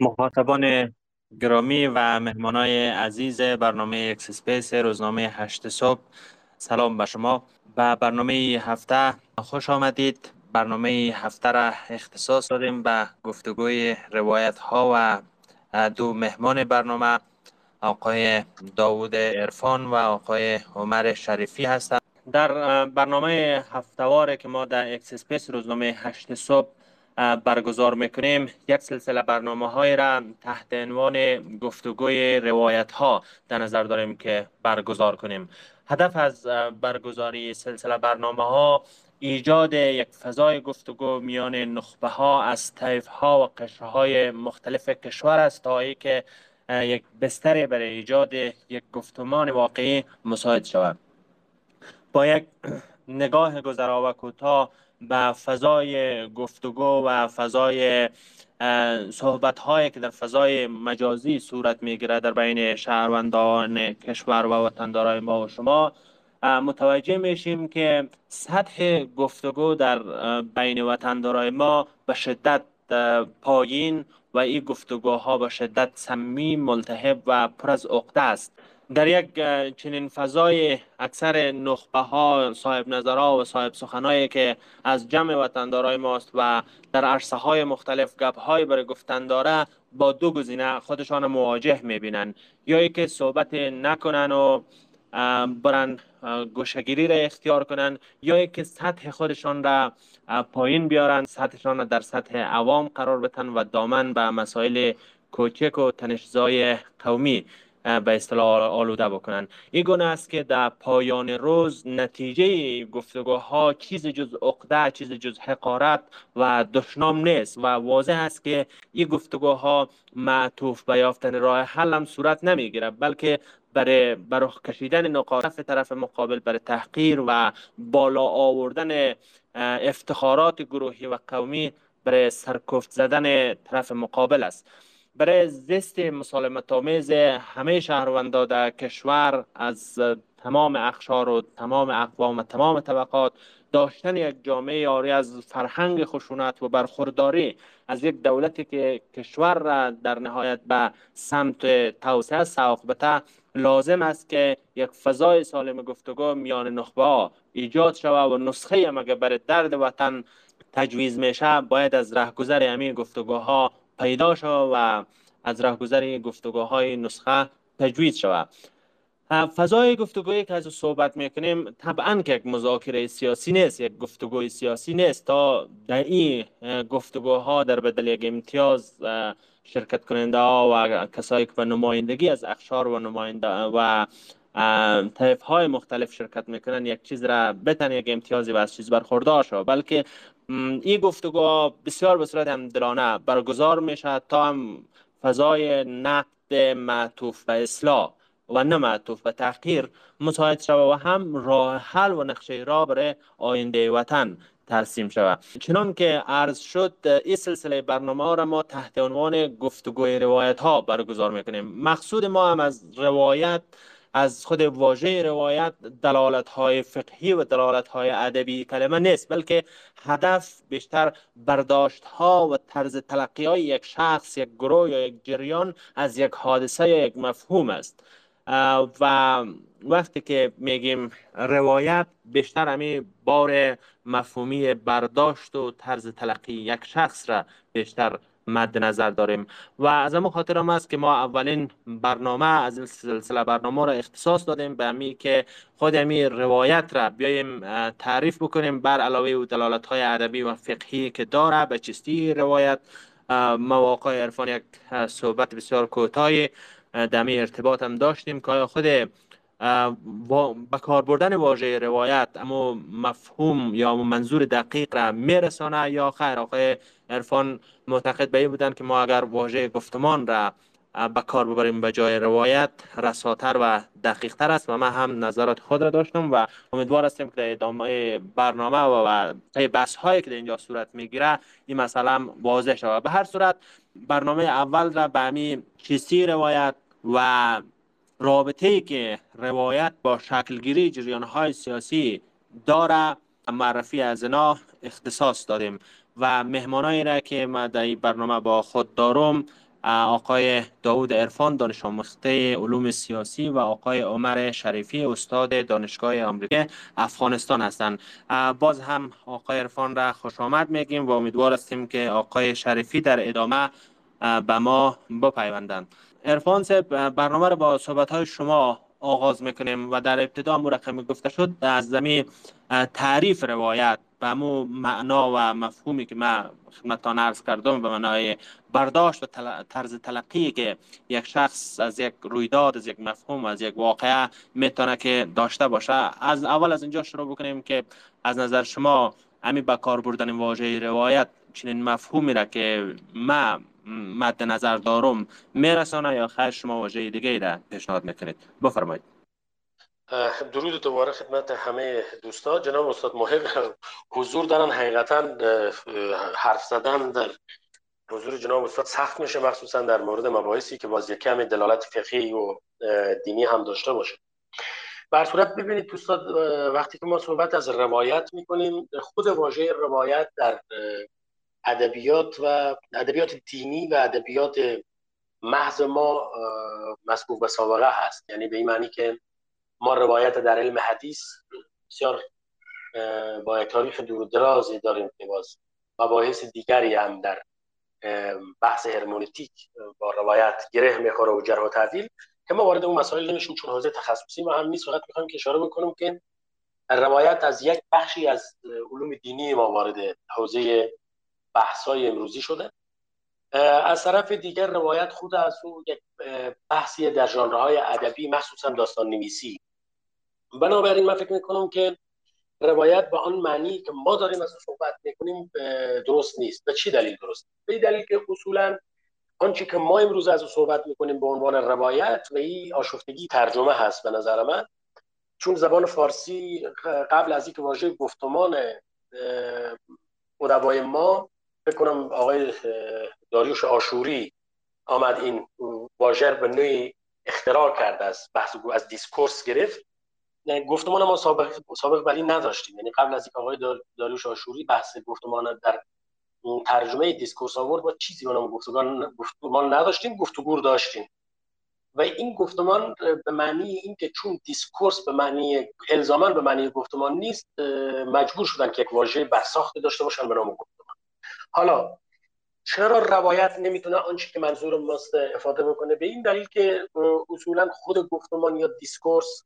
مخاطبان گرامی و مهمانای عزیز برنامه X Space روزنامه هشت صبح. سلام به شما به برنامه هفته. خوش آمدید. برنامه هفته را اختصاص دادیم به گفتگوی روایت ها و دو مهمان برنامه. آقای داوود ارفان و آقای عمر شریفی هستند. در برنامه هفتواره که ما در X Space روزنامه هشت صبح برگزار می‌کنیم. یک سلسله برنامه های را تحت عنوان گفتگوی روایت ها در نظر داریم که برگزار کنیم. هدف از برگزاری سلسله برنامه ها ایجاد یک فضای گفتگو میان نخبه ها از طیف ها و قشرهای مختلف کشور است تا ای که یک بستر برای ایجاد یک گفتمان واقعی مساعد شود. با یک نگاه گذرا و کوتاه به فضای گفتگو و فضای صحبت هایی که در فضای مجازی صورت می‌گیره در بین شهروندان کشور و وطندارای ما و شما متوجه میشیم که سطح گفتگو در بین وطندارای ما به شدت پایین و این گفتگوها به شدت سمی ملتهب و پر از عقده است. در یک چنین فضای اکثر نخبه ها صاحب نظرها و صاحب سخنهایی که از جمع وطندارای ماست و در عرصه های مختلف گپ های برای گفتن داره با دو گزینه خودشان مواجه می‌بینن. یا که صحبت نکنن و برن گوشگیری را اختیار کنن یا که سطح خودشان را پایین بیارن سطحشان را در سطح عوام قرار بتن و دامن به مسائل کوچک و تنشزای قومی. به اصطلاح آلوده بکنن. این گونه است که در پایان روز نتیجه گفتگوها چیز جز عقده چیز جز حقارت و دشنام نیست و واضح است که این گفتگوها معطوف به یافتن راه حل هم صورت نمی‌گیره بلکه برای برخ کشیدن نقاط طرف مقابل برای تحقیر و بالا آوردن افتخارات گروهی و قومی برای سرکفت زدن طرف مقابل است. برای زیست مسالمت آمیز همه شهروندان در کشور از تمام اخشار و تمام اقوام و تمام طبقات داشتن یک جامعه آری از فرهنگ خشونت و برخورداری از یک دولتی که کشور را در نهایت به سمت توسعه سوق بته لازم است که یک فضای سالم گفتگو میان نخبه ایجاد شود و نسخه مگه بر درد وطن تجویز میشه باید از رهگذر همین گفتگوها پیدا شود و از رهگذر گفتگوهای نسخه تجویز شود. فضای گفتگویی که از صحبت می‌کنیم طبعا که یک مذاکره سیاسی نیست یک گفتگوی سیاسی نیست. تا در این گفتگوها در بدل یک امتیاز شرکت کننده ها و کسایی که به نمایندگی از اخشار و نماینده و طیف های مختلف شرکت می‌کنن یک چیز را بتن یک امتیازی و از چیز برخوردار شد بلکه این گفتگو بسیار به صورت دلانه برگزار میشه تا هم فضای نقد معطوف به اصلاح و نه معطوف به تحقیر مساعد شود و هم راه حل و نقشه را برای آینده وطن ترسیم شود. چنان که عرض شد این سلسله برنامه را ما تحت عنوان گفتگوی روایت ها برگزار می‌کنیم. مقصود ما هم از روایت از خود واژه روایت دلالت های فقهی و دلالت های ادبی کلمه نیست بلکه هدف بیشتر برداشت ها و طرز تلقی های یک شخص یک گروه یا یک جریان از یک حادثه یا یک مفهوم است. و وقتی که میگیم روایت بیشتر همین بار مفهومی برداشت و طرز تلقی یک شخص را بیشتر مد نظر داریم. و از همون خاطر هم است که ما اولین برنامه از این سلسله برنامه را اختصاص دادیم به امی که خود امی روایت را بیایم تعریف بکنیم بر علاوه و دلالت های ادبی و فقهی که داره به چستی روایت مواقع عرفان یک صحبت بسیار کوتاهی دمی ارتباط هم داشتیم که خود با کار بردن واژه روایت اما مفهوم یا منظور دقیق را میرسانه یا خیر آقای عرفان معتقد به بودن که ما اگر واژه گفتمان را به کار ببریم به جای روایت رساتر و دقیق تر است و من هم نظرات خود را داشتم و امیدوار هستیم که در ادامه برنامه و بحث هایی که اینجا صورت می‌گیره این مسئله واضح شود. به هر صورت برنامه اول را به همین چیستی روایت و رابطه که روایت با شکلگیری جریان های سیاسی داره معرفی از اینا اختصاص دادیم. و مهمانایی را که ما در برنامه با خود دارم آقای داود ارفان دانش آموخته علوم سیاسی و آقای عمر شریفی استاد دانشگاه آمریکا افغانستان هستند باز هم آقای ارفان را خوش آمد میگیم و امیدوار هستیم که آقای شریفی در ادامه به ما بپیوندند. ارفان برنامه را با صحبت های شما آغاز می‌کنیم و در ابتدا مرقم گفته شد از زمین تعریف روایت به معنا و مفهومی که من خدمتتان عرض کردم به معنای برداشت و طرز تلقی که یک شخص از یک رویداد از یک مفهوم از یک واقعه می‌تونه که داشته باشه. از اول از اینجا شروع بکنیم که از نظر شما همین به کار بردن واژه روایت چنین مفهومی را که ما مد نظر دارم میرسانه یا خیر شما واژه دیگه را پیشنهاد می‌کنید؟ بفرمایید. درود دوباره خدمت همه دوستان. جناب استاد محق حضور دارن حقیقتا حرف زدن در حضور جناب استاد سخت میشه مخصوصا در مورد مباحثی که باز کمی دلالت فقهی و دینی هم داشته باشه. بر صورت ببینید دوستان وقتی که ما صحبت از روایت می‌کنیم خود واژه روایت در ادبیات و ادبیات دینی و ادبیات محض ما مسبوق به سابقه هست. یعنی به این معنی که ما روایت در علم حدیث بسیار با تاریخ دور درازی داریم که باز مباحث دیگری هم در بحث هرمونتیک با روایت گره می‌خوره و جرح و تعدیل که ما وارد اون مسائل نمیشیم چون حوزه تخصصی ما هم نیست. فقط می‌خوایم که اشاره بکنم که روایت از یک بخشی از علوم دینی ما وارد حوزه بحث‌های امروزی شده. از طرف دیگر روایت خود از او یک بحثی در ژانرهای ادبی مخصوصا داستان نویسی بنابراین من فکر می‌کنم که روایت به آن معنی که ما داریم از صحبت می‌کنیم درست نیست. به چی دلیل درست؟ به دلیل که اصولا آنچه که ما امروز از صحبت می‌کنیم به عنوان روایت و این آشفتگی ترجمه هست به نظر من. چون زبان فارسی قبل از اینکه واژه گفتمان ادبای ما فکر کنم آقای داریوش آشوری آمد این واژه به نوعی اختراع کرد از بحث از discourse گرفت. گفتمان ما سابق سابق ولی نداشتیم یعنی قبل از اینکه آقای داریوش آشوری بحث گفتمان در ترجمه discourse آورد با چیزی به نام گفتمان نداشتیم گفتگو داشتیم. و این گفتمان به معنی اینکه چون discourse به معنی الزاما به معنی گفتمان نیست مجبور شدن که یک واژه برساخته داشته باشن به نام گفتمان. حالا چرا روایت نمی‌تونه آنچه که منظور ماست افاده بکنه؟ به این دلیل که اصولا خود گفتمان یا discourse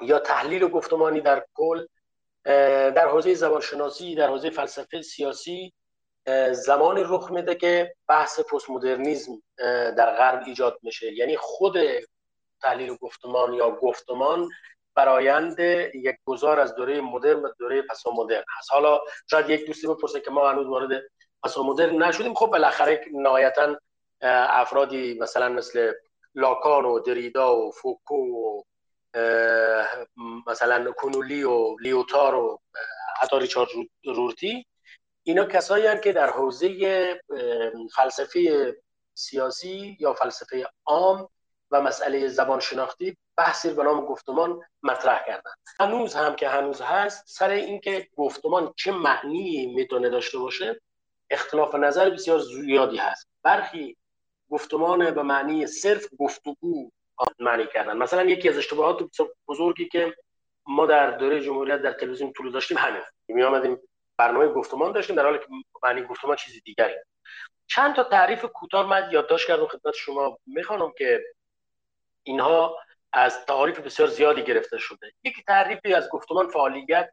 یا تحلیل گفتمانی در کل در حوزه زبانشناسی در حوزه فلسفه سیاسی زمان رخ میده که بحث پست مدرنیزم در غرب ایجاد میشه. یعنی خود تحلیل گفتمان یا گفتمان برایند یک گذار از دوره مدرن و دوره پسا مدرن هست. حالا شاید یک دوستی بپرسه که ما هنوز وارد پسا مدرن نشدیم. خب بالاخره نهایتا افرادی مثلا مثل لاکان و دریدا و فوکو و مثلا کنولی و لیوتار و حتی ریچارد رورتی اینا کسایی هستند که در حوزه فلسفه سیاسی یا فلسفه عام و مسئله زبان شناختی بحثی به نام گفتمان مطرح کردن. هنوز هم که هنوز هست سر اینکه گفتمان چه معنی می‌تونه داشته باشه اختلاف نظر بسیار زیادی هست. برخی گفتمان به معنی صرف گفتگو معنی کردن. مثلا یکی از اشتباهات بزرگی که ما در دوره جمهوریت در تلویزیون طول داشتیم همین. می آمدیم برنامه گفتمان داشتیم در حالی که معنی گفتمان چیزی دیگری چند تا تعریف کوتاه من یادداشت کردم خدمت شما می‌خوانم که اینها از تعریف بسیار زیادی گرفته شده. یک تعریفی از گفتمان فعالیت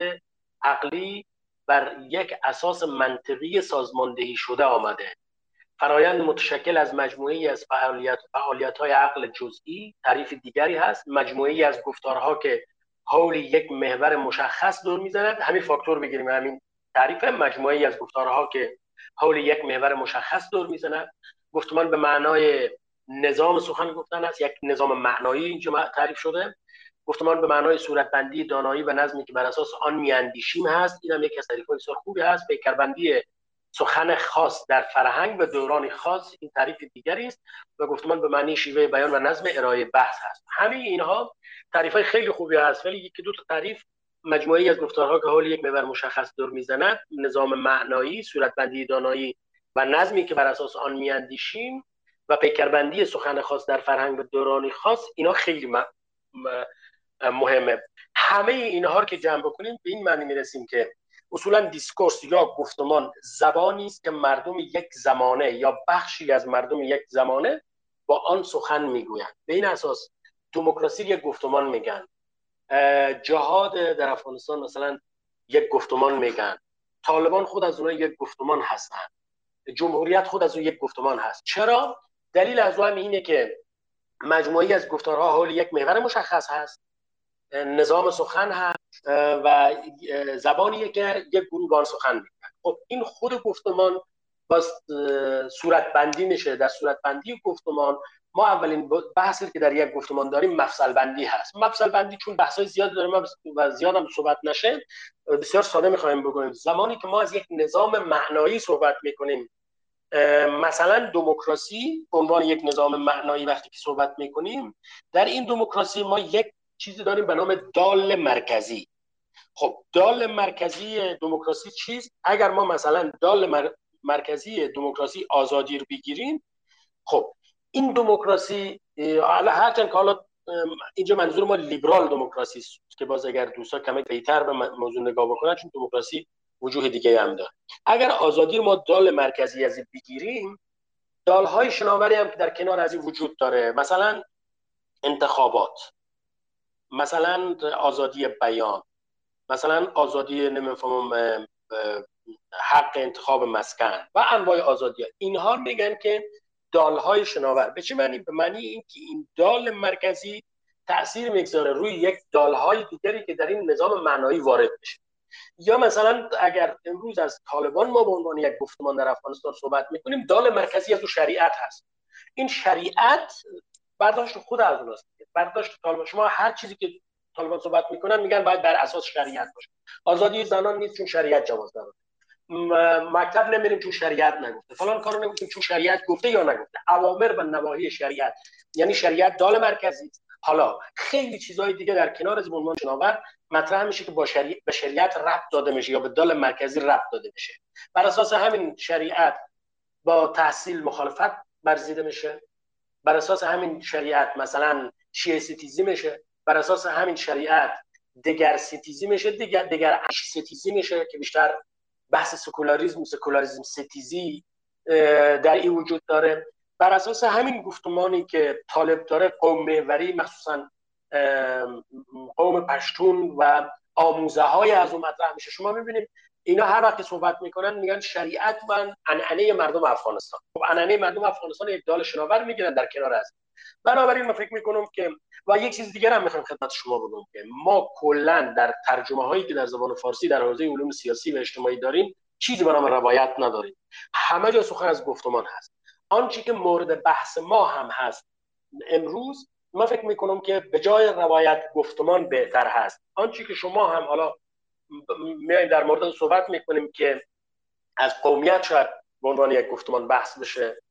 عقلی بر یک اساس منطقی سازماندهی شده آمده. فرایند متشکل از مجموعی از فعالیت, فعالیت های عقل جزئی تعریف دیگری هست. مجموعی از گفتارها که حول یک محور مشخص دور می‌زند همین فاکتور بگیریم همین تعریف مجموعی از گفتارها که حول یک محور مشخص دور می‌زند. گفتمان به معنای نظام سخن گفتن است یک نظام معنایی اینجا تعریف شده. گفتمان به معنای صورتبندی دانایی و نظمی که بر اساس آن میاندیشیم هست. این هم یک از تعریف بسیار خوبی هست. پیکربندی سخن خاص در فرهنگ و دوران خاص این تعریف دیگری است و گفتمان به معنی شیوه بیان و نظم ارائه بحث هست. همه اینها تعریف های خیلی خوبی هست ولی یکی دو تا تعریف مجموعی از گفتارها که حول یک محور مشخص دور می‌زند. نظام معنایی صورتبندی دانایی و نظمی که بر اساس آن میاندیشیم. و پیکربندی سخن خاص در فرهنگ به دورانی خاص اینا خیلی مهمه. همه اینها رو که جمع بکنیم به این معنی می‌رسیم که اصولا discourse یا گفتمان زبانی است که مردم یک زمانه یا بخشی از مردم یک زمانه با آن سخن می‌گویند. به این اساس دموکراسی یک گفتمان میگن. جهاد در افغانستان مثلا یک گفتمان میگن. طالبان خود از اونها یک گفتمان هستند. جمهوریت خود از اون یک گفتمان هست. چرا؟ دلیل از هم اینه که مجموعی از گفتارها حول یک محور مشخص هست. نظام سخن هست و زبانیه که یک گروه سخن میگن خب این خود گفتمان با صورت بندی میشه. در صورت بندی گفتمان ما اولین بحثی که در یک گفتمان داریم مفصل بندی هست. مفصل بندی چون بحثای زیاد داریم و زیاد هم صحبت نشه بسیار ساده می‌خوایم بگویم زمانی که ما از یک نظام معنایی صحبت می‌کنیم مثلا دموکراسی به عنوان یک نظام معنایی وقتی که صحبت می‌کنیم در این دموکراسی ما یک چیزی داریم به نام دال مرکزی. خب دال مرکزی دموکراسی چیست؟ اگر ما مثلا دال مرکزی دموکراسی آزادی رو بگیریم خب این دموکراسی هرچند که حالا اینجا منظور ما لیبرال دموکراسی است که باز اگر دوستا کمی پیتر به موضوع نگاه بکنن چون دموکراسی وجوه دیگه هم داره. اگر آزادی ما دال مرکزی از این بگیریم دال های شناوری هم که در کنار از این وجود داره مثلا انتخابات مثلا آزادی بیان مثلا آزادی نمی‌فهمم حق انتخاب مسکن و انواع آزادی ها. اینها میگن که های شناور. به چه معنی؟ به معنی اینکه این دال مرکزی تاثیر می‌گذاره روی یک های دیگری که در این نظام معنایی وارد بشه یا مثلا اگر امروز از طالبان ما به عنوان یک گفتمان در افغانستان صحبت می‌کنیم دال مرکزی از شریعت هست. این شریعت برداشت خود از اوناست. برداشت طالبان. شما هر چیزی که طالبان صحبت می‌کنن میگن باید بر اساس شریعت باشه. آزادی زنان نیست چون شریعت جواز داره مکتب نمیریم چون شریعت نگفته. فلان کارو نمی‌کنیم چون شریعت گفته یا نگفته. اوامر و نواهی شریعت. یعنی شریعت دال مرکزی حالا خیلی چیزهای دیگه در کنار از عنوان شناور مطرح میشه که با شریعت به شریعت ربط داده میشه یا به دال مرکزی ربط داده میشه. بر اساس همین شریعت با تحصیل مخالفت برزیده میشه. بر اساس همین شریعت مثلا شیعه ستیزی میشه. بر اساس همین شریعت دگر ستیزی میشه. دیگر دگر ستیزی میشه که بیشتر بحث سکولاریزم سکولاریزم ستیزی در این وجود داره. بر اساس همین گفتمانی که طالب داره قوم محوری مخصوصا قوم پشتون و آموزه های از اون مطرح میشه. شما می‌بینید اینا هر وقت صحبت می‌کنن میگن شریعت و انعنه مردم افغانستان. خب انعنه مردم افغانستان یک دال شناور می‌گیرن در کنار از. بنابراین من فکر می‌کنم که و یک چیز دیگر هم می‌خوام خدمت شما بگم که ما کلا در ترجمه هایی که در زبان فارسی در حوزه علوم سیاسی و اجتماعی داریم چیزی به نام روایت نداریم. همه جا سخن از گفتمان هست. آنچه که مورد بحث ما هم هست. امروز من فکر می‌کنم که به جای روایت گفتمان بهتر هست. آنچه که شما هم حالا میاییم در مورد صحبت می‌کنیم که از قومیت شاید به عنوان یک گفتمان بحث بشه.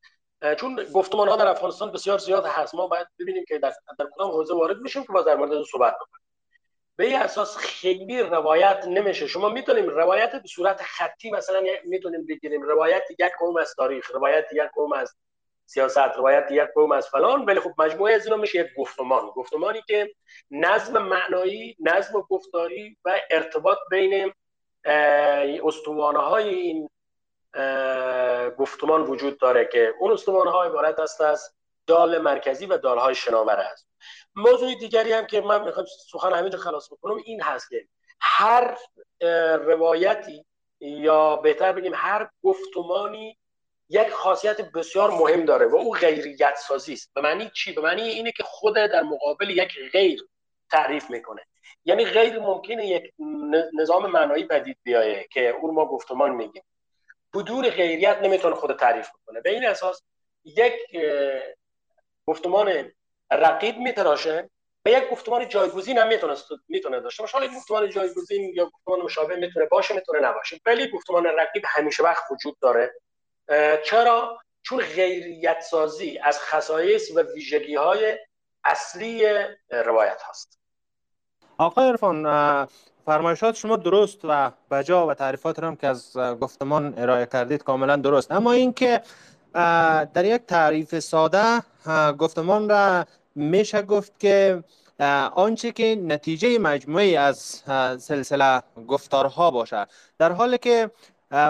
چون گفتمان ها در افغانستان بسیار زیاد هست. ما باید ببینیم که در, در کدام حوزه وارد میشیم که باز در مورد صحبت بکنیم. به این اساس خیلی روایت نمیشه. شما می‌تونیم روایت به صورت خطی مثلا می‌تونیم بگیریم. روایت یک قوم از تاریخ روایت یک قوم از سیاست روایت یک قوم از فلان. ولی خب مجموعه از اینا میشه یک گفتمان. گفتمانی که نظم معنایی نظم گفتاری و ارتباط بین استوانه های این گفتمان وجود داره که اون استوانه ها عبارت است از دال مرکزی و دال های شناور است. موضوع دیگری هم که من می‌خوام سخن همینجا خلاص بکنم این هست که هر روایتی یا بهتر بگیم هر گفتمانی یک خاصیت بسیار مهم داره و او غیریت سازی است. به معنی چی؟ به معنی اینه که خود در مقابل یک غیر تعریف می‌کنه. یعنی غیر ممکنه یک نظام معنایی پدید بیایه که اون ما گفتمان میگیم. بدون غیریت نمی‌تونه خود تعریف کنه به این اساس یک گفتمان رقیب میتراشه؟ و یک گفتمان جایگزین هم می‌تونه می‌تونه داشته باشه. حالا گفتمان جایگزین یا گفتمان مشابه می‌تونه باشه می‌تونه نباشه. ولی گفتمان رقیب همیشه وقت وجود داره. چرا؟ چون غیریت سازی از خصایص و ویژگی های اصلی روایت هست. آقای عرفان فرمایشات شما درست و بجا و تعریفات هم که از گفتمان ارائه کردید کاملا درست. اما اینکه در یک تعریف ساده گفتمان را میشه گفت که آنچه که نتیجه مجموعی از سلسله گفتارها باشه. در حالی که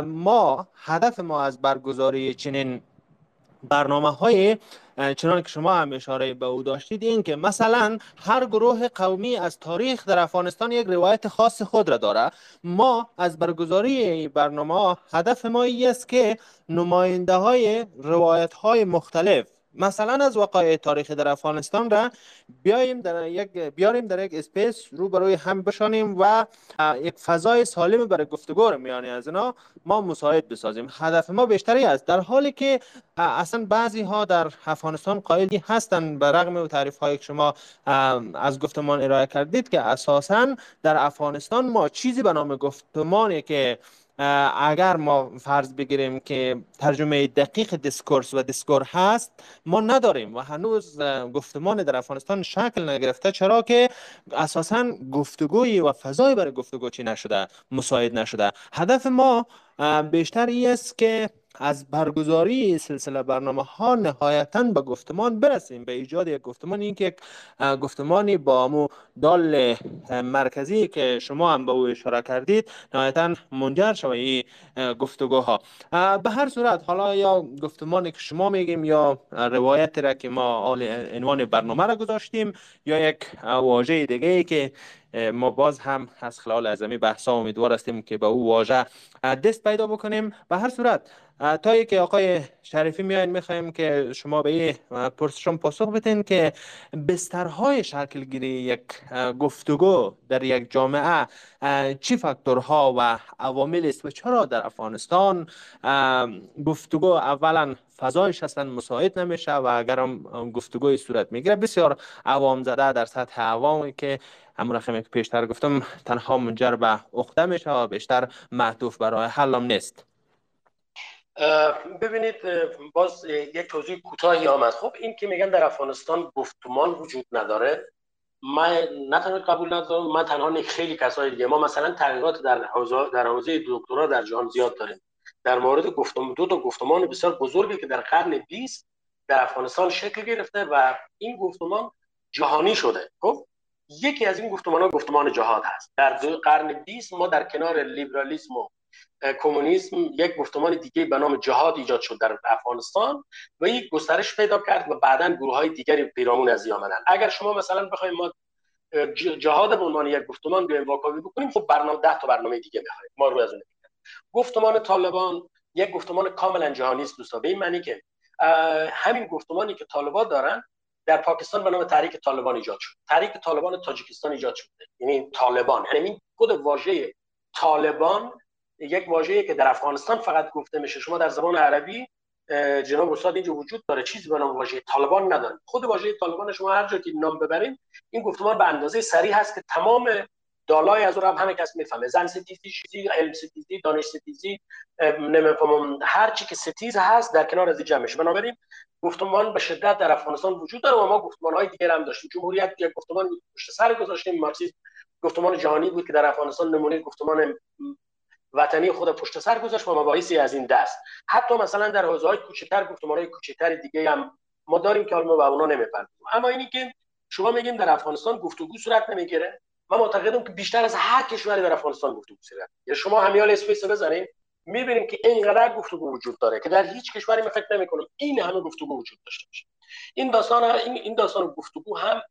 ما هدف ما از برگزاری چنین برنامه های چنان که شما هم اشاره به او داشتید این که مثلا هر گروه قومی از تاریخ در افغانستان یک روایت خاص خود را داره. ما از برگزاری برنامه هدف ما است که نماینده های روایت های مختلف مثلا از وقایع تاریخی در افغانستان را بیایم در یک بیاریم در یک اسپیس رو برای هم بشانیم و یک فضای سالم برای گفتگو میان از اینا ما مساعد بسازیم. هدف ما بیشتری است. در حالی که اصلا بعضی ها در افغانستان قائلی هستند به رغم تعریف هایی که شما از گفتمان ارائه کردید که اساسا در افغانستان ما چیزی به نام گفتمانی که اگر ما فرض بگیریم که ترجمه دقیق discourse و discours هست ما نداریم و هنوز گفتمان در افغانستان شکل نگرفته. چرا که اساسا گفتگوی و فضای برای گفتگو چی نشده؟ مساعد نشده. هدف ما بیشتر ای است که از برگزاری سلسله برنامه ها نهایتا به گفتمان برسیم. به ایجاد یک گفتمان این که گفتمانی با امو دال مرکزی که شما هم به او اشاره کردید نهایتا منجر شود این گفتگوها. به هر صورت حالا یا گفتمانی که شما میگیم یا روایت را که ما عنوان برنامه را گذاشتیم یا یک واژه دیگه که ما باز هم از خلال اعظمی بحثا امیدوار هستیم که به او واژه دست پیدا بکنیم. به هر صورت تا که آقای شریفی میاین می‌خوایم که شما به این پرسشم پاسخ بدین که بسترهای شکل گیری یک گفتگو در یک جامعه چی فاکتورها و عوامل است و چرا در افغانستان گفتگو اولا فضایش اصلا مساعد نمیشه و اگرم گفتگوی صورت می‌گیره؟ بسیار عوام زده در سطح عوامی که همون که پیشتر گفتم تنها منجر به عقده میشه و بیشتر معطوف برای حلم نیست. ببینید باز یک توضیح کوتاهی آمد. خب این که میگن در افغانستان گفتمان وجود نداره. من نه تنها قبول ندارم من تنها خیلی کسای دیگه. ما مثلا تحقیقات در حوزه در حوزه دکترا در جهان زیاد داریم. در مورد گفتم دو تا گفتمان بسیار بزرگی که در قرن 20 در افغانستان شکل گرفته و این گفتمان جهانی شده. خب یکی از این گفتمان ها گفتمان جهاد هست. در قرن 20 ما در کنار لیبرالیسم و کمونیسم یک گفتمان دیگه به نام جهاد ایجاد شد در افغانستان و یک گسترش پیدا کرد و بعدا گروه های دیگری پیرامون از آمدن. اگر شما مثلا بخوایم ما جهاد به عنوان یک گفتمان بیایم واکاوی بکنیم خب برنامه ده تا برنامه دیگه می‌خوایم. ما رو از اون گفتمان طالبان یک گفتمان کاملا جهانی است دوستان. به این معنی که همین گفتمانی که طالبان دارن در پاکستان به نام تحریک طالبان ایجاد شد. تحریک طالبان تاجیکستان ایجاد شده. یعنی طالبان. یعنی خود واژه طالبان یک واژه‌ای که در افغانستان فقط گفته میشه. شما در زبان عربی جناب استاد اینجا وجود داره. چیزی به نام واژه طالبان نداره. خود واژه طالبان شما هر جا که نام ببرین این گفتمان به اندازه سریع هست که تمام دالای از اون هم همه کس می‌فهمه. زن ستیزی چیزی علم ستیزی دانش ستیزی نمی‌فهمم. هر چی که ستیز هست در کنار از جمعش. بنابراین گفتمان به شدت در افغانستان وجود داره و ما گفتمان های دیگر هم داشتیم. جمهوریت یک گفتمان پشت سر گذاشتیم. مارکسیسم گفتمان جهانی بود که در افغانستان نمونه گفتمان وطنی خود پشت سر گذاشت و مباحثی از این دست. حتی مثلا در حوزه های کوچکتر گفتمان های کوچکتر دیگه هم ما داریم که ما به اونا نمی‌پردازیم. اما اینی که شما میگیم در افغانستان گفتگو صورت نمی‌گیره. من معتقدم که بیشتر از هر کشوری در افغانستان گفتگو صورت. یا شما همی‌حال space بزنین می‌بینیم که اینقدر گفتگو وجود داره که در هیچ کشوری من فکر نمی‌کنم این همه گفتگو وجود داشته باشه. این داستان این این داستان گفتگو هم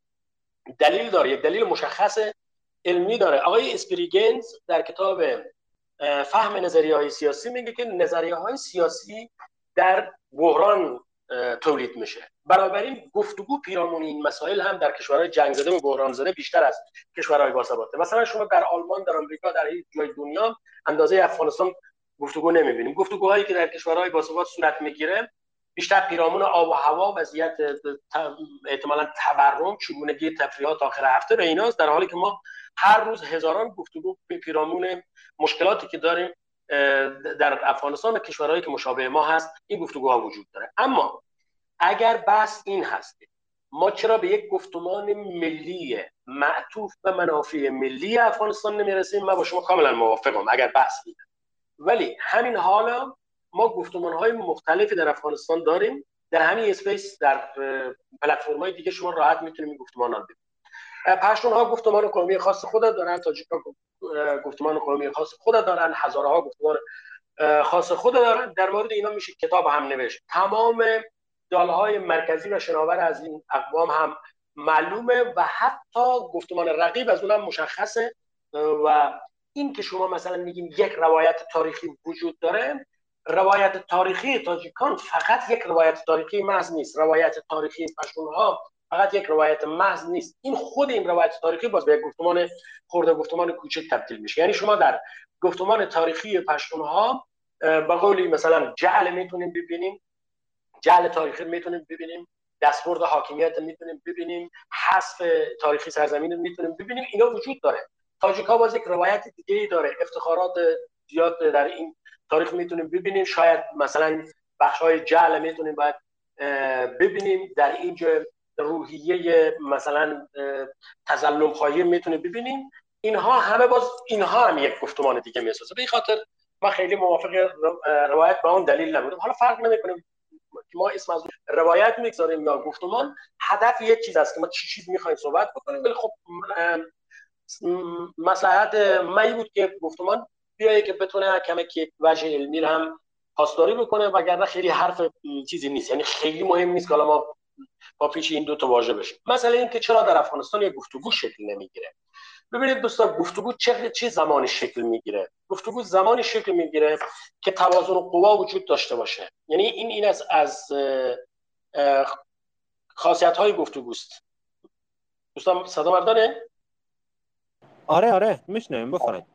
دلیل داره یک دلیل مشخص علمی داره. آقای اسپریگنز در کتاب فهم نظریه های سیاسی میگه که نظریه های سیاسی در بحران تولید میشه. بنابراین گفتگو پیرامون این مسائل هم در کشورهای جنگ زده و بحران زده بیشتر از کشورهای باثباته مثلا شما در آلمان در آمریکا در هیچ جای دنیا اندازه افغانستان گفتگو نمی‌بینیم. گفتگوهایی که در کشورهای باثبات صورت می‌گیره بیشتر پیرامون آب و هوا وضعیت احتمالا تورم چگونگی تفریحات آخر هفته به ایناست در حالی که ما هر روز هزاران گفتگو پیرامون مشکلاتی که داریم در افغانستان و کشورهایی که مشابه ما هست این گفتگوها وجود داره. اما اگر بحث این هست ما چرا به یک گفتمان ملی معطوف به منافع ملی افغانستان نمی‌رسیم؟ من با شما کاملا موافقم اگر بحث این ولی همین حالا ما گفتمان های مختلفی در افغانستان داریم. در همین اسپیس در پلتفرم های دیگه شما راحت می‌تونید این گفتمان ها ببینید پشتون ها گفتمان قومی خاص خود دارن تاجیک ها گفتمان قومی خاص خود دارن هزاره ها گفتمان خاص خود دارن. در مورد اینا میشه کتاب هم نوشت. تمام دالهای مرکزی و شناور از این اقوام هم معلومه و حتی گفتمان رقیب از اونم مشخصه. و این که شما مثلا میگیم یک روایت تاریخی وجود داره روایت تاریخی تاجیکان فقط یک روایت تاریخی محض نیست. روایت تاریخی ها فقط یک روایت محض نیست. این خود این روایت تاریخی باز به یک گفتمان خورده گفتمان کوچک تبدیل میشه. یعنی شما در گفتمان تاریخی ها به قولی مثلا جعل می‌تونیم ببینیم جعل تاریخی می‌تونیم ببینیم دستبرد حاکمیت می‌تونیم ببینیم حذف تاریخی سرزمین می‌تونیم ببینیم اینا وجود داره. تاجیک ها باز یک روایت دیگه داره. افتخارات زیاد در این تاریخ می‌تونیم ببینیم. شاید مثلا بخش های جعل می‌تونیم باید ببینیم. در اینجا روحیه مثلا تظلم خواهی می‌تونیم ببینیم. اینها همه باز اینها هم یک گفتمان دیگه می‌سازه. به خاطر ما خیلی موافق روایت با اون دلیل نبودیم حالا فرق نمی‌کنیم ما اسم از روایت می‌گذاریم یا گفتمان. هدف یک چیز است که ما چی چیز می‌خوایم صحبت بکنیم. ولی خب مساحت من بود که گفتمان بیایه که بتونه کمی که وجه علمی هم پاسداری بکنه. وگرنه خیلی حرف چیزی نیست. یعنی خیلی مهم نیست که ما با پیش این دو تا واژه بشیم مثلا اینکه چرا در افغانستان یک گفتگو شکل نمی‌گیره. ببینید دوستان گفتگو چه چه زمانی شکل می‌گیره؟ گفتگو زمانی شکل می‌گیره که توازن قوا وجود داشته باشه. یعنی این این از از خاصیت های گفتگوست. دوستان صدا مردانه؟ آره آره. میشنویم. بفرمایید.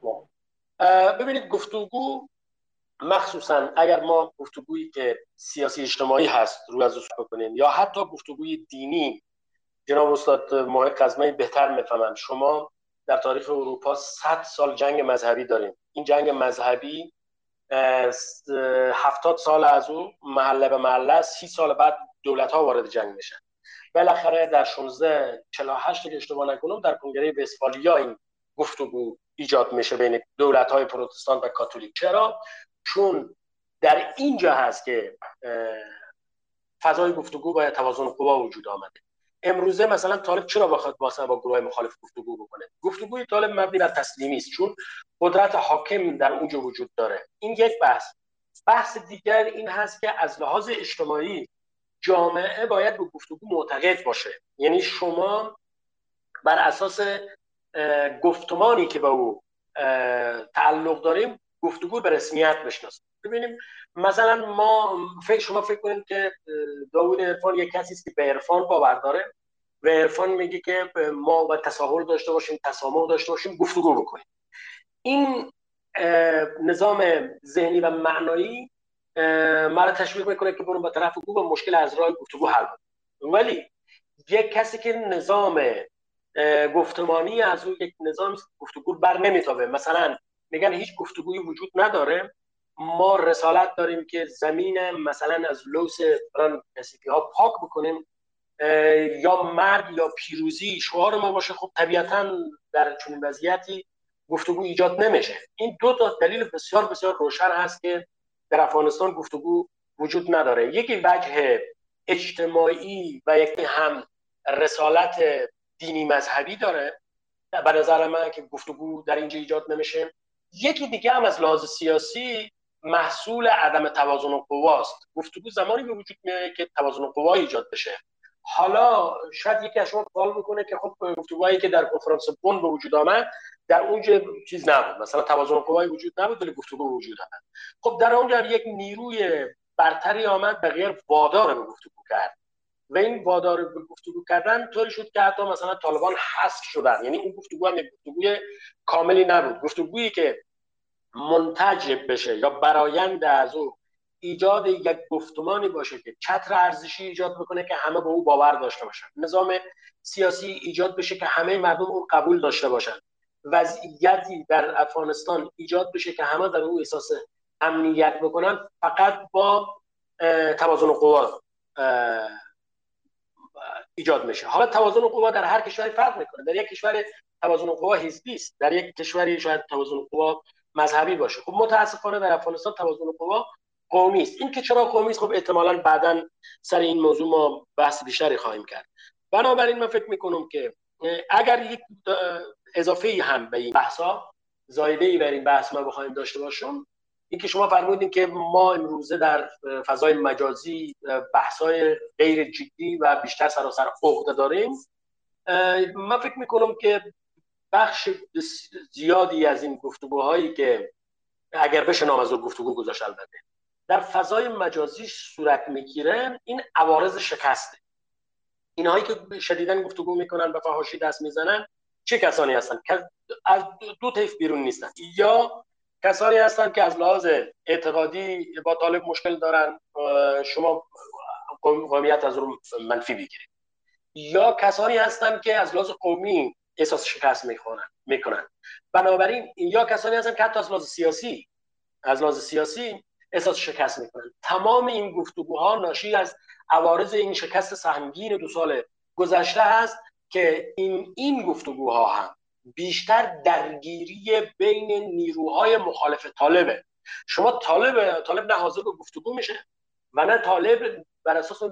ببینید گفتگو مخصوصا اگر ما گفتگویی که سیاسی اجتماعی هست رو از بکنیم یا حتی گفتگوی دینی جناب استاد ماه قزمه بهتر می‌فهمن شما در تاریخ اروپا 100 سال جنگ مذهبی داریم این جنگ مذهبی هفتاد سال از او محله به محله سی سال بعد دولت ها وارد جنگ میشن. بالاخره در 16 48 که اشتباه نکنم در کنگره وستفالیا این گفتگو ایجاد میشه بین دولت های پروتستان و کاتولیک. چرا؟ چون در اینجا هست که فضای گفتگو باید توازن قوا وجود آمده. امروزه مثلا طالب چرا بخواد واسه با گروه مخالف گفتگو بکنه؟ گفتگوی طالب مبنی بر تسلیمی است چون قدرت حاکم در اونجا وجود داره. این یک بحث. بحث دیگر این هست که از لحاظ اجتماعی جامعه باید به گفتگو معتقد باشه. یعنی شما بر اساس گفتمانی که با او تعلق داریم گفتگو به رسمیت بشناسیم. ببینیم مثلا ما فکر شما فکر کنید که داوود عرفان یک کسی است که به عرفان باور داره و عرفان میگه که ما باید تساهل داشته باشیم تسامح داشته باشیم گفتگو بکنیم. این نظام ذهنی و معنایی مرا تشویق می‌کنه که برون به طرف گو مشکل از راه گفتگو حل ولی یک کسی که نظام گفتمانی از اون یک نظام گفتگو بر نمیتابه. مثلا میگن هیچ گفتگویی وجود نداره. ما رسالت داریم که زمین مثلا از لوس کسیفی ها پاک بکنیم یا مرگ یا پیروزی شعار ما باشه. خب طبیعتا در چنین وضعیتی گفتگو ایجاد نمیشه. این دو تا دلیل بسیار بسیار روشن هست که در افغانستان گفتگو وجود نداره. یکی وجه اجتماعی و یکی هم رسالت دینی مذهبی داره. به نظر من که گفتگو در اینجا ایجاد نمیشه. یکی دیگه هم از لحاظ سیاسی محصول عدم توازن قواست گفتگو زمانی به وجود میاد که توازن قوا ایجاد بشه. حالا شاید یکی از شما سوال بکنه که خب گفتگوهایی که در کنفرانس بن به وجود آمد در اونجا چیز نبود. مثلا توازن قوایی وجود نبود ولی گفتگو وجود آمد. خب در اونجا یک نیروی برتری آمد به غیر وادار به گفتگو کرد. و این وادار به گفتگو کردن طوری شد که حتی مثلا طالبان حذف شدن. یعنی اون گفتگو هم گفتگوی کاملی نبود. گفتگویی که منتج بشه یا برایند از او ایجاد یک گفتمانی باشه که چتر ارزشی ایجاد بکنه که همه به او باور داشته باشن. نظام سیاسی ایجاد بشه که همه مردم اون قبول داشته باشن. وضعیتی در افغانستان ایجاد بشه که همه در او احساس امنیت بکنن. فقط با توازن قوا ایجاد میشه. حالا توازن قوا در هر کشوری فرق می‌کنه. در یک کشور توازن قوا حزبی است. در یک کشوری شاید توازن قوا مذهبی باشه. خب متاسفانه در افغانستان توازن قوا قومی است. این که چرا قومی است؟ خب احتمالا بعدا سر این موضوع ما بحث بیشتری خواهیم کرد. بنابراین من فکر می‌کنم که اگر یک اضافه هم به این بحثا زایده ای بر این بحث ما بخوایم داشته باشیم اینکه شما فرمودین که ما امروزه در فضای مجازی بحثای غیر جدی و بیشتر سراسر عقده داریم. من فکر می‌کنم که بخش زیادی از این گفتگوهایی که اگر بشه نام از گفتگو گذاشت البته. در فضای مجازی صورت می‌گیره این عوارض شکسته. اینهایی که شدیدن گفتگو می‌کنن و فحاشی دست می‌زنن چه کسانی هستن؟ که از دو طیف بیرون نیستن. یا کسانی هستن که از لحاظ اعتقادی با طالب مشکل دارن شما قومیت از رو منفی بگیرید یا کسانی هستن که از لحاظ قومی احساس شکست می‌کنن می‌کنن. بنابراین یا کسانی هستن که حتی از لحاظ سیاسی از لحاظ سیاسی احساس شکست می‌کنن تمام این گفتگوها ناشی از عوارض این شکست سهمگین دو سال گذشته هست که این این گفتگوها هم بیشتر درگیری بین نیروهای مخالف طالبه شما طالب طالب نه حاضر به گفتگو میشه و نه طالب بر اساس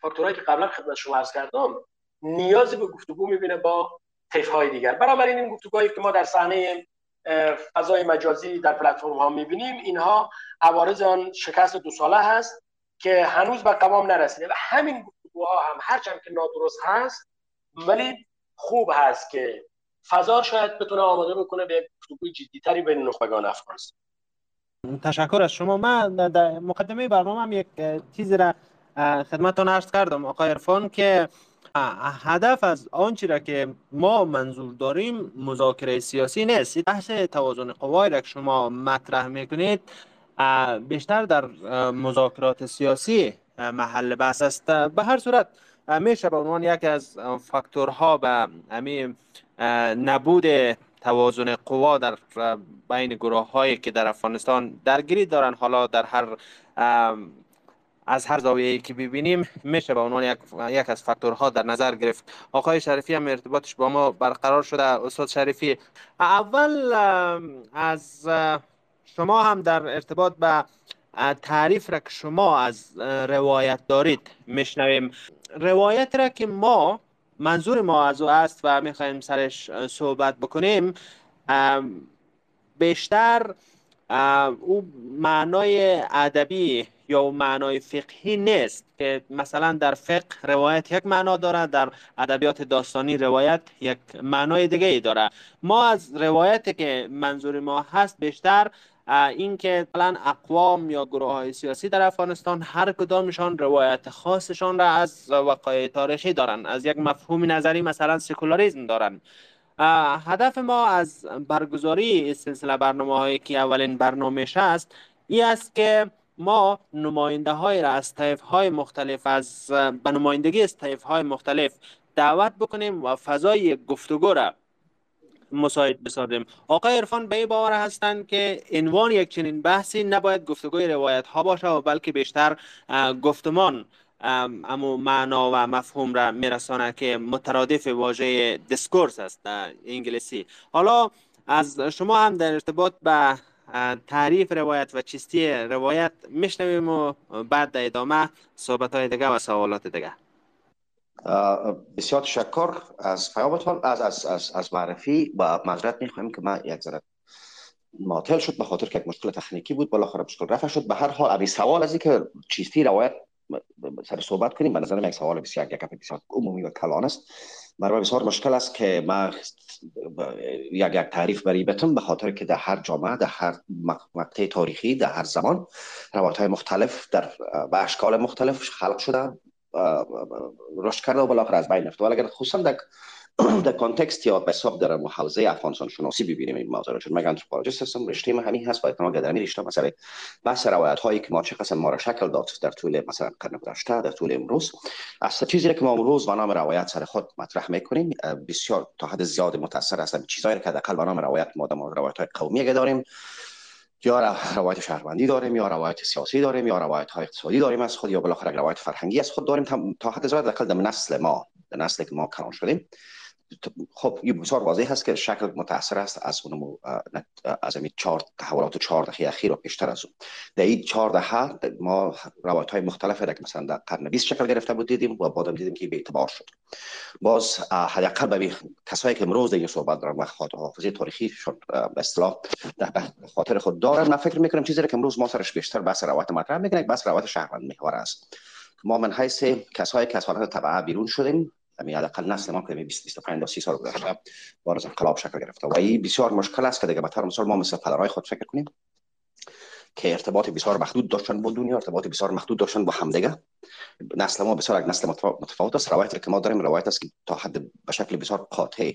فاکتورهایی که قبلا خدمت شما عرض کردم نیازی به گفتگو می‌بینه با طیف های دیگر. بنابراین این گفتگوهایی که ما در صحنه فضای مجازی در پلتفرم ها می‌بینیم اینها عوارض آن شکست دو ساله هست که هنوز به قوام نرسیده و همین گفتگوها هم هرچند که نادرست هست ولی خوب هست که فضا شاید بتونه آماده بکنه به گفتگوی جدیتری بین نخبگان افغانستان تشکر از شما. من در مقدمه برنامه هم یک چیزی را خدمتتون عرض کردم آقای عرفان که هدف از آنچه را که ما منظور داریم مذاکره سیاسی نیست. بحث توازن قوای را که شما مطرح می‌کنید بیشتر در مذاکرات سیاسی محل بحث است. به هر صورت میشه به عنوان یکی از فاکتورها به همین نبود توازن قوا در بین گروه هایی که در افغانستان درگیری دارن. حالا در هر از هر زاویه‌ای که ببینیم میشه به عنوان یک, یک از فاکتورها در نظر گرفت. آقای شریفی هم ارتباطش با ما برقرار شده. استاد شریفی اول از شما هم در ارتباط به تعریف را که شما از روایت دارید میشنویم. روایت را که ما منظور ما از او است و می‌خوایم سرش صحبت بکنیم بیشتر او معنای ادبی یا معنای فقهی نیست که مثلا در فقه روایت یک معنا داره در ادبیات داستانی روایت یک معنای دیگه ای داره ما از روایت که منظور ما هست بیشتر اینکه مثلا اقوام یا گروه های سیاسی در افغانستان هر کدامشان روایت خاصشان را از وقایع تاریخی دارن از یک مفهوم نظری مثلا سکولاریزم دارن. هدف ما از برگزاری سلسله برنامه هایی که اولین برنامه است این است که ما نماینده های را از طیف های مختلف از به نمایندگی از طیف های مختلف دعوت بکنیم و فضای گفتگو را مساعد بسازیم. آقای عرفان به باور هستند که عنوان یک چنین بحثی نباید گفتگوی روایت ها باشه و بلکه بیشتر گفتمان امو معنا و مفهوم را میرسانه که مترادف واژه discourse است در انگلیسی. حالا از شما هم در ارتباط به تعریف روایت و چیستی روایت میشنویم و بعد در ادامه صحبت های دیگه و سوالات دیگه. بسیار تشکر از پیامتان از از از, از معرفی و معذرت می‌خوایم که ما یک ذره معطل شد به خاطر که یک مشکل تکنیکی بود. بالاخره مشکل رفع شد. به هر حال ابی سوال از که چیستی روایت سر صحبت کنیم به نظر یک سوال بسیار یک بسیار عمومی و کلان است. برای بسیار مشکل است که ما یک یک تعریف بری بتم به خاطر که در هر جامعه در هر مقطع تاریخی در هر زمان روایت های مختلف در به اشکال مختلف خلق شده رشد کرده و بالاخره از بین رفته ولی اگر خصوصا در در context یا به حساب در حوزه افغانستان شناسی ببینیم این موضوع چون من anthropologist هستم رشته من همین هست و احتمال در همین رشته مثلا بحث روایت هایی که ما چه قسم ما را شکل داد در طول مثلا قرن گذشته در طول امروز. از چیزی که ما امروز به نام روایت سر خود مطرح می‌کنیم بسیار تا حد زیاد متاثر هستم چیزایی که در به نام روایت ما در روایت های قومی داریم. یا روایت شهروندی داریم یا روایت سیاسی داریم یا روایت های اقتصادی داریم از خود یا بالاخره روایت فرهنگی از خود داریم تا حد زیاد در نسل ما در نسل که ما کلان شدیم. خب این بسیار واضح هست که شکل متاثر است از اون از این چهار تحولات چهار دهه اخیر و بیشتر از اون. در این چهار دهه ما روایت های مختلفی را که مثلا در قرن 20 شکل گرفته بود دیدیم و بعدم دیدیم که به اعتبار شد. باز حداقل به کسایی که امروز این صحبت دارن و حافظه تاریخی شد به اصطلاح در خاطر خود دارن من فکر می‌کنم چیزی که امروز ما سرش بیشتر بحث روایت مطرح می‌کنیم بحث روایت شهروند محور است ما من حیث کسایی که از حالت تبعه بیرون شدیم یعنی حداقل نسل ما که 20 25 تا 30 سال گذشته از انقلاب شکل گرفته و این بسیار مشکل است که دیگه به طور مثال ما مثل پدرای خود فکر کنیم که ارتباط بسیار محدود داشتن با دنیا ارتباط بسیار محدود داشتن با همدیگه نسل ما بسیار یک نسل متفاوت است روایت که ما داریم روایت است که تا حد به شکل بسیار قاطع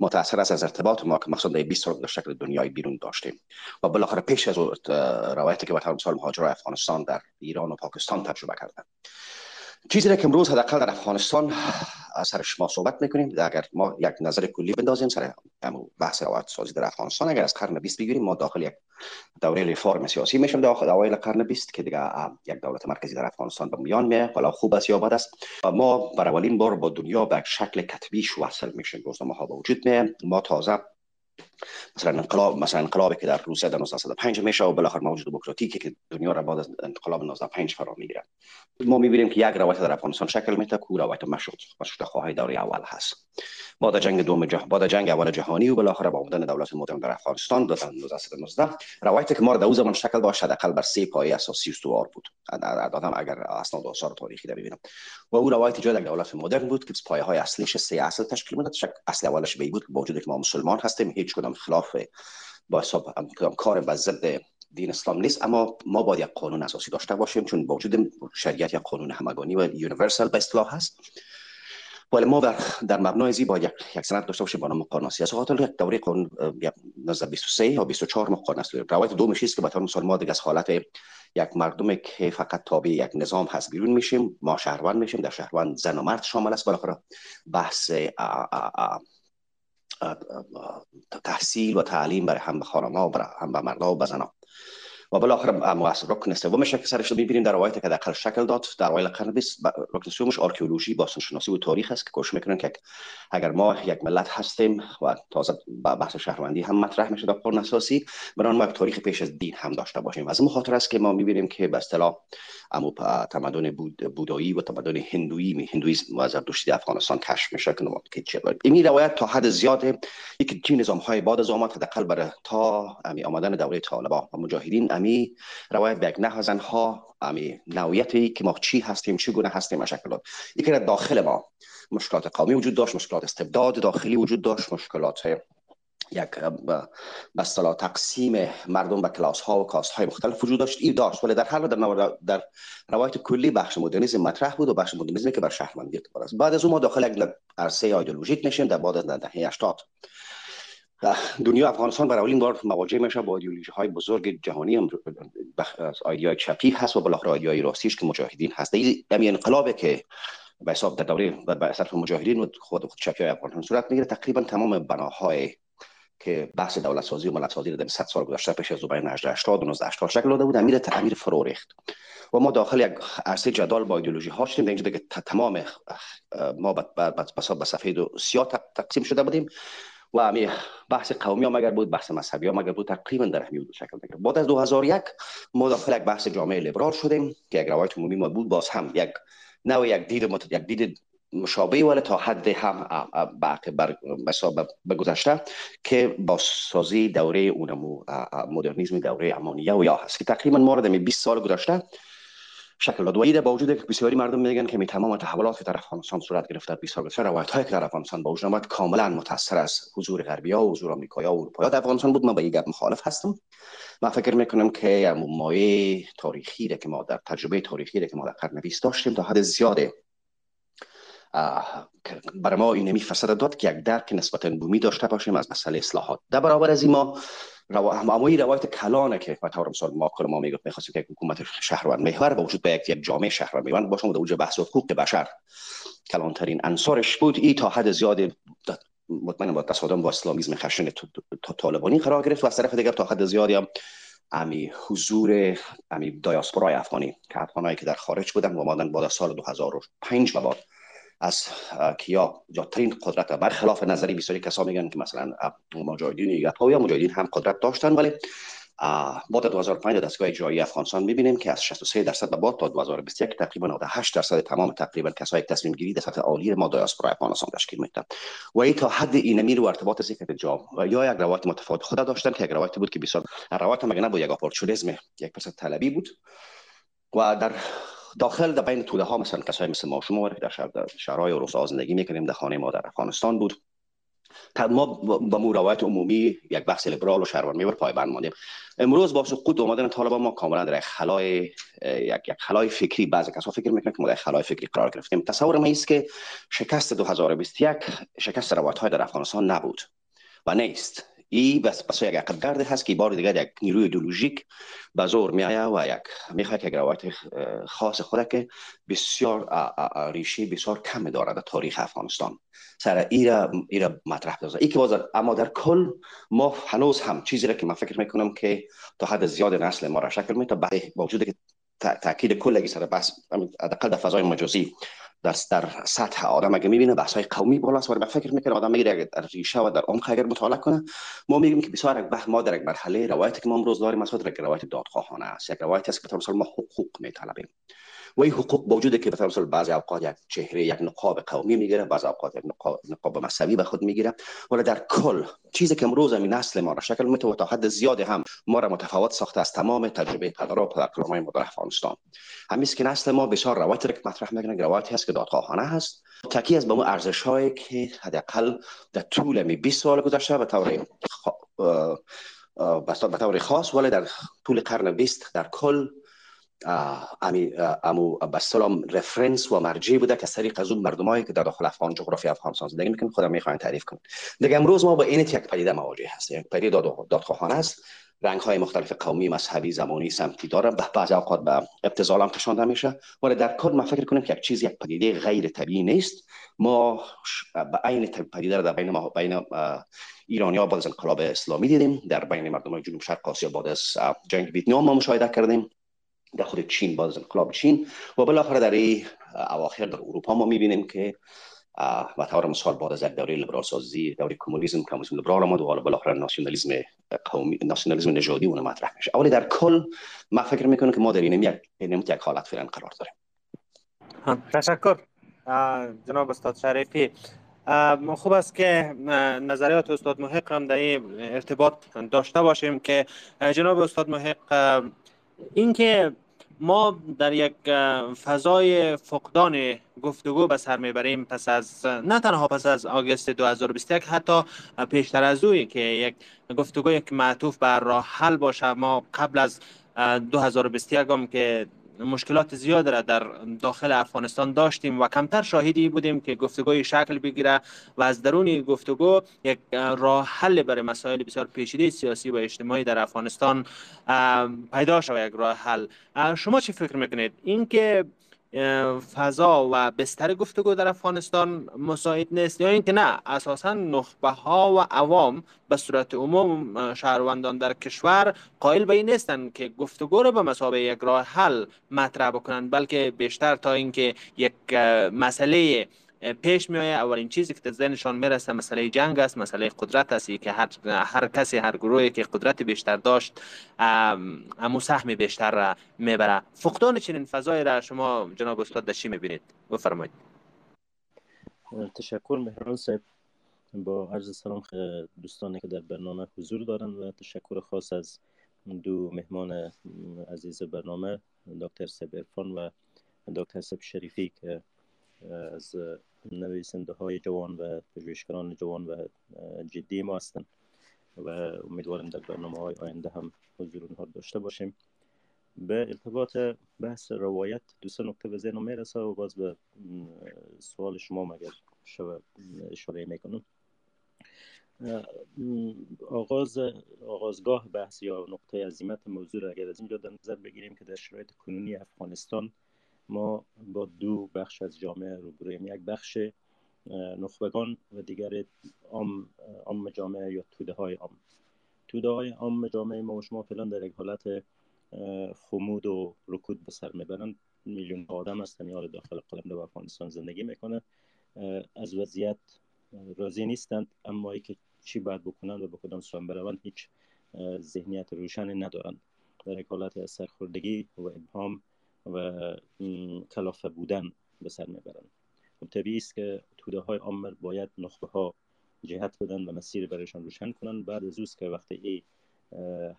متاثر است از ارتباط ما که مثلا در 20 سال در شکل دنیای بیرون داشتیم و بالاخره پیش از روایتی که به طور مثال مهاجرای افغانستان در ایران و پاکستان تجربه کردن چیزی که امروز حداقل در افغانستان سرش ما صحبت می‌کنیم. اگر ما یک نظر کلی بندازیم سر بحث روایت سازی در افغانستان اگر از قرن 20 بگیریم ما داخل یک دوره ریفرم سیاسی میشیم. داخل اوایل قرن 20 که دیگه یک دولت مرکزی در افغانستان به میان میه حالا خوب است یا بد است ما برای اولین بار با دنیا به شکل کتبیش وصل میشیم. روزنامه ها به وجود میه ما تازه مثلا انقلاب مثلا انقلابی که در روسیه در 1905 میشه و بالاخره موجود دموکراتیکی که دنیا را بعد از انقلاب 1905 فرا می‌گیره ما می‌بینیم که یک روایت در افغانستان شکل میده که روایت مشروط مشروط خواهی دوره اول هست. بعد جنگ دوم جهان بعد جنگ اول جهانی و بالاخره با آمدن دولت مدرن در افغانستان در 1919 روایتی که ما در زمان شکل داشت حداقل بر سه پایه اساسی استوار بود. دادم اگر اسناد آثار تاریخی در ببینم. و او روایت جای دولت مدرن بود که پایه های اصلیش سه اصل تشکیل می‌داد. اصل اولش به بود با وجود که ما مسلمان هستیم هیچ کدام خلاف با حساب کار به ضد دین اسلام نیست اما ما باید یک قانون اساسی داشته باشیم چون با وجود شریعت یک قانون همگانی و یونیورسال به اصطلاح هست. ولی ما در, در مبنای زی با یک, یک سند داشته باشیم با نام قانون سیاسی خاطر یک دوره قانون نزد 23 یا 24 ما قانون است. روایت دومش است که به طور مثال ما دیگه از حالت یک مردم که فقط تابع یک نظام هست بیرون میشیم ما شهروند میشیم در شهروند زن و مرد شامل است. بالاخره بحث تحصیل و تعلیم برای هم به خانم ها و هم به مرد و و بالاخره رکن سومش که سرش رو می‌بینیم. در روایت که در شکل داد. در اوایل قرن 20 رکن سومش آرکئولوژی باستان شناسی و تاریخ است که کوشش می‌کنن که اگر ما یک ملت هستیم و تازه بحث شهروندی هم مطرح میشه در قرن اساسی بران ما یک تاریخ پیش از دین هم داشته باشیم. از این خاطر است که ما می‌بینیم که به اصطلاح تمدن بود بودایی و تمدن هندویی هندویسم و زرتشتی افغانستان کشف میشه که چه این روایت تا حد زیاد یک نظام های بعد از آمد حداقل تا آمدن دوره طالبان و مجاهدین امی روایت به یک ها. امی نوعیتی که ما چی هستیم چی گونه هستیم مشکلات. یکی داخل ما. مشکلات قومی وجود داشت مشکلات استبداد داخلی وجود داشت مشکلات یک به تقسیم مردم به کلاس ها و کاست های مختلف وجود داشت این داشت. ولی در حال در, در روایت کلی بخش مدرنیسم مطرح بود و بخش مدرنیسم که بر شهروندی اعتبار است. بعد از اون ما داخل یک عرصه ایدئولوژیک نشیم در بعد از دهه 80 دنیا افغانستان برای اولین بار مواجه میشه با ایدئولوژی های بزرگ جهانی هم. از ایدئای چپی هست و بالاخره ایدئای راستیش که مجاهدین هست این انقلابی که به حساب در دوره به صرف مجاهدین و خود چپی های افغانستان صورت می‌گیره. تقریبا تمام بناهای که بحث دولت سازی و ملت سازی در 100 سال گذشته پیش از بین 1880 و 1980 شکل داده بود. امیر تعمیر فرو ریخت. و ما داخل یک عرصه جدال با ایدئولوژی ها شدیم اینجا دیگه تمام ما به سفید و سیاه تقسیم شده بودیم. و بحث قومی هم اگر بود بحث مذهبی هم اگر بود تقریبا در همین شکل می‌گیره بعد از 2001 ما داخل یک بحث جامعه لیبرال شدیم که یک روایت عمومی ما بود باز هم یک نوع یک دید مت یک دید مشابه ولی تا حد هم بر به گذشته که با سازی دوره اونمو مدرنیزم دوره امانیه و یا هست که تقریبا ما 20 سال گذشته شکل داد و با وجود که بسیاری مردم میگن که می تمام تحولات که در افغانستان صورت گرفته 20 سال گذشته روایت هایی که در افغانستان با وجود آمد کاملا متاثر از حضور غربی ها و حضور آمریکایی ها و اروپایی در افغانستان بود. من با یک مخالف هستم. من فکر می‌کنم که مایه تاریخی که ما در تجربه تاریخی که ما در قرن 20 داشتیم تا حد زیاده. برای ما این فساد داد که یک درک نسبتا بومی داشته باشیم از مسئله اصلاحات. در برابر از این ما همایی روایت کلانه که به طور مثال ما ما می‌گفت می‌خواستیم که حکومت شهروند محور با وجود به یک جامعه شهروند محور باشم در وجود بحث حقوق بشر. کلانترین انصارش بود ای تا حد زیاد مطمئن با تصادم با اسلامیزم خشن طالبانی قرار گرفت و از طرف دیگر تا حد زیادی هم امی حضور امی دایاسپورای افغانی که افغانایی که در خارج بودن و آمدن بعد سال 2005 و بعد از کیا جاترین قدرت برخلاف نظری بسیاری کسا میگن که مثلا مجاهدین یا مجاهدین هم قدرت داشتن ولی در 2005 دستگاه اجرایی افغانستان می‌بینیم که از 63 درصد به بعد تا 2021 تقریبا 98 درصد تمام تقریبا کسایی که تصمیم گیری در سطح عالی ما دیاسپورا افغانستان تشکیل میدن. و این تا حد این امیر و ارتباط جام و یا یک روایت متفاوت خود داشتن که یک روایت بود که بسیار روایت مگه نبود یک اپورتونیسم یک پس طلبی بود. و در داخل در بین توده ها مثلا کسایی مثل ما شما شهر در شهرهای روستا زندگی می‌کنیم در خانه ما در افغانستان بود. ما با مو روایت عمومی یک بحث لیبرال و شهروندی بر پایبند ماندیم. امروز با سقوط اومدن طالبان ما کاملا در خلای یک یک خلای فکری بعضی کسا فکر می‌کنن که ما در خلای فکری قرار گرفتیم. تصور ما است که شکست 2021 شکست روایت های در افغانستان نبود و نیست. ای بس بس یک عقب هست که بار دیگر یک نیروی ایدئولوژیک به زور می و یک می‌خواد یک روایت خاص خود که بسیار ریشه بسیار کم دارد در تاریخ افغانستان سر ایرا ایرا مطرح بذاره ای که باز اما در کل ما هنوز هم چیزی را که من فکر می‌کنم که تا حد زیاد نسل ما را شکل میده با وجود که تاکید کل سر بس حداقل در فضای مجازی در در سطح آدم اگه می‌بینه بحث های قومی بالاست و فکر می‌کنه آدم میگه در ریشه و در عمق اگر مطالعه کنه ما میگیم که بسیار بحث ما در یک مرحله روایتی که ما امروز داریم مسعود یک روایت دادخواهانه است یک روایتی است که مثلا ما حقوق میطلبیم. و این حقوق موجوده که مثلا بعضی اوقات یک چهره یک نقاب قومی می‌گیره بعضی اوقات یک نقاب, نقاب مذهبی به خود می‌گیره ولی در کل چیزی که امروز این نسل ما را شکل و تا حد زیاد هم ما را متفاوت ساخته از تمام تجربه پدر و پدرکلامای ما در افغانستان. همین که نسل ما بسیار روایت که مطرح می‌کنه روایتی هست که دادخواهانه هست. تکی از به اون ارزش هایی که حداقل در طول می 20 سال گذشته به طور به طور خاص ولی در طول قرن 20 در کل امی امو بسلام رفرنس و مرجع بوده که طریق از مردمایی که در داخل افغان جغرافی افغانستان زندگی می‌کنن خودم می‌خواین تعریف کنم. دیگه امروز ما با این یک پدیده مواجه هستیم. یک پدیده دادخواهانه است. رنگ های مختلف قومی مذهبی زمانی سمتی داره. به بعض اوقات به ابتذال هم کشانده میشه. ولی در کل ما فکر کنیم که یک چیز یک پدیده غیر طبیعی نیست. ما به عین پدیده در بین ما بین ایرانی ها بعد از انقلاب اسلامی دیدیم. در بین مردم جنوب شرق آسیا بعد از جنگ ویتنام ما مشاهده کردیم. در خود چین باز انقلاب چین و بالاخره در این اواخر در اروپا ما می‌بینیم که و طور مثال بعد از یک دوره لیبرال سازی دوره کمونیسم کمونیسم لیبرال آمد و بالاخره ناسیونالیسم قومی ناسیونالیسم نژادی اون مطرح میشه. اولی در کل ما فکر می‌کنم که ما در این یک یک حالت فعلا قرار داریم. تشکر. جناب استاد شریفی. خوب است که نظریات استاد محق هم در این ارتباط داشته باشیم که جناب استاد محق اینکه ما در یک فضای فقدان گفتگو به سر می‌بریم پس از نه تنها پس از آگست 2021 حتی پیشتر از اوی که یک گفتگوی که معطوف بر راه حل باشه. ما قبل از 2021 هم که مشکلات زیاد را در داخل افغانستان داشتیم و کمتر شاهدی بودیم که گفتگوی شکل بگیره و از درون گفتگو یک راه حل برای مسائل بسیار پیچیده سیاسی و اجتماعی در افغانستان پیدا شود یک راه حل. شما چی فکر می‌کنید؟ اینکه فضا و بستر گفتگو در افغانستان مساعد نیست یا اینکه نه اساسا نخبه ها و عوام به صورت عموم شهروندان در کشور قائل به این نیستند که گفتگو را به مسابقه یک راه حل مطرح بکنند بلکه بیشتر تا اینکه یک مسئله پیش می آید اولین چیزی که در ذهنشان می‌رسه مسئله جنگ است مسئله قدرت است که هر هر کسی هر گروهی که قدرت بیشتر داشت امو سهم بیشتر را می‌بره فقدان چنین فضای را شما جناب استاد چی می‌بینید؟ بفرمایید. تشکر مهران صاحب. با عرض سلام دوستانی که در برنامه حضور دارند و تشکر خاص از دو مهمان عزیز برنامه دکتر سبرفان و دکتر سب شریفی که از نویسنده های جوان و پژوهشگران جوان و جدی ما هستند و امیدوارم در برنامه های آینده هم حضور اونها داشته باشیم. به ارتباط بحث روایت دو سه نکته به ذهنم می‌رسه و باز به سوال شما مگر شو اشاره می‌کنم. آغاز آغازگاه بحث یا نقطه عظیمت موضوع را اگر از اینجا در نظر بگیریم که در شرایط کنونی افغانستان ما با دو بخش از جامعه روبرویم یک بخش نخبگان و دیگر عام عام جامعه یا توده های عام. توده های عام جامعه ما و شما فعلا در یک حالت خمود و رکود به سر می‌برند میلیون آدم هستن یا داخل قلم در افغانستان زندگی می‌کنه از وضعیت راضی نیستند اما ای که چی باید بکنند و به کدام سوان بروند هیچ ذهنیت روشن ندارند. در یک حالت از سرخوردگی و ابهام و کلافه بودن به سر می‌برند خب طبیعی است که توده های عامر باید نخبه ها جهت بدن و مسیر برایشان روشن کنند بعد از اوست که وقتی ای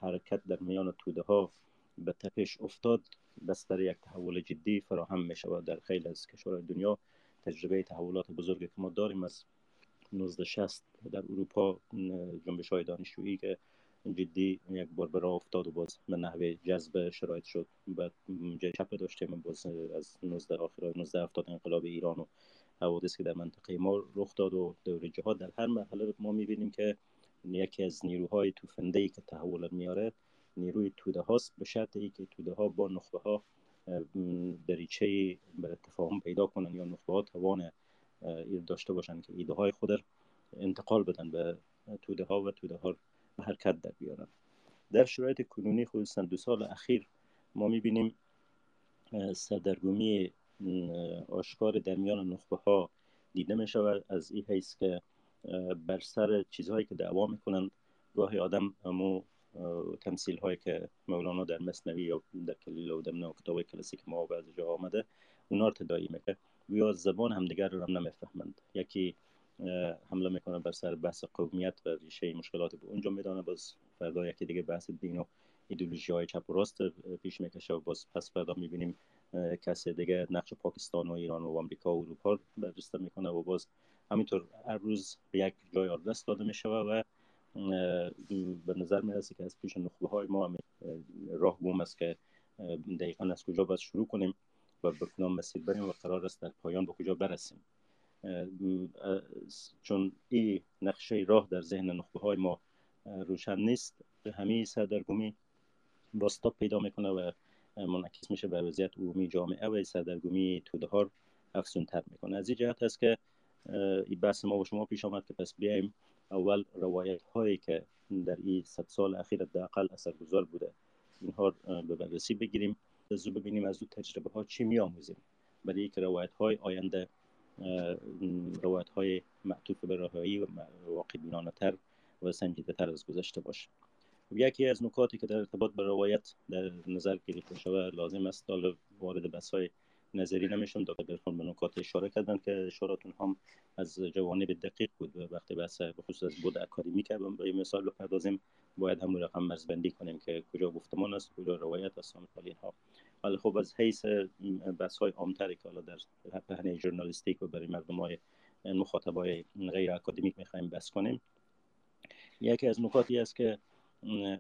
حرکت در میان توده ها به تپش افتاد بستر یک تحول جدی فراهم می شود در خیلی از کشورهای دنیا تجربه تحولات بزرگی که ما داریم از 1960 در اروپا جنبش های دانشجویی که جدی یک بار به افتاد و باز به نحوه جذب شرایط شد. جای چپ داشتیم باز از 19 آخر 19 افتاد انقلاب ایران و حوادث که در منطقه ما رخ داد و دور جهاد در هر مرحله ما می‌بینیم که یکی از نیروهای توفنده ای که تحول میاره نیروی توده هاست به شرط ای که توده ها با نخبه ها دریچه بر تفاهم پیدا کنن یا نخبه ها توان داشته باشن که ایده های خود انتقال بدن به توده ها و توده ها حرکت در بیارن در شرایط کنونی خصوصا دو سال اخیر ما می‌بینیم سردرگمی آشکار در میان نخبه ها دیده می از این حیث که بر سر چیزهایی که دعوا می‌کنند گاهی آدم همو تمثیل هایی که مولانا در مصنوی یا در کلیل و دمنه و کتاب کلاسیک ما از جا آمده اونا رو تدایی می‌کنه. یا زبان همدیگر رو هم نمی‌فهمند. یکی حمله می‌کنه بر سر بحث قومیت و ریشه مشکلات به اونجا میدانه باز فردا یکی دیگه بحث دین و ایدولوژی های چپ و راست پیش می‌کشه و باز پس فردا می‌بینیم کسی دیگه نقش پاکستان و ایران و آمریکا و اروپا برجسته می‌کنه و باز همینطور هر روز به یک جای آدرس داده میشه و به نظر می‌رسه که از پیش نخبه های ما راه گم است که دقیقا از کجا باید شروع کنیم و به کدام مسیر بریم و قرار است در پایان به کجا برسیم. چون این نقشه راه در ذهن نخبه های ما روشن نیست. همه سردرگمی باستاب پیدا می‌کنه و منعکس میشه به وضعیت عمومی جامعه و سردرگمی توده ها افزون تر می‌کنه. از این جهت هست که این بحث ما و شما پیش آمد که پس بیایم اول روایت هایی که در این صد سال اخیر اثر اثرگذار بوده اینها به بررسی بگیریم. از ببینیم از او تجربه ها چی میآموزیم. برای اینکه روایت های آینده روایت های معطوف به راهایی و واقع بینانه تر و سنجیده تر از گذشته باشه. یکی از نکاتی که در ارتباط به روایت در نظر گرفته شود لازم است وارد بحث های نظری نمیشم. دکتر به نکات اشاره کردن که اشاراتون هم از جوانب دقیق بود و وقتی بحث خصوص از بود اکادمی که به مثال بپردازیم. باید همون رقم مرزبندی کنیم که کجا گفتمان است کجا روایت است و ها ولی خب از حیث بحث های عامتری که حالا در پهنه ژورنالیستیک و برای مردم های مخاطبای غیر اکادمیک می‌خوایم بحث کنیم یکی از نکاتی است که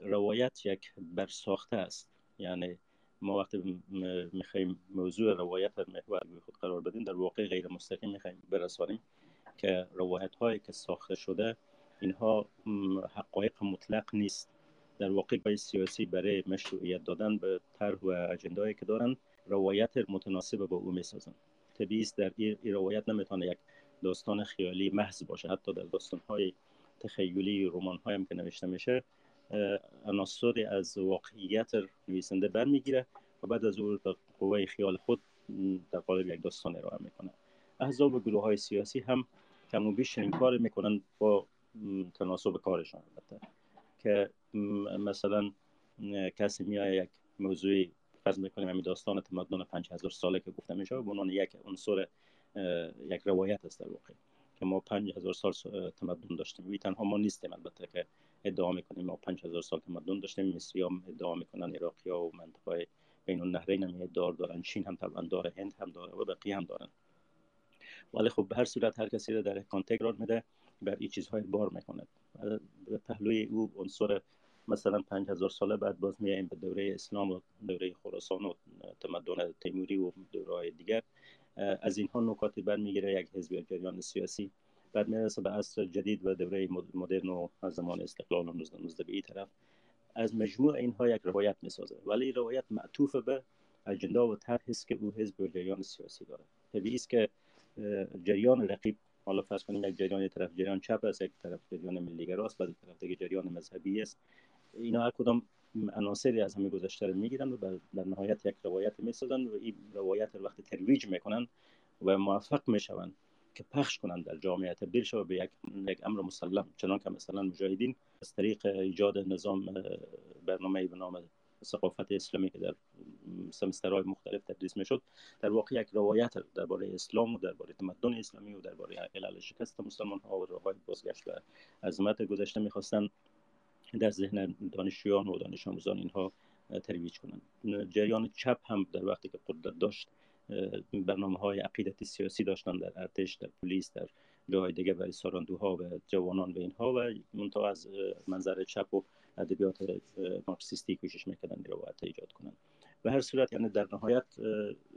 روایت یک برساخته است. یعنی ما وقتی می‌خوایم موضوع روایت در محور خود قرار بدیم در واقع غیر مستقیم می‌خوایم برسانیم که روایت هایی که ساخته شده اینها حقایق مطلق نیست. در واقع بای سیاسی برای مشروعیت دادن به طرح و اجندایی که دارن روایت متناسب با او می‌سازن طبیعی است در این روایت نمی‌تونه یک داستان خیالی محض باشه حتی در داستان های تخیلی رمان هایم که نوشته میشه عناصری از واقعیت نویسنده برمیگیره و بعد از او قوه خیال خود در قالب یک داستان ارائه می‌کنه. احزاب و گروه های سیاسی هم کم و بیش این کار می‌کنن با تناسب کارشان البته که مثلا کسی میای یک موضوعی فرض می‌کنیم همین داستان تمدن 5000 ساله که گفته میشه به عنوان یک عنصر یک روایت است در واقع که ما 5000 سال تمدن داشتیم. وی تنها ما نیستیم البته که ادعا می‌کنیم ما 5000 سال تمدن داشتیم. مصری هم ادعا می‌کنن عراقی ها و منطقه بین النهرین هم ادعا دارن چین هم طبعا داره هند هم داره و بقیه هم دارن. ولی خب به هر صورت هر کسی در کانتک قرار میده بر این چیزهای بار می‌کنه پهلوی او عنصر مثلا 5000 ساله بعد باز میایم به دوره اسلام و دوره خراسان و تمدن تیموری و دوره دیگر از اینها نکاتی برمیگیره یک حزب یا جریان سیاسی. بعد می‌رسه به عصر جدید و دوره مدرن و از زمان استقلال و 19 به این طرف. از مجموع اینها یک روایت می‌سازه. ولی روایت معطوف به اجنده و طرح است که او حزب جریان سیاسی داره طبیعی است که جریان رقیب حالا فرض کنیم یک جریان طرف جریان چپ است یک طرف جریان ملیگراست بعد طرف دیگه جریان مذهبی است. اینا هر کدام عناصری از همه گذشته رو می‌گیرن و در نهایت یک روایت می‌سازن و این روایت رو وقتی ترویج می‌کنن و موفق میشون که پخش کنند در جامعه تبدیل شود به یک, یک امر مسلم. چنان که مثلا مجاهدین از طریق ایجاد نظام برنامه به نام ثقافت اسلامی که در سمسترهای مختلف تدریس می‌شد در واقع یک روایت درباره اسلام و درباره تمدن اسلامی و درباره علل شکست مسلمان ها و راه بازگشت به عظمت گذشته می‌خواستند. در ذهن دانشجویان و دانش آموزان اینها ترویج کنند. جریان چپ هم در وقتی که قدرت داشت برنامه های عقیدت سیاسی داشتن در ارتش در پلیس در جاهای دیگه برای ساراندوها و جوانان و اینها و منتها از منظر چپ و ادبیات مارکسیستی کوشش می‌کردن روایت ایجاد کنند. به هر صورت یعنی در نهایت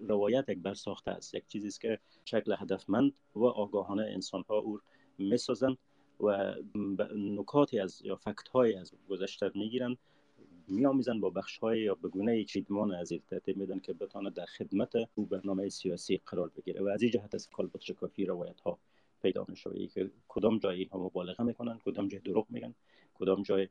روایت یک برساخته است. یک چیزی است که شکل هدفمند و آگاهانه انسان ها او می‌سازند. و نکاتی از یا فکت های از گذشته می‌گیرند میآمیزند با بخش های یا به گونه چیدمان از این ترتیب میدن که بتانه در خدمت او برنامه سیاسی قرار بگیره. و از این جهت از کالبوت شکافی روایت ها پیدا میشه. که کدام جای اینها مبالغه می‌کنن کدام جای دروغ میگن کدام جای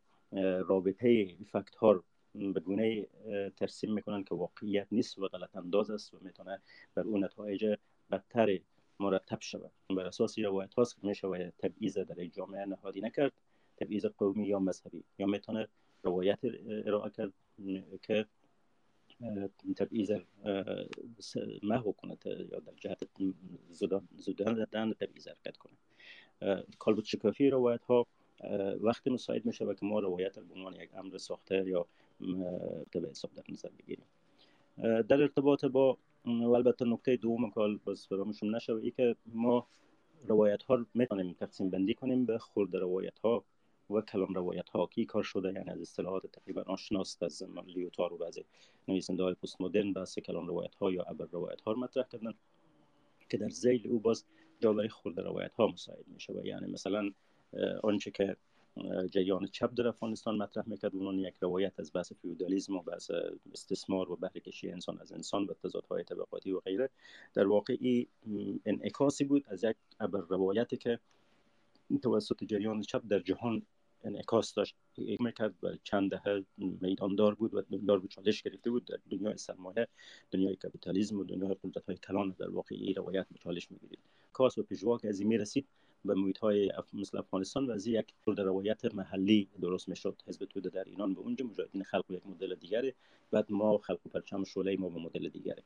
رابطه فکت ها به گونه ترسیم می‌کنن که واقعیت نیست و غلط انداز است و می‌تونه بر اون نتایج بدتر مرتب شود. بر اساس روایت هاست که میشه تبعیض در جامعه نهادی نکرد تبعیض قومی یا مذهبی. یا می‌تونه روایت ارائه کرد که تبعیض محو کنه یا در جهت زدن تبعیض حرکت کنه. کالبوت شکافی روایت ها وقتی مساعد میشه و که ما روایت به عنوان یک امر ساخته یا به حساب در نظر بگیریم. در ارتباط با و البته نکته دوم کال باز فراموشم نشه ای که ما روایت ها می‌تونیم تقسیم بندی کنیم به خورد روایت ها و کلام روایت ها کی کار شده؟ یعنی از اصطلاحات تقریبا آشناست از لیوتار و بعضی نویسنده های پست مدرن بحث کلام روایت ها یا ابر روایت ها مطرح کردن که در زیل او باز جا برای خورد روایت ها مساعد میشه و یعنی مثلا آنچه که جریان چپ در افغانستان مطرح می‌کرد. اون یک روایت از بحث فیودالیسم و بحث استثمار و بهره کشی انسان از انسان و تضادهای طبقاتی و غیره. در واقع انعکاسی بود از یک ابر روایتی که توسط جریان چپ در جهان انعکاس داشت. می‌کرد و چند دهه میداندار بود و دنیا رو چالش گرفته بود. در دنیای سرمایه دنیای کپیتالیسم و دنیای قدرت های کلان در واقع این روایت به چالش می‌گیرید. کاس و پیشوا از این می‌رسید. به محیط های مثل افغانستان و از یک روایت محلی درست می‌شد. حزب توده در ایران به اونجا مجاهدین خلق یک مدل دیگره بعد ما خلق و پرچم شعله ما به مدل دیگره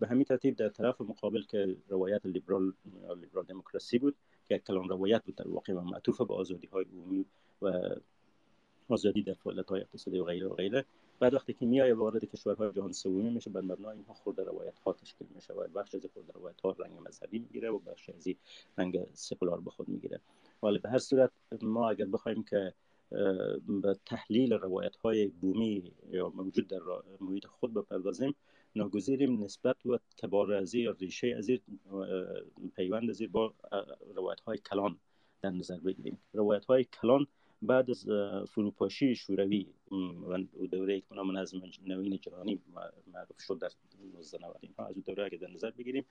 به همین ترتیب در طرف مقابل که روایت لیبرال لیبرال دموکراسی بود که کلان روایت بود در واقع معطوف به آزادی های عمومی و آزادی در فعالیت های اقتصادی و غیره و غیره بعد وقتی که میایه وارد کشورهای جهان سومی میشه بر مبنای اینها خورده روایت ها تشکیل میشه. و بخش از خورده روایت ها رنگ مذهبی می‌گیره و بخش از رنگ سکولار به خود می‌گیره. ولی به هر صورت ما اگر بخوایم که به تحلیل روایت های بومی یا موجود در محیط خود بپردازیم ناگزیریم نسبت و تبارزی یا ریشه از پیوند از با روایت های کلان در نظر بگیریم. روایت های کلان بعد از فروپاشی شوروی و دوره که نام نظم نوین جهانی معروف شد در 1990 ها از دوره اگه در نظر بگیریم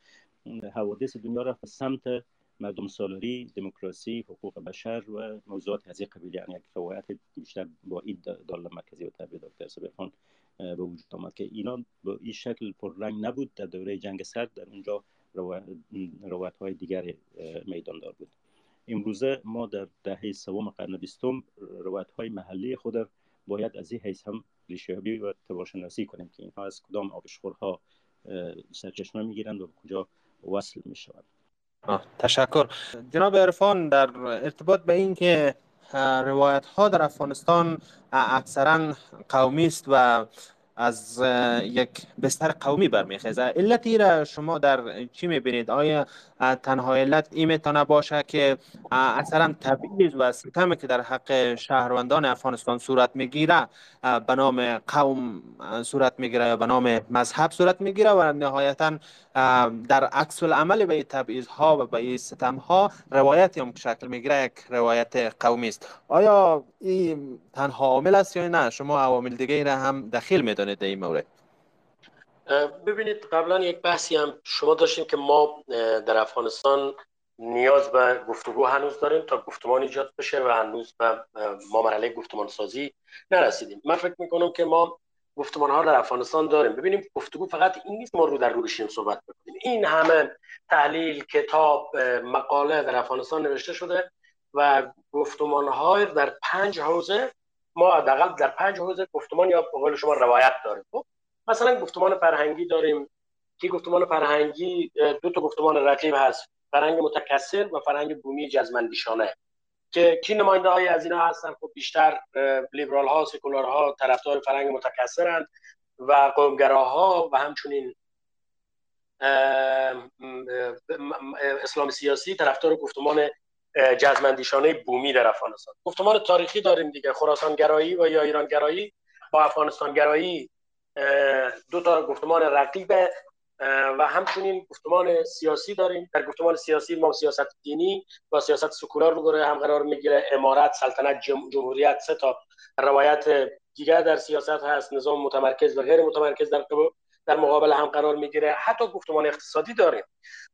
حوادث دنیا به سمت مردم سالاری دموکراسی حقوق بشر و موضوعات از این قبیل یعنی یک روایت بیشتر با این دال مرکزی و تربیت دکتر سبیخان به وجود آمد که اینا با این شکل رنگ نبود. در دوره جنگ سرد در اونجا روایت های دیگر میدان دار بود. امروزه ما در دهه سوم قرن بیستم روایت های محلی خود باید از این حیث هم ریشه‌یابی و تباشناسی کنیم که اینها از کدام آبشخورها سرچشمه می‌گیرند و کجا وصل می‌شوند. تشکر. جناب عرفان در ارتباط به این که روایت ها در افغانستان اکثرا قومی است و از یک بستر قومی برمیخیزه علتی را شما در چی می‌بینید؟ آیا تنها علت این می‌تونه باشه که اصلا تبعیض و ستمی که در حق شهروندان افغانستان صورت می‌گیره به نام قوم صورت می‌گیره یا به نام مذهب صورت می‌گیره و نهایتا در عکس العمل به تبعیض ها و به ستم ها روایتی هم شکل می‌گیره یک روایت قومی است. آیا این تنها عامل است یا نه؟ شما عوامل دیگه را هم دخیل می‌دانید در این مورد. ببینید قبلا یک بحثی هم شما داشتیم که ما در افغانستان نیاز به گفتگو هنوز داریم تا گفتمان ایجاد بشه و هنوز به ما مرحله گفتمان سازی نرسیدیم. من فکر می‌کنم که ما گفتمان ها در افغانستان داریم. ببینیم گفتگو فقط این نیست ما رو در رو بشیم صحبت بکنیم. این همه تحلیل کتاب مقاله در افغانستان نوشته شده و گفتمان های در پنج حوزه ما حداقل در پنج حوزه گفتمان یا به شما روایت داریم. خب مثلا گفتمان فرهنگی داریم که گفتمان فرهنگی دو تا گفتمان رقیب هست. فرهنگ متکثر و فرهنگ بومی جزمندیشانه. که کی نماینده های از اینا هستن؟ خب بیشتر لیبرال ها سکولار ها طرفدار فرهنگ متکثرند و قومگراها و همچنین اسلام سیاسی طرفدار گفتمان جزمندیشانه بومی در افغانستان. گفتمان تاریخی داریم دیگه. خراسان گرایی و یا ایران گرایی با افغانستان گرایی دو تا گفتمان رقیب و همچنین گفتمان سیاسی داریم. در گفتمان سیاسی ما سیاست دینی و سیاست سکولار رو هم قرار می‌گیره امارت سلطنت جمهوریت سه تا روایت دیگر در سیاست هست. نظام متمرکز و غیر متمرکز در در مقابل هم قرار می‌گیره. حتی گفتمان اقتصادی داریم.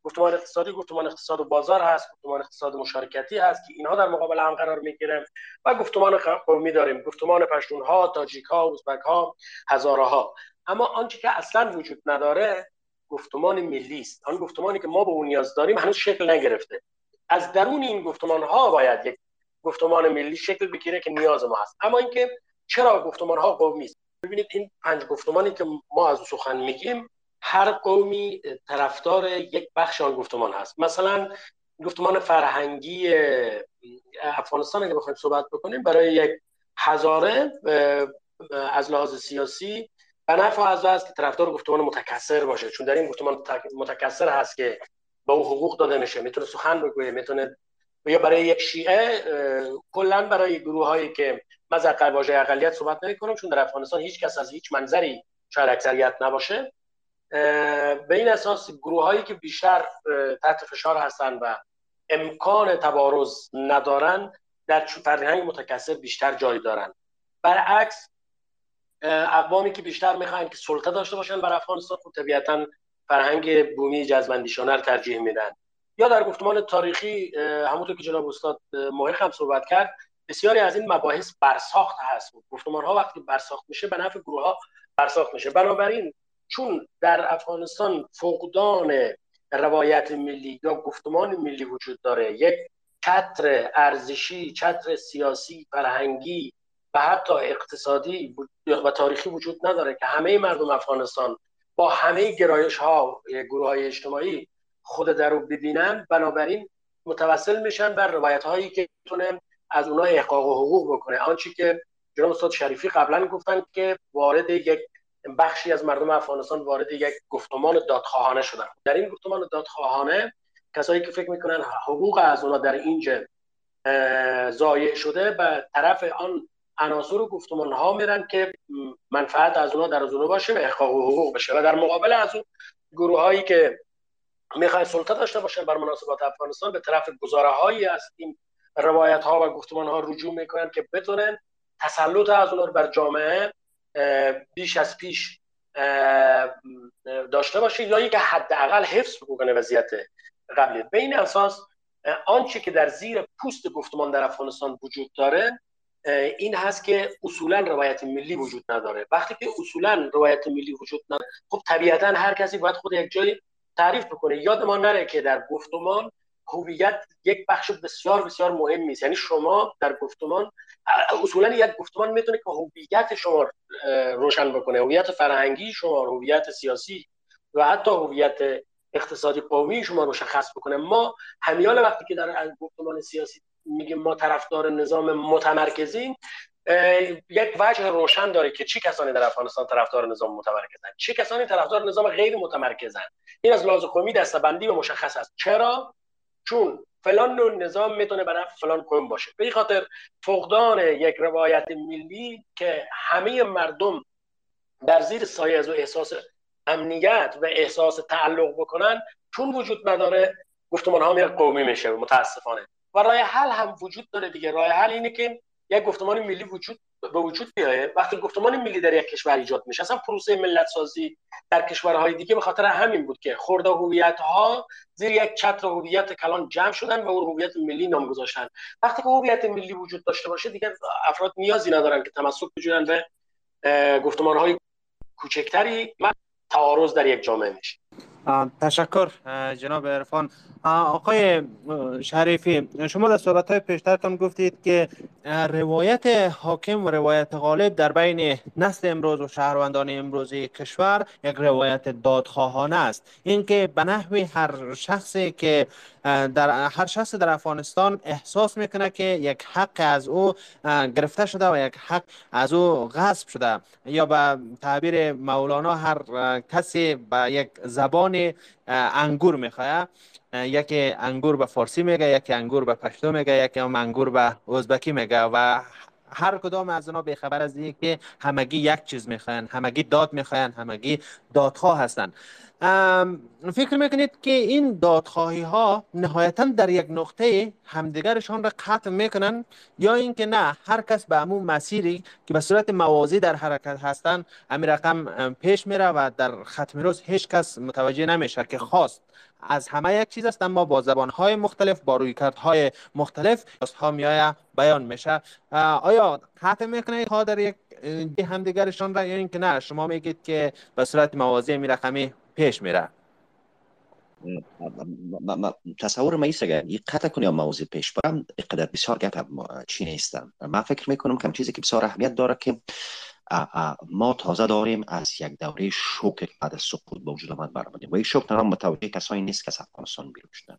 گفتمان اقتصادی گفتمان اقتصاد و بازار هست گفتمان اقتصاد مشارکتی هست که اینها در مقابل هم قرار می‌گیره و گفتمان قومی داریم. گفتمان پشتون ها تاجیک ها ازبک ها هزاره ها اما آنچه که اصلا وجود نداره گفتمان ملی است. آن گفتمانی که ما به اون نیاز داریم هنوز شکل نگرفته. از درون این گفتمان ها باید یک گفتمان ملی شکل بگیره که نیاز ما هست. اما اینکه چرا گفتمان ها قومی است؟ ببینید این پنج گفتمانی که ما از سخن میگیم هر قومی طرفدار یک بخش آن گفتمان هست. مثلا گفتمان فرهنگی افغانستان اگه بخوایم صحبت بکنیم برای یک هزاره از لحاظ سیاسی و نفع از است که طرفدار گفتمان متکثر باشه. چون در این گفتمان متکثر هست که به او حقوق داده میشه. می‌تونه سخن بگویه می‌تونه یا برای یک شیعه کلا برای گروه هایی که من از واژه اقلیت صحبت نمی کنم چون در افغانستان هیچ کس از هیچ منظری شاید اکثریت نباشه. به این اساس گروه هایی که بیشتر تحت فشار هستن و امکان تبارز ندارن در فرهنگ متکثر بیشتر جای دارن. برعکس اقوامی که بیشتر می‌خواین که سلطه داشته باشن بر افغانستان خب طبیعتا فرهنگ بومی جزمندیشانه رو ترجیح میدن. یا در گفتمان تاریخی همونطور که جناب استاد محق هم صحبت کرد بسیاری از این مباحث برساخت هست. گفتمان ها وقتی برساخت میشه به نفع گروه ها برساخت میشه. بنابراین چون در افغانستان فقدان روایت ملی یا گفتمان ملی وجود داره یک چتر ارزشی چتر سیاسی فرهنگی و حتی اقتصادی و تاریخی وجود نداره که همه مردم افغانستان با همه گرایش ها گروه های اجتماعی خود در رو ببینن بنابراین متوسل میشن بر روایت هایی که می‌تونه از اونها احقاق و حقوق بکنه. آنچه که جناب استاد شریفی قبلا گفتن که وارد یک بخشی از مردم افغانستان وارد یک گفتمان دادخواهانه شدن. در این گفتمان دادخواهانه کسایی که فکر می‌کنن حقوق از اونها در اینجا ضایع شده به طرف آن عناصر و گفتمان ها میرن که منفعت از اونها در از اونها باشه و احقاق و حقوق بشه. و در مقابل از اون گروه هایی که می‌خوان سلطه داشته باشن بر مناسبات افغانستان به طرف گزاره هایی از این روایت ها و گفتمان ها رجوع می‌کنن که بتونن تسلط از اونها بر جامعه بیش از پیش داشته باشه یا اینکه حداقل حفظ بکنه وضعیت قبلی. به این اساس آنچه که در زیر پوست گفتمان در افغانستان وجود داره این هست که اصولا روایت ملی وجود نداره. وقتی که اصولا روایت ملی وجود نداره خب طبیعتا هر کسی باید خود یک جای تعریف بکنه. یاد ما نره که در گفتمان هویت یک بخش بسیار بسیار مهم است یعنی شما در گفتمان اصولا یک گفتمان می‌تونه که هویت شما روشن بکنه. هویت فرهنگی شما هویت سیاسی و حتی هویت اقتصادی قومی شما رو مشخص بکنه. ما همیال وقتی که در گفتمان سیاسی میگیم ما طرفدار نظام متمرکزیم یک وجه روشن داره که چه کسانی در افغانستان طرفدار نظام متمرکزن؟ چه کسانی طرفدار نظام غیر متمرکزن؟ این از لحاظ قومی دستبندی و مشخص است. چرا؟ چون فلان نوع نظام می‌تونه برای فلان قوم باشه. به خاطر فقدان یک روایت ملی که همه مردم در زیر سایه از احساس امنیت و احساس تعلق بکنن چون وجود نداره گفتمان ها قومی میشه متاسفانه. و راه حل هم وجود داره دیگه. راه حل اینه که یک گفتمان ملی وجود به وجود بیایه وقتی گفتمان ملی در یک کشور ایجاد میشه اصلا پروسه ملت سازی در کشورهای دیگه به خاطر همین بود که خورده هویت ها زیر یک چتر هویت کلان جمع شدن و اون هویت ملی نام گذاشتن. وقتی که هویت ملی وجود داشته باشه دیگه افراد نیازی ندارن که تمسک بجویند به گفتمان های کوچکتری تعارض در یک جامعه میشه. تشکر جناب عرفان. آقای شریفی شما در صحبت های پیشترتان گفتید که روایت حاکم و روایت غالب در بین نسل امروز و شهروندان امروزی کشور یک روایت دادخواهانه است. اینکه به نحوی هر شخصی که در هر شخص در افغانستان احساس می‌کنه که یک حق از او گرفته شده و یک حق از او غصب شده یا به تعبیر مولانا هر کسی به یک زبان انگور می‌خواه یکی انگور به فارسی میگه یکی انگور به پشتو میگه یکی هم انگور به ازبکی میگه و هر کدام از اونا خبر از که همگی یک چیز می‌خواین همگی داد می‌خواین همگی دادخواه هستند فکر می‌کنید که این دادخواهی ها نهایتا در یک نقطه همدیگرشان را قطع می‌کنن یا اینکه نه هر کس به همون مسیری که به صورت موازی در حرکت هستند همین رقم پیش میره و در ختم روز هیچ کس متوجه نمیشه که خواست از همه یک چیز است اما با زبان های مختلف با روی های مختلف ها میایه بیان میشه. آیا قطع می‌کنه ها در یک همدیگرشان را یا اینکه نه شما میگید که به صورت موازی می رقمی پیش میره؟ تصور ما ایست اگر یک قطع کنی یا موضوع پیش برم قدر بسیار گپ چی نیستم. من فکر می‌کنم که چیزی که بسیار اهمیت داره که ما تازه داریم از یک دوره شوک بعد از سقوط به وجود آمد برآمدیم. و این شوک تنها متوجه کسایی نیست که از افغانستان بیرون شدن.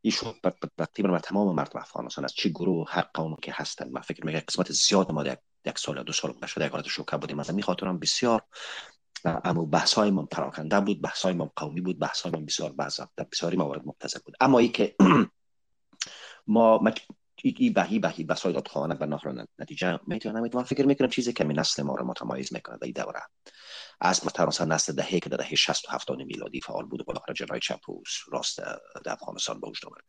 این شوک تقریبا تمام مردم افغانستان از چه گروه هر قوم که هستند من فکر می‌کنم قسمت زیاد ما یک سال دو سال گذشته یک حالت شوکه بودیم. از این خاطرم بسیار اما بحث های من پراکنده بود بحث های من قومی بود بحث های من بسیار بعض در بسیاری موارد مبتذل بود. اما ای که ما ای بهی بهی بسای خواهند و نهر نتیجه می‌تونه من فکر می‌کنم چیزی که نسل ما رو متمایز می‌کنه. در این دوره از مثلا نسل دهه که در دهه 60 و 70 میلادی فعال بود و بالاخره جنرال چپوس راست در افغانستان به وجود آمد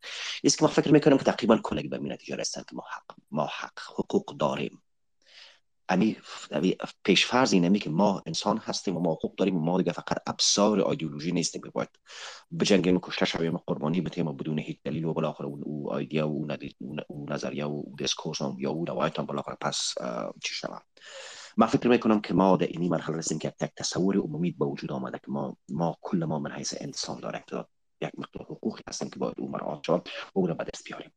است که ما فکر می‌کنم که تقریبا کلگی به نتیجه رسیدن که ما حق ما حق حقوق داریم. امی پیش فرض اینه که ما انسان هستیم و ما حقوق داریم و ما دیگه فقط ابزار ایدئولوژی نیستیم که باید بجنگیم کشته شویم قربانی بتیم و بدون هیچ دلیل و بالاخره او idea و او نظریه و discourse یا او روایت هم بالاخره پس چی شود؟ ما فکر می‌کنم که ما در اینی مرحله رسیدیم که یک تصور عمومی به وجود آمده که ما ما کل ما من حیث انسان داره یک مقدار حقوقی هستیم که باید او مراعات شد او را به دست بیاریم.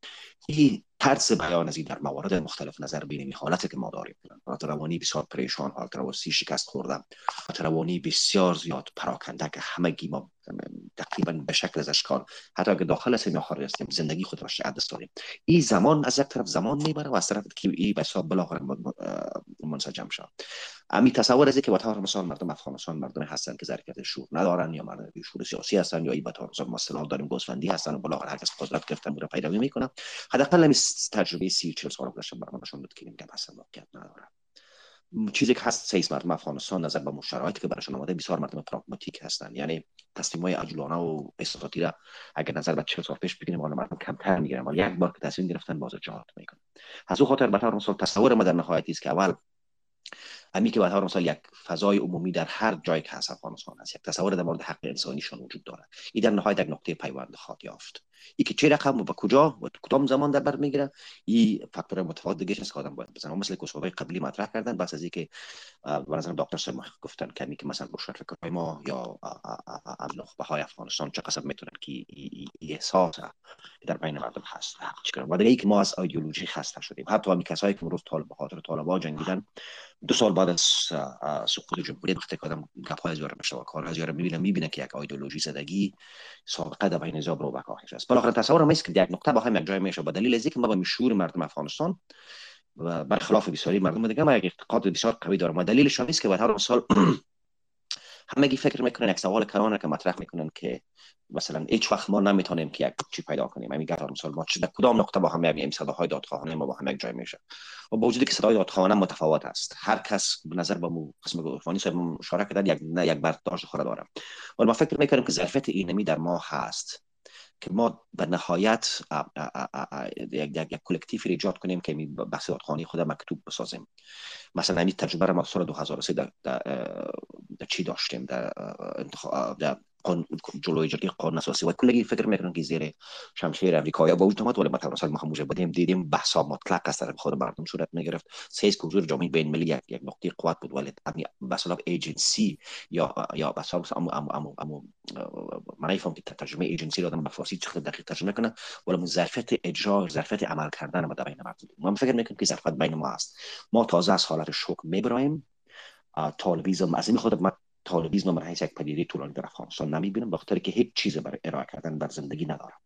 این طرز بیان از در موارد مختلف نظر بینیم حالتی که ما داریم. حالت روانی بسیار پریشان حالت روانی شکست خوردم حالت روانی بسیار زیاد پراکنده که همگی ما تقریبا به شکل از اشکال حتی اگر داخل هستیم یا خارج هستیم زندگی خود را دست داریم. این زمان از یک طرف زمان می‌بره و از طرف که این حساب بالاخره منسجم شد امی تصور از که مثال مردم افغانستان مردم هستند که ظرفیت شور ندارن یا مردم شور سیاسی هستند یا ای به طور مثلا داریم گوسفندی هستن و بالاخره هر کس قدرت گرفتن رو پیروی می‌کنه حداقل همین تجربه سی چهل سال گذشته برام نشون بود که این اصلا واقعیت نداره. چیزی که هست سیز مردم افغانستان نظر به شرایطی که براشون آماده بسیار مردم پراگماتیک هستند یعنی تصمیم های عجولانه و احساساتی را اگر نظر به 40 سال پیش بگیریم حالا مردم کمتر می‌گیرن. ولی یک بار که تصمیم گرفتن باز جهاد می‌کنن. از او خاطر به طور مثال تصور ما در نهایتی است که اول امی که به مثال یک فضای عمومی در هر جایی که هست افغانستان هست یک تصور در مورد حق انسانیشون وجود داره این در نهایت یک نقطه پیوند خواهد یافت. ای که چه رقم و به کجا و کدام زمان در بر می‌گیره این فاکتور متفاوت دیگه است که آدم باید بزنه مثل که قبلی مطرح کردن بس از اینکه به نظر دکتر سر گفتن کمی که مثلا روشن فکرهای ما یا نخبه های افغانستان چه قسم می‌تونن که احساس در بین مردم هست و دیگه ای که ما از ایدئولوژی خسته شدیم. حتی همین کسایی که امروز طالب به خاطر طالبا جنگیدن دو سال بعد از سقوط جمهوریت وقتی که آدم گپ های زیاد میشه و کار زیاد می‌بینه می‌بینه که یک ایدئولوژی زدگی سابقه در بین نظام رو بکاهش است بالاخره تصور ما است که یک نقطه با هم یک جای میشه. با دلیل از اینکه ما به مشهور مردم افغانستان و برخلاف بسیاری مردم دیگه ما یک اعتقاد بسیار قوی دارم. و دلیلش است که به هر مثال همگی فکر می‌کنن یک سوال کرانه که مطرح می‌کنن که مثلا هیچ وقت ما نمی‌تونیم که یک چی پیدا کنیم. همین گفتار مثال ما در کدام نقطه با هم یک صداهای دادخواهانه ما با هم یک جای میشه. و با وجودی که صدای دادخواهانه متفاوت است. هر کس به نظر با مو قسم گفتانی صاحب مشارکت کردن یک یک برداشت خود داره ولی ما فکر می‌کنیم که ظرفیت اینمی در ما هست. که ما به نهایت یک کلکتیو ایجاد کنیم که بحث خانی خود مکتوب بسازیم. مثلا این تجربه را ما سال 2003 در, چی داشتیم؟ در, در جلوی قانون اساسی و کلگی فکر می‌کنن که زیر شمشیر امریکایی با وجود ولی ما توسط ما بدیم دیدیم بحثا مطلق از طرف خود مردم صورت می‌گرفت سیز که حضور جامعه بین ملی یک یک نقطه قوت بود. ولی مثلا ایجنسی یا یا مثلا امو امو امو من نفهم که ترجمه ایجنسی رو به فارسی چقدر دقیق ترجمه کنه ولی ظرفیت اجرا ظرفیت عمل کردن ما بین مردم ما فکر می‌کنم که ظرفیت بین ما است. ما تازه از حالت شوک میبرایم طالبیزم از این خود ما طالبیزم من حیث یک پدیده طولانی در افغانستان نمی‌بینم بخاطر که هیچ چیز برای ارائه کردن بر زندگی ندارم.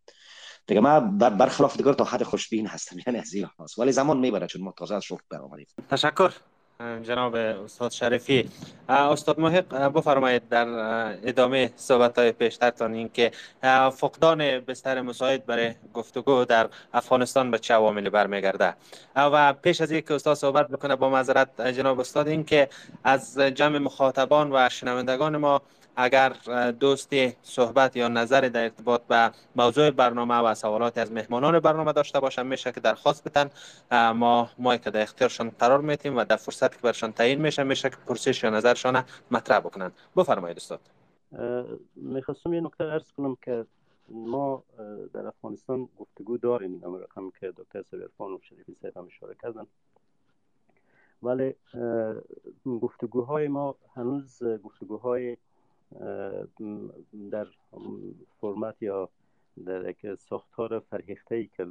دیگه ما برخلاف دیگر تا حد خوشبین هستم یعنی از این ولی زمان می‌بره چون ما تازه از شغل برآمدیم. تشکر. جناب استاد شریفی. استاد محق بفرمایید در ادامه صحبت های پیشترتان این که فقدان بستر مساعد برای گفتگو در افغانستان به چه عواملی برمیگرده؟ و پیش از اینکه استاد صحبت بکنه با معذرت جناب استاد این که از جمع مخاطبان و شنوندگان ما اگر دوستی صحبت یا نظری در ارتباط به موضوع برنامه و سوالات از مهمانان برنامه داشته باشن میشه که درخواست بتن ما ما که در اختیارشان قرار میتیم و در فرصت که برشان تعیین میشه میشه که پرسش یا نظرشان مطرح بکنن. بفرمایید استاد. می‌خواستم یه نکته ارز کنم که ما در افغانستان گفتگو داریم این رقم که دکتر سویرفان و شریفی صاحب هم اشاره کردن. ولی گفتگوهای ما هنوز گفتگوهای در فرمت یا در یک ساختار فرهیخته ای که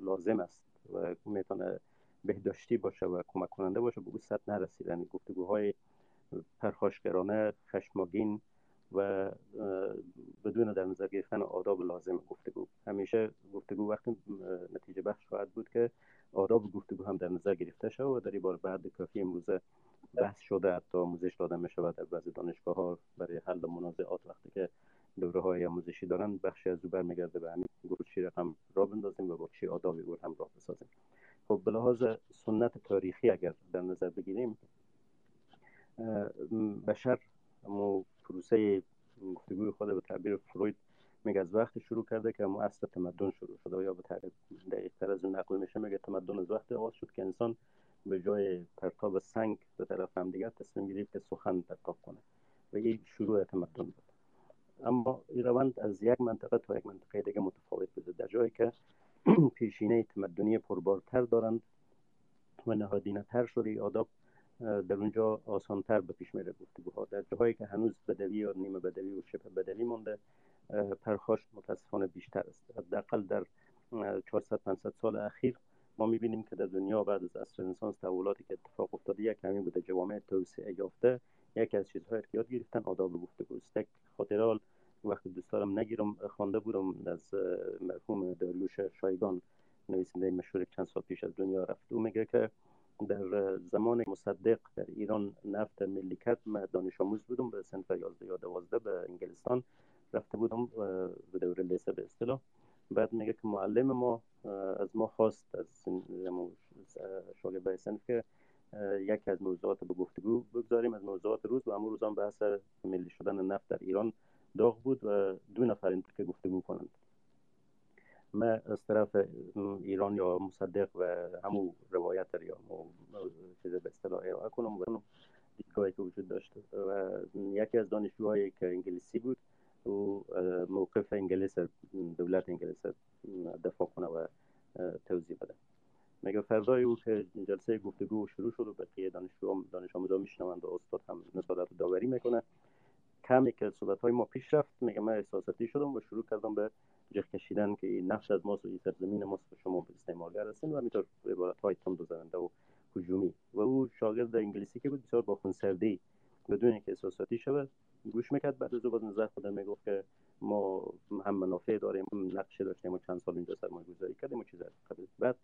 لازم است و می‌تونه بهداشتی باشه و کمک کننده باشه به او سطح نرسیدن یعنی گفتگوهای پرخاشگرانه خشماگین و بدون در نظر گرفتن آداب لازم گفتگو. همیشه گفتگو وقتی نتیجه بخش خواهد بود که آداب گفتگو هم در نظر گرفته شد و در این بار بعد کافی امروزه بحث شده حتی آموزش داده می شود در بعضی دانشگاه ها برای حل منازعات وقتی که دوره های آموزشی دارن بخشی از او برمیگرده به همین گروه چی رقم را بندازیم و با چی آدابی رو هم راه بسازیم. خب به لحاظ سنت تاریخی اگر در نظر بگیریم بشر مو پروسه گفتگوی خود به تعبیر فروید میگه از وقت شروع کرده که مو اصل تمدن شروع شده یا به تعبیر دقیق تر از اون نقل میشه میگه تمدن از وقت آغاز شد که انسان به جای پرتاب سنگ به طرف هم دیگر تصمیم گرفت که سخن پرتاب کنه و این شروع تمدن بود. اما این روند از یک منطقه تا یک منطقه دیگه متفاوت بوده در جایی که پیشینه تمدنی پربارتر دارند و نهادینه تر شده آداب در اونجا آسانتر به پیش میره گفتگوها در جاهایی که هنوز بدوی یا نیمه بدوی و شبه بدوی مونده پرخاش متاسفانه بیشتر است. حداقل در 400 500 سال اخیر ما می‌بینیم که در دنیا بعد از عصر انسان تحولاتی که اتفاق افتاده یک همین بوده جوامع توسعه یافته یکی از چیزهایی که یاد گرفتن آداب گفتگو است یک خاطرال وقتی دوست دارم نگیرم خوانده بودم از مرحوم داریوش شایگان نویسنده مشهور چند سال پیش از دنیا رفت. او میگه که در زمان مصدق در ایران نفت ملی کرد من دانش آموز بودم به سنف 11 یا 12 به انگلستان رفته بودم به دوره لیسه به اصطلاح. بعد میگه که معلم ما از ما خواست از شاگردای سنف که یکی از موضوعات به گفتگو بگذاریم. از موضوعات روز و امروز هم بحث ملی شدن نفت در ایران داغ بود و دو نفر که گفتگو کنند. من از طرف ایران یا مصدق و همو روایت یا چیز به اصطلاح ارائه کنم و دیدگاهی که وجود داشت. و یکی از دانشجوهایی که انگلیسی بود موقف انگلیس دولت انگلیس دفاع کنه و توضیح بده. میگه فردای او که جلسه گفتگو شروع شد و بقیه دانشجو دانش آموزا میشنوند و استاد هم نظارت داوری می‌کنه. کمی که صحبت های ما پیش رفت میگه من احساساتی شدم و شروع کردم به جخ کشیدن که این نقش از ماست و این سرزمین ماست و شما استعمارگر هستین و همینطور عبارت های تند و و هجومی. و او شاگرد انگلیسی که بود بسیار با خونسردی بدون اینکه احساساتی شود گوش می‌کرد. بعد از او نظر خودم می‌گفت که ما هم منافع داریم هم نقشه داشتیم و چند سال اینجا سرمایه گذاری کردیم و چیز بعد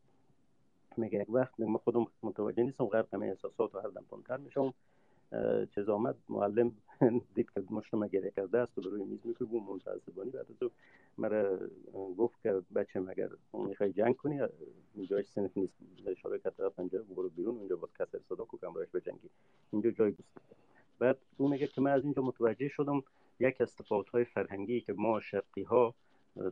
میگه یک وقت من خودم متوجه نیستم غرق همه احساسات و هر دم تندتر میشم. چیز آمد معلم دید که مشتم گریه کرده است و روی میز می‌کنه بوم متعصبانی بعد از مرا گفت که بچه مگر می‌خوای جنگ کنی جایش سنف نیست. اشاره کرد طرف برو بیرون اونجا باز کسر صدا کو کمرش به جنگی اینجا جای بست بعد او میگه که من از اینجا متوجه شدم یک از های فرهنگی که ما شرقی ها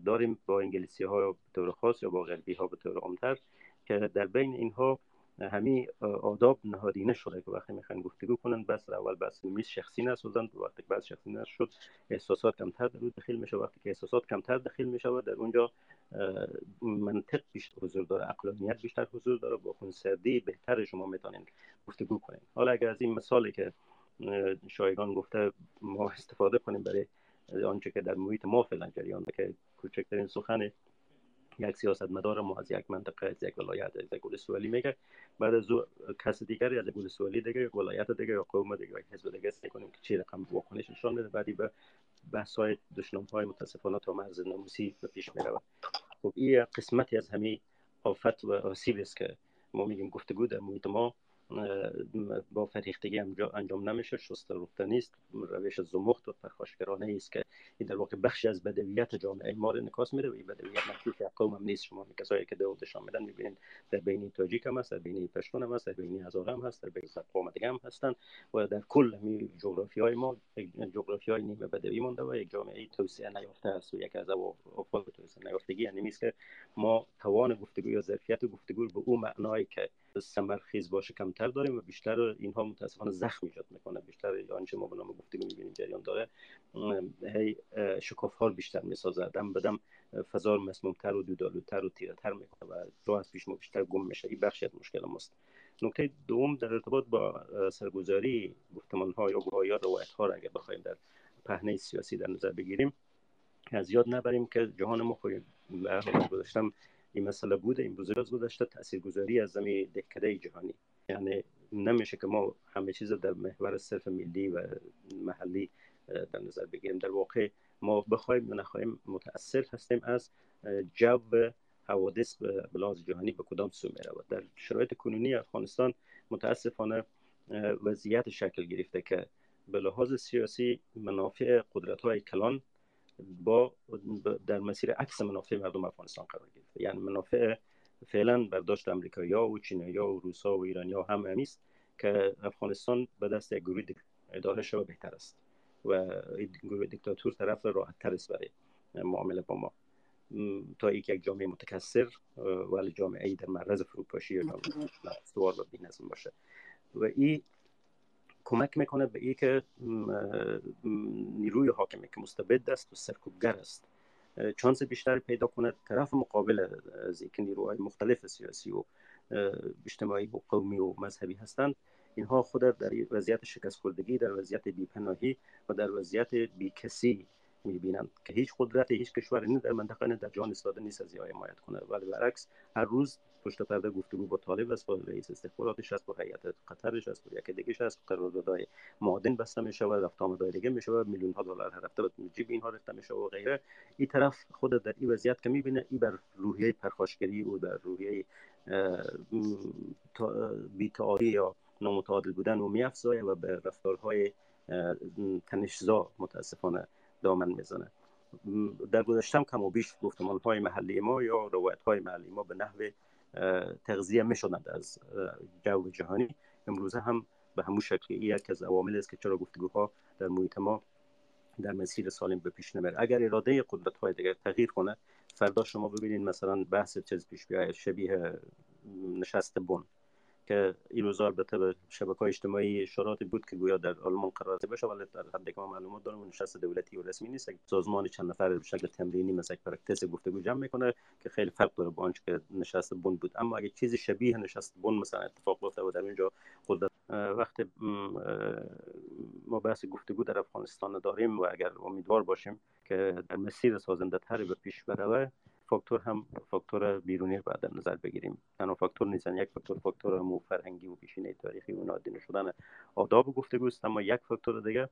داریم با انگلیسی ها به طور خاص یا با غربی ها به طور عامتر که در بین اینها همین آداب نهادینه شده که وقتی می‌خواین گفتگو کنن بس اول بس میز شخصی نسازن وقتی بعد شخصی نشد احساسات کمتر در دخیل میشه. وقتی که احساسات کمتر دخیل میشه در اونجا منطق بیشتر حضور داره عقلانیت بیشتر حضور داره. با خونسردی بهتر شما می‌تونین گفتگو کنین. حالا اگر از این مثالی که شایگان گفته ما استفاده کنیم برای آنچه که در محیط ما فعلا جریان که کوچکترین سخن یک سیاست مدار ما از یک منطقه از یک ولایت از یک ولسوالی میگه. بعد از کس دیگری از یک ولسوالی دیگه یک ولایت دیگه یا قوم دیگه یک حزب دیگه کنیم که چی رقم واکنش نشان میده بعدی به بحث های دشنام های متاسفانه تا مرز ناموسی به پیش میره خب این قسمتی از همین آفت و آسیب است که ما میگیم گفتگو در محیط ما. با فریختگی انجام نمیشه شست رفته نیست. روش زمخت و پرخاشگرانه است که این در واقع بخشی از بدویت جامعه ما رو نکاس میده و این بدویت مخصوص قوم هم نیست. شما کسایی که دولتشان میدن می‌بینید در بین تاجیک هم هست در بین پشتون هم هست در بین هزار هم هست در بین قوم دیگه هم هستن و در کل می جغرافی های ما جغرافی های نیمه بدوی مونده و یک جامعه توسعه نیافته است و یک از افراد توسعه نیافتگی یعنی که ما توان گفتگو یا ظرفیت گفتگو به اون معنایی که خیز باشه کمتر داریم و بیشتر اینها متاسفانه زخم ایجاد می‌کنه. بیشتر آنچه ما به نام گفتگو می‌بینیم جریان داره هی شکاف ها بیشتر می‌سازه دم بدم فضا مسمومتر و دودالوتر و تیرهتر می‌کنه و دو از پیش ما بیشتر گم میشه. این بخشی از مشکل ماست. نکته دوم در ارتباط با سرگذاری گفتمان ها یا گواهی ها روایت ها را اگر بخوایم در پهنه سیاسی در نظر بگیریم از یاد نبریم که جهان ما به گذاشتم این مسئله بوده این بزرگ گذشته تاثیرگذاری از زمین دهکده جهانی. یعنی نمیشه که ما همه چیز در محور صرف ملی و محلی در نظر بگیریم. در واقع ما بخوایم یا نخواهیم متاثر هستیم از جو حوادث به بلاز جهانی به کدام سو میره و در شرایط کنونی افغانستان متاسفانه وضعیت شکل گرفته که به لحاظ سیاسی منافع قدرت های کلان با در مسیر عکس منافع مردم افغانستان قرار گرفته. یعنی منافع فعلا برداشت امریکایی ها و چینایی ها و روسا و ایرانی ها هم است که افغانستان به دست یک گروه اداره شود بهتر است و این گروه دیکتاتور طرف راحت تر است برای معامله با ما. تا یک یک جامعه متکثر ولی جامعه ای در معرض فروپاشی یا سوار و بینظم باشه. و این کمک می‌کنه به ای که نیروی حاکمه که مستبد است و سرکوبگر است. چانس بیشتر پیدا کنه طرف مقابل از اینکه نیروهای مختلف سیاسی و اجتماعی و قومی و مذهبی هستند اینها خود در وضعیت شکست خوردگی در وضعیت بیپناهی و در وضعیت بیکسی می‌بینند که هیچ قدرت هیچ کشوری در منطقه نه در جهان استفاده نیست از حمایت کنه. ولی برعکس هر روز پشت پرده گفتگو با طالب است با رئیس استخباراتش است با هیئت قطرش است با یکی دیگه است قراردادهای معادن بسته میشه و رفت آمدهای دیگه میشه و میلیون ها دلار هر هفته به جیب اینها رفته میشه و غیره. این طرف خود در این وضعیت که می‌بینه این بر روحیه پرخاشگری و در روحیه بیتعالی یا نامتعادل بودن و میافزایه و به رفتارهای تنشزا متاسفانه دامن می‌زنه. در گذشتم کم و بیش گفتمان های محلی ما یا روایت های محلی ما به نحو تغذیه می از جو جهانی. امروزه هم به همون شکلی یک از عوامل است که چرا گفتگوها در محیط ما در مسیر سالم به پیش نمیره اگر اراده قدرت های دیگر تغییر کنه فردا شما ببینید مثلا بحث چیز پیش بیاید شبیه نشست بن. که این روزا البته به شبکه های اجتماعی اشاراتی بود که گویا در آلمان قرار بشه ولی در حد که ما معلومات دارم نشست دولتی و رسمی نیست. سازمان چند نفر به شکل تمرینی مثل پرکتس گفتگو جمع می‌کنه که خیلی فرق داره با آنچه که نشست بن بود. اما اگه چیزی شبیه نشست بن مثلا اتفاق بیفته و در اینجا قدرت وقت ما بحث گفتگو در افغانستان داریم و اگر امیدوار باشیم که در مسیر سازنده تری به پیش بره فاکتور هم فاکتور بیرونی رو در نظر بگیریم. تنها فاکتور نیستن. یک فاکتور فاکتور مو فرهنگی و پیشینه تاریخی و نادینه شدن آداب گفتگو است اما یک فاکتور دیگه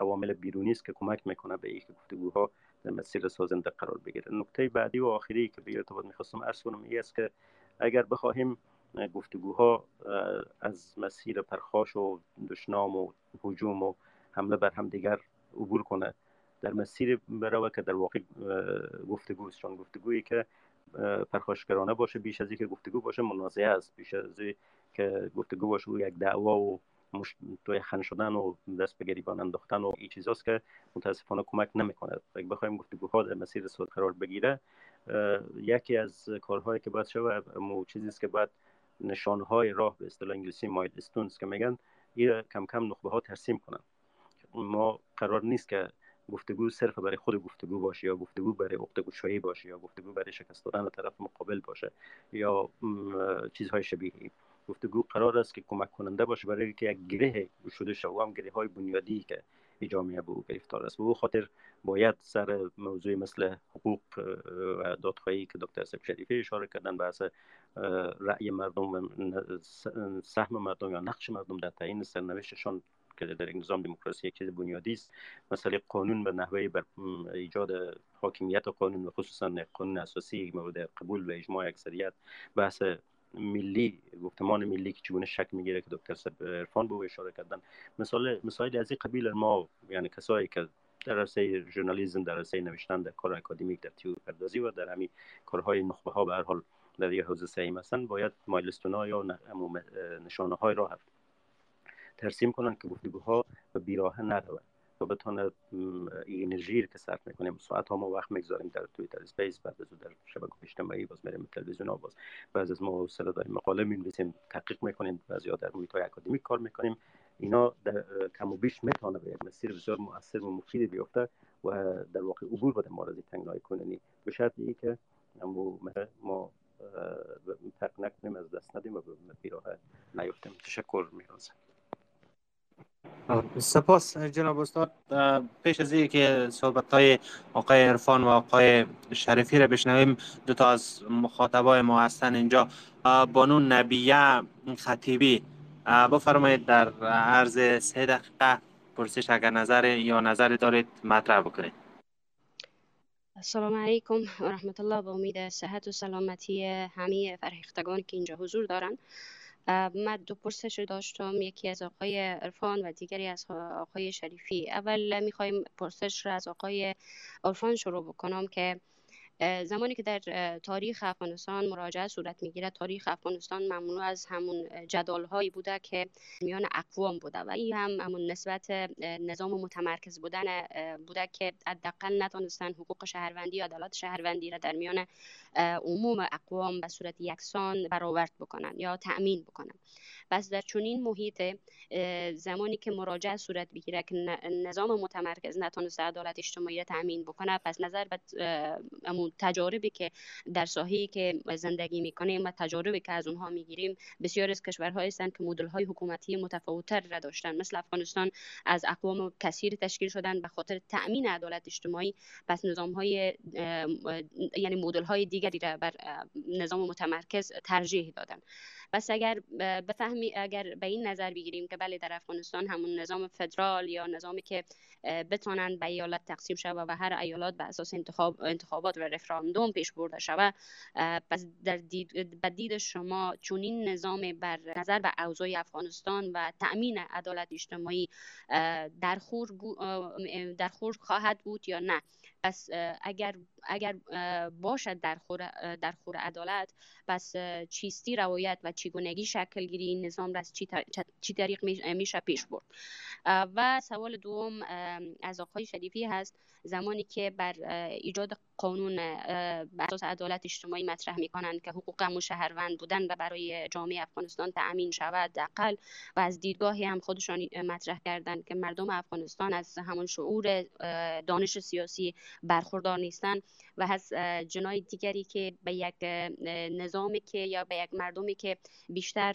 عوامل بیرونی است که کمک می‌کنه به اینکه گفتگوها در مسیر سازنده قرار بگیره. نکته بعدی و آخری که به ارتباط می‌خواستم عرض کنم این است که اگر بخواهیم گفتگوها از مسیر پرخاش و دشنام و هجوم و حمله بر هم دیگر عبور کنه در مسیر بروه که در واقع گفتگو چون گفتگویی که پرخاشگرانه باشه بیش از اینکه گفتگو باشه منازعه است. بیش از که گفتگو باشه یک دعوا و مش... توی خن شدن و دست به گریبان انداختن و این چیزاست که متاسفانه کمک نمی‌کنه اگه بخوایم گفتگوها در مسیر صلح قرار بگیره یکی از کارهایی که باید شود مو چیزی است که باید نشانه های راه به اصطلاح انگلیسی مایل استونز که میگن این کم کم نخبه ها ترسیم کنن. ما قرار نیست که گفتگو صرف برای خود گفتگو باشه یا گفتگو برای عقده شایی باشه یا گفتگو برای شکست دادن طرف مقابل باشه یا چیزهای شبیه گفتگو قرار است که کمک کننده باشه برای اینکه یک گره شده شد و هم گره های بنیادی که جامعه به او گرفتار است. و خاطر باید سر موضوع مثل حقوق و دادخواهی که دکتر سب شریفی اشاره کردن بحث رأی مردم و سهم مردم یا نقش مردم در تعیین سرنوشتشان که در یک نظام دموکراسی چیز بنیادی است. مسئله قانون به نحوه بر ایجاد حاکمیت قانون و خصوصا قانون اساسی مورد قبول و اجماع اکثریت بحث ملی گفتمان ملی که چگونه شک می‌گیره که دکتر عرفان به اشاره کردن. مثال مثال از این قبیل ما یعنی کسایی که در عرصه ژورنالیسم در عرصه نوشتن در کار اکادمیک در تیور پردازی و در همین کارهای نخبه ها به هر حال در یک حوزه سعی هستن باید milestone ها یا نشانه های را ترسیم کنن که گفتگوها به بیراه نرود تا بتونه انرژی که صرف می‌کنیم ساعت ها ما وقت می‌گذاریم در Twitter Space بعد از در شبکه اجتماعی باز میریم تلویزیون ها باز بعد از ما سر داریم مقاله می‌نویسیم تحقیق می‌کنیم بعضی در محیط های اکادمیک کار می‌کنیم. اینا در کم و بیش می‌تونه به یک مسیر بسیار مؤثر و مفید بیفته و در واقع عبور بده ما از تنگنای کننی به شرط که ما فرق نکنیم از دست ندیم و به بیراه نیفتیم. تشکر میرازم سپاس جناب استاد. پیش از که صحبت های آقای عرفان و آقای شریفی را بشنویم دو تا از مخاطبای ما هستن اینجا. بانو نبیه خطیبی. بفرمایید در عرض سه دقیقه پرسش اگر نظر یا نظر دارید مطرح بکنید. السلام علیکم و رحمت الله. با امید صحت و سلامتی همه فرهیختگان که اینجا حضور دارند من دو پرسش داشتم یکی از آقای عرفان و دیگری از آقای شریفی. اول می‌خوایم پرسش را از آقای عرفان شروع بکنم که زمانی که در تاریخ افغانستان مراجعه صورت می‌گیره تاریخ افغانستان ممنوع از همون جدال هایی بوده که میان اقوام بوده. و این هم همون نسبت نظام متمرکز بودن بوده که حداقل نتونستن حقوق شهروندی یا عدالت شهروندی را در میان عموم اقوام به صورت یکسان برآورد بکنن یا تأمین بکنن. پس در چنین محیط زمانی که مراجعه صورت بگیره که نظام متمرکز نتونسته عدالت اجتماعی را تأمین بکنه پس نظر به همون تجاربی که در ساحه‌ای که زندگی می‌کنیم و تجاربی که از اونها می‌گیریم بسیار از کشورهایی هستند که مدل های حکومتی متفاوتتر را داشتن. مثل افغانستان از اقوام کثیر تشکیل شدن به خاطر تأمین عدالت اجتماعی. پس نظام های یعنی مدل های دیگری را بر نظام متمرکز ترجیح دادن. پس اگر بفهمی اگر به این نظر بگیریم که بله در افغانستان همون نظام فدرال یا نظامی که بتونن به ایالت تقسیم شود و هر ایالات به اساس انتخاب انتخابات و رفراندوم پیش برده شود پس در دید, دید شما چونین نظام بر نظر به اوضاع افغانستان و تأمین عدالت اجتماعی در خور, در خور خواهد بود یا نه؟ پس اگر اگر باشد در خور در خور عدالت پس چیستی روایت و چگونگی شکل گیری این نظام را از چی طریق میشه پیش برد؟ و سوال دوم از آقای شریفی هست. زمانی که بر ایجاد قانون بر اساس عدالت اجتماعی مطرح می‌کنند که حقوق همون شهروند بودن و برای جامعه افغانستان تأمین شود دقل و از دیدگاهی هم خودشان مطرح کردند که مردم افغانستان از همون شعور دانش سیاسی برخوردار نیستند و از جنای دیگری که به یک نظامی که یا به یک مردمی که بیشتر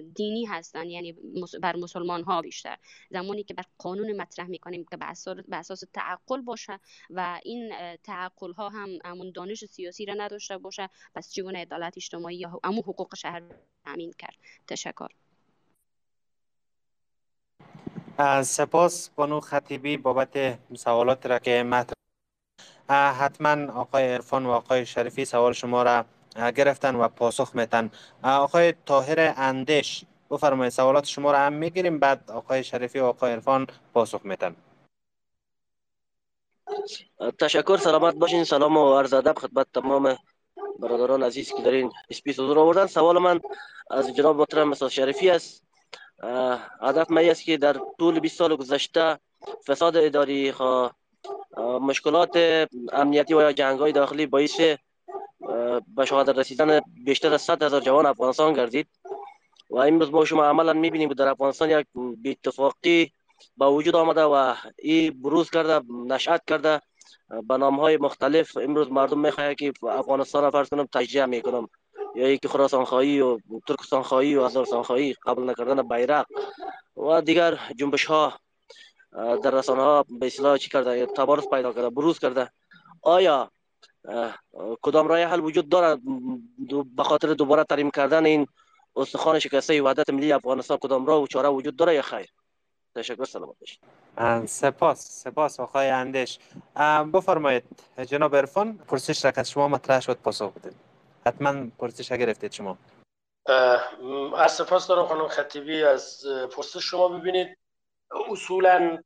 دینی هستند یعنی بر مسلمان ها بیشتر. زمانی که بر قانون مطرح می‌کنیم که به اساس تعقل باشه و این تعقل ها هم همون دانش سیاسی را نداشته باشه. پس چگونه عدالت اجتماعی یا همون حقوق شهر تامین کرد؟ تشکر. سپاس بانو خطیبی بابت سوالات را که مطرح حتما آقای عرفان و آقای شریفی سوال شما را گرفتن و پاسخ میتن آقای طاهر اندش بفرمایید سوالات شما را هم می‌گیریم بعد آقای شریفی و آقای عرفان پاسخ میتن تشکر سلامت باشین. سلام و عرض ادب خدمت تمام برادران عزیز که در این Space حضور آوردن. سوال من از جناب محترم استاد شریفی است. هدف من است که در طول 20 سال گذشته فساد اداری مشکلات امنیتی و یا جنگ های داخلی باعث به شهادت رسیدن بیشتر از 100 هزار جوان افغانستان گردید. و امروز ما شما عملا می‌بینیم در افغانستان یک اتفاقی با وجود آمده و این بروز کرده نشأت کرده به نام های مختلف امروز مردم می‌خواه که افغانستان را فرض کنم تجزیه می‌کنم. یا یکی خراسان خواهی و ترکستان خواهی و ازارستان خواهی قبل نکردن بیرق و دیگر جنبش ها در رسانه ها به اصطلاح چی کرده؟ تبارز پیدا کرده بروز کرده. آیا کدام راه حل وجود دارد؟ به خاطر دوباره تریم کردن این استخوان شکسته وحدت ملی افغانستان کدام راه و چاره وجود داره یا خیر؟ تشکر سلامت باشید. سپاس سپاس آقای اندش بفرمایید جناب عرفان پرسش را از شما مطرح شد پاسخ بدید حتما پرسش گرفتید شما. از سپاس دارم خانم خطیبی از پرسش شما ببینید. اصولا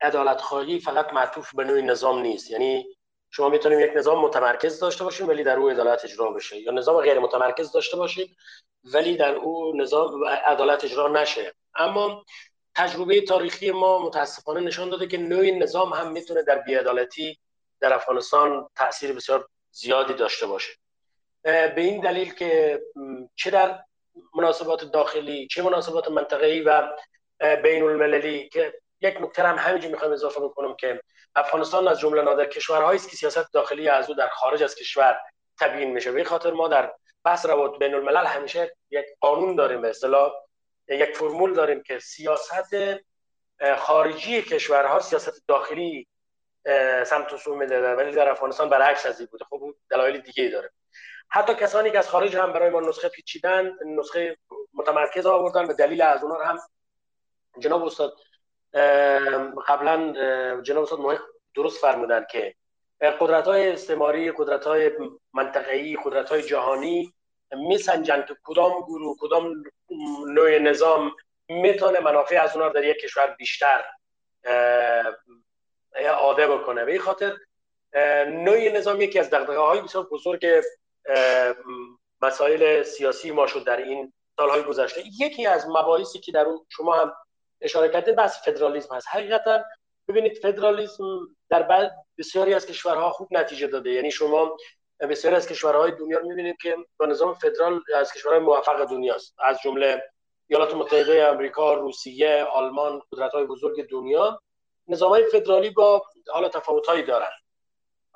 عدالت خواهی فقط معطوف به نوع نظام نیست. یعنی شما می‌تونیم یک نظام متمرکز داشته باشیم ولی در او عدالت اجرا بشه. یا نظام غیر متمرکز داشته باشیم ولی در او نظام عدالت اجرا نشه. اما تجربه تاریخی ما متاسفانه نشان داده که نوع نظام هم می‌تونه در بیعدالتی در افغانستان تاثیر بسیار زیادی داشته باشه. به این دلیل که چه در مناسبات داخلی چه مناسبات منطقه‌ای و بین المللی که یک نکته هم همینجا می‌خوایم اضافه بکنم که افغانستان از جمله نادر کشورهایی است که سیاست داخلی از او در خارج از کشور تبیین میشه. به خاطر ما در بحث روابط بین الملل همیشه یک قانون داریم. به اصطلاح یک فرمول داریم که سیاست خارجی کشورها سیاست داخلی سمت و سو میده ولی در افغانستان برعکس از بوده. خب دلایل دیگه داره. حتی کسانی که از خارج هم برای ما نسخه پیچیدن نسخه متمرکز آوردن به دلیل از اونها هم جناب استاد قبلا جناب استاد محق درست فرمودن که قدرت های استعماری قدرت های منطقه‌ای قدرت های جهانی میسنجن که کدام گروه کدام نوع نظام می‌تونه منافع از اونها در یک کشور بیشتر عاده بکنه. به این خاطر نوع نظام یکی از دقدقه های بسیار بزرگ مسائل سیاسی ما شد در این سالهای گذشته. یکی از مباحثی که در اون شما هم اشاره کردید بحث فدرالیسم هست. حقیقتا ببینید فدرالیسم در بسیاری از کشورها خوب نتیجه داده. یعنی شما بسیاری از کشورهای دنیا رو می‌بینید که با نظام فدرال از کشورهای موفق دنیاست. از جمله ایالات متحده آمریکا، روسیه، آلمان، قدرت‌های بزرگ دنیا نظامهای فدرالی با حالا تفاوت‌هایی دارن.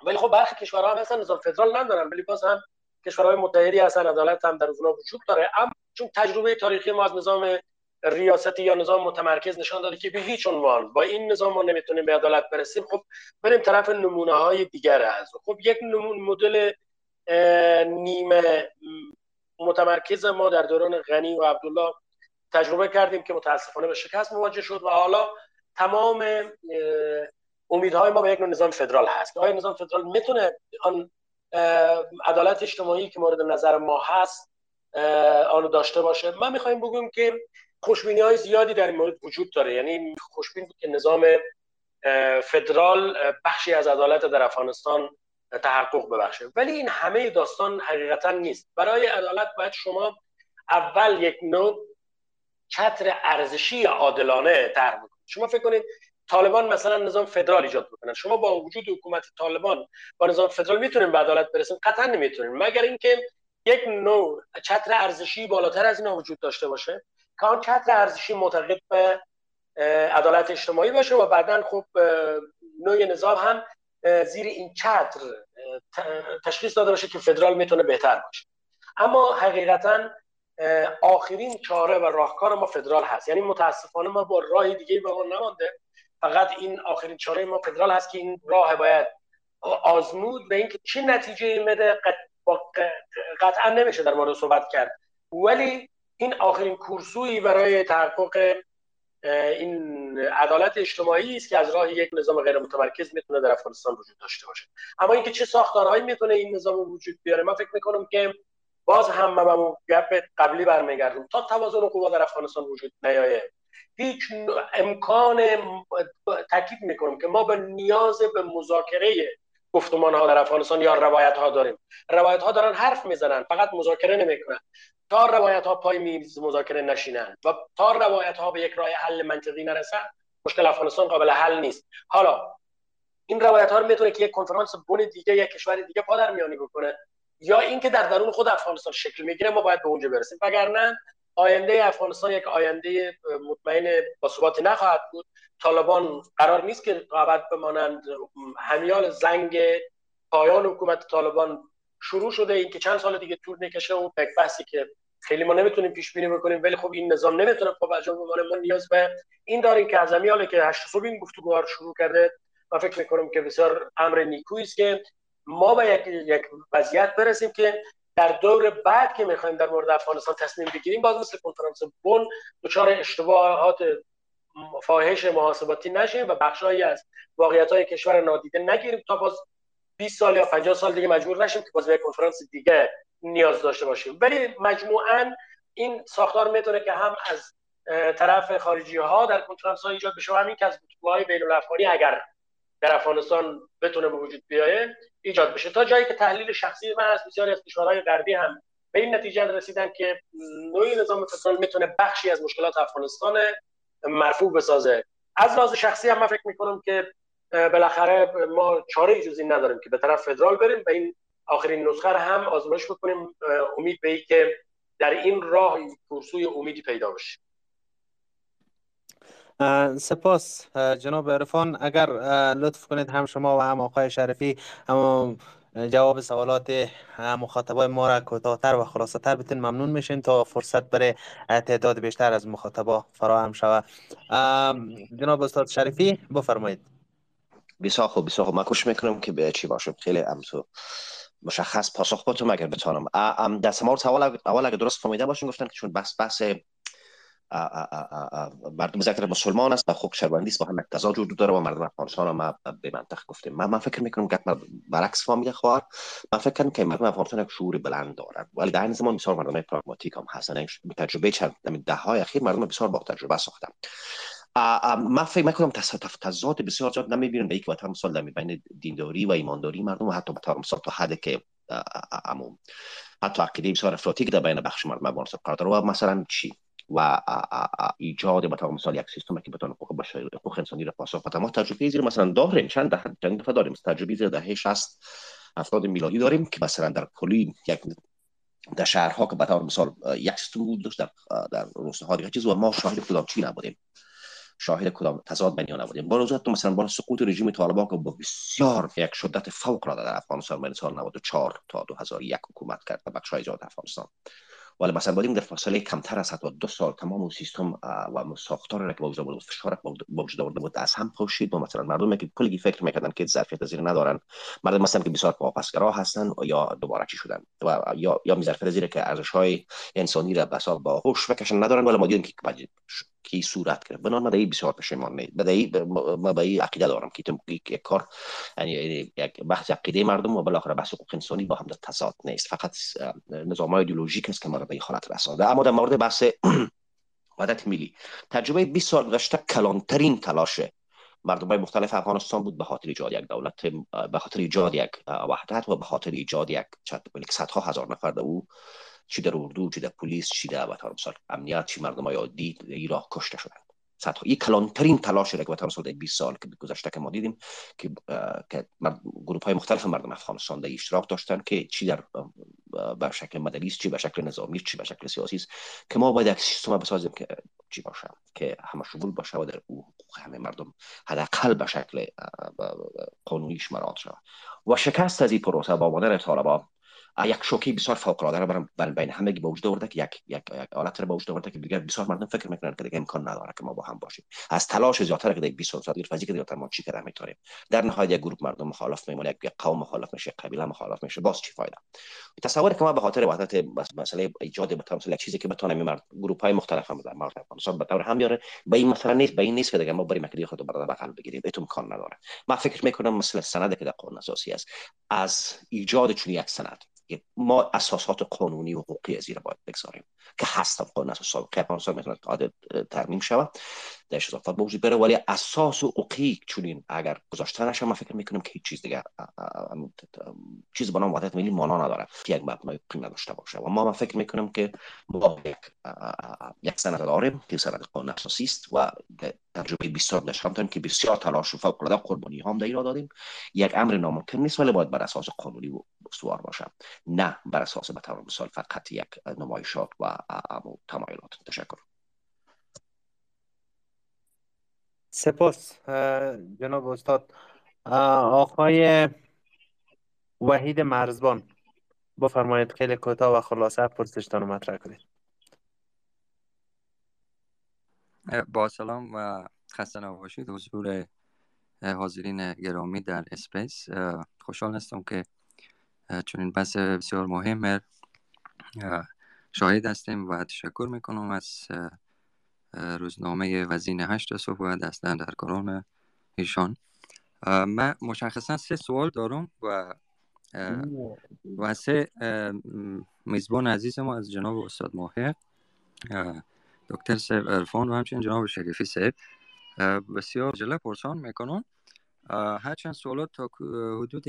ولی خب برخی کشورها هم هستن نظام فدرال ندارن ولی باز هم کشورهای متحدی هستن عدالت هم در اونها وجود داره. اما چون تجربه تاریخی ما از نظام ریاستی یا نظام متمرکز نشان داده که به هیچ عنوان با این نظام ما نمی‌تونیم به عدالت برسیم. خب بریم طرف نمونه های دیگر از خب یک نمونه مدل نیمه متمرکز ما در دوران غنی و عبدالله تجربه کردیم که متاسفانه به شکست مواجه شد و حالا تمام امیدهای ما به یک نظام فدرال هست. آیا نظام فدرال می‌تونه آن عدالت اجتماعی که مورد نظر ما هست آنو داشته باشه؟ من می‌خوایم بگویم که خوشبینی های زیادی در این مورد وجود داره. یعنی خوشبین بود که نظام فدرال بخشی از عدالت در افغانستان تحقق ببخشه. ولی این همه داستان حقیقتا نیست. برای عدالت باید شما اول یک نوع چتر ارزشی عادلانه طرح بکنید. شما فکر کنید طالبان مثلا نظام فدرال ایجاد بکنن شما با وجود حکومت طالبان با نظام فدرال می‌تونیم به عدالت برسیم؟ قطعا نمی‌تونیم. مگر اینکه یک نوع چتر ارزشی بالاتر از این وجود داشته باشه؟ چتر ارزشی معتقد به عدالت اجتماعی باشه و بعدا خب نوع نظام هم زیر این چتر تشخیص داده باشه که فدرال می‌تونه بهتر باشه. اما حقیقتا آخرین چاره و راهکار ما فدرال هست. یعنی متاسفانه ما با راه دیگه به ما نمانده. فقط این آخرین چاره ما فدرال هست که این راه باید آزمود به اینکه چه نتیجه میده. قطعا نمیشه در مورد صحبت کرد. ولی این آخرین کورسویی برای تحقق این عدالت اجتماعی است که از راه یک نظام غیر متمرکز می‌تونه در افغانستان وجود داشته باشه. اما اینکه چه ساختارهایی می‌تونه این نظام وجود بیاره من فکر می‌کنم که باز هم من گپ قبلی برمیگردم. تا توازن قوا در افغانستان وجود نیایه. هیچ امکان تاکید می‌کنم که ما به نیاز به مذاکره گفتمان ها در افغانستان یا روایت ها داریم. روایت ها دارن حرف می‌زنن فقط مذاکره نمی‌کنن. تا روایت ها پای میز مذاکره نشینن و تا روایت ها به یک راه حل منطقی نرسن مشکل افغانستان قابل حل نیست. حالا این روایت ها رو می‌تونه که یک کنفرانس بن دیگه یک کشور دیگه پادر میانی بکنه یا اینکه در درون خود افغانستان شکل می‌گیره ما باید به اونجا برسیم. وگرنه آینده افغانستان یک آینده مطمئن با ثباتی نخواهد بود. طالبان قرار نیست که قابت بمانند. همیال زنگ پایان حکومت طالبان شروع شده. این که چند سال دیگه طول نکشه و یک بحثی که خیلی ما نمی‌تونیم پیش بینی بکنیم ولی خب این نظام نمی‌تونه خب انجام بمانه ما نیاز به این داریم که از همیال که هشت صبح این گفتگو شروع کرده. ما فکر می‌کنم که بسیار امر نیکویی است که ما به یک یک وضعیت برسیم که در دور بعد که می‌خوایم در مورد افغانستان تصمیم بگیریم باز مثل کنفرانس بن دچار اشتباهات فاحش محاسباتی نشیم و بخشهایی از واقعیت های کشور نادیده نگیریم تا باز 20 سال یا 50 سال دیگه مجبور نشیم که باز به کنفرانس دیگه نیاز داشته باشیم. ولی مجموعا این ساختار می‌تونه که هم از طرف خارجی ها در کنفرانس ها ایجاد بشه و همین که از های بین اگر در افغانستان بتونه به وجود بیایه ایجاد بشه. تا جایی که تحلیل شخصی من از بسیاری از کشورهای غربی هم به این نتیجه رسیدن که نوعی نظام فدرال می‌تونه بخشی از مشکلات افغانستان مرفوع بسازه. از لحاظ شخصی هم من فکر می‌کنم که بالاخره ما چاره جز این نداریم که به طرف فدرال بریم و این آخرین نسخه هم آزمایش بکنیم. امید به که در این راه پرسوی امیدی پیدا بشه. سپاس جناب عرفان. اگر لطف کنید هم شما و هم آقای شرفی هم جواب سوالات مخاطبای ما را کوتاهتر و خلاصه تر بتین ممنون میشین تا فرصت برای تعداد بیشتر از مخاطبا فراهم شود. جناب استاد شریفی بفرمایید. بسیار خوب بسیار خوب. من کوشش می‌کنم که به چی باشم. خیلی امتو مشخص پاسخ بتونم اگر بتونم. در سمار اول اول اگر درست فهمیده باشین گفتن که چون بس بحث مردم زیادتر مسلمان است و خوب شهروندی است. با هم تضاد وجود داره و مردم افغانستان ما به منطق گفتیم. من, من فکر می‌کنم که برعکس فهمیده خوار. من فکر کنم که مردم افغانستان یک شعور بلند دارند ولی در این زمان بسیار مردم پراگماتیک هم هستن. تجربه چند ده های اخیر مردم بسیار با تجربه ساختن. من فکر می‌کنم تضاد بسیار زیاد نمی‌بینم. به یک وطن مثال در بین دینداری و ایمانداری مردم و حتی به مثال تا حد که عموم. حتی عقیده بسیار افراطی که در بین بخش مردم افغانستان قرار داره. و مثلا چی؟ و ایجاد به مثال یک سیستم که بتونه حقوق بشری حقوق انسانی را پاسخ بده ما تجربه زیر. مثلا داریم چند دهه چند دفعه داریم. تجربه زیر دهه 60 افراد میلادی داریم که مثلا در کلی یک در شهرها که به طور مثال یک سیستم بود داشت در در روستاها دیگه چیز و ما شاهد کدام چی نبودیم؟ شاهد کدام تضاد بین نبودیم. با تو مثلا با سقوط رژیم طالبان که با بسیار یک شدت فوق العاده در افغانستان بین سال 94 تا 2001 حکومت کرد در بخش ایجاد افغانستان. ولی مثلا بودیم در فاصله کمتر از حتی دو سال تمام اون سیستم و ساختار را که با وجود فشار با وجود آورده بود از هم پاشید و مثلا مردم که کلی فکر می‌کردن که ظرفیت زیر ندارن. مردم مثلا که بسیار واپسگرا هستن یا دوباره چی شدن. و یا یا ظرفیت زیر که ارزش های انسانی را بسا با هوش بکشن ندارن ولی ما دیدیم که کی صورت گرفت. بنابراین من بسیار پشیمان نه بدهی ما به این عقیده دارم که یک کار. یعنی یک بحث عقیده مردم و بالاخره بحث حقوق انسانی با هم در تضاد نیست. فقط نظام ایدئولوژیک است که ما را به حالت رسانده. اما در مورد بحث وحدت ملی. تجربه 20 سال گذشته کلانترین تلاش مردم های مختلف افغانستان بود به خاطر ایجاد یک دولت به خاطر ایجاد یک وحدت و به خاطر ایجاد یک صدها هزار نفر او چی در اردو چی در پلیس چی در وطن مثال امنیت چی مردم های عادی ای راه کشته شدن صدها. یک کلانترین تلاش که وطن مثال در 20 سال که گذشته که ما دیدیم که که گروه های مختلف مردم افغانستان در اشتراک داشتن که چی در به شکل مدنی چی به شکل نظامی چی به شکل سیاسی که ما باید یک سیستم بسازیم که چی باشه که همه شمول باشه و در او حقوق همه مردم حداقل به شکل قانونی شمارات شود. و شکست از این پروسه با مادر طالبان یک شوکی بسیار فوق العاده را بین همگی به وجود آورده که یک یک حالت را به وجود آورده که دیگر بسیار مردم فکر می‌کنن که دیگه امکان نداره که ما با هم باشیم. از تلاش زیاتر که دیگه 20 سال فزی که دیگه ما چی کردن می‌تونیم؟ در نهایت یک گروه مردم مخالف میمونه یک قوم مخالف میشه قبیله مخالف میشه. باز چی فایده؟ تصور که ما به خاطر وحدت مسئله ایجاد مثلا یک چیزی که بتونه مرد گروه های مختلف هم در مورد افغانستان به طور هم بیاره به این مثلا نیست به این نیست که دیگه ما بریم که خود برادر بغل بگیریم. ایتون امکان نداره. من فکر می‌کنم مثل سند که در قانون اساسی است از ایجاد چون یک سند ما اساسات قانونی و حقوقی زیر باید بگذاریم که هست قانون اساس سابق افغانستان می‌تونه ترمیم شود. درش اضافات به ولی اساس و حقوقی چونین اگر گذاشته نشه من فکر می‌کنم که هیچ چیز دیگه چیز به نام وحدت ملی مانا نداره که یک مبنای حقوقی نداشته باشه. و ما من فکر می‌کنم که ما یک سند داریم که سند قانون اساسی است و تجربه بسیار داشتم که بسیار تلاش و فوق العاده قربانی هم در دادیم. یک امر ناممکن نیست ولی باید بر اساس قانونی و استوار باشه. نه بر اساس به طور مثال فقط یک نمایشات و تمایلات تشکر. سپاس جناب استاد. آقای وحید مرزبان بفرمایید خیلی کوتاه و خلاصه پرسشتان رو مطرح کنید. با سلام و خسته نباشید. حضور حاضرین گرامی در اسپیس. خوشحال هستم که چون بحث بسیار مهم شاهد هستیم و تشکر می‌کنم از روزنامه وزین هشت صبح و دستن در کاران ایشان. من مشخصا سه سوال دارم و و سه میزبان عزیز ما از جناب استاد ماهر دکتر سیب ارفان و همچنین جناب شریفی سیب بسیار جله پرسان می‌کنم. هرچند سوالات تا حدود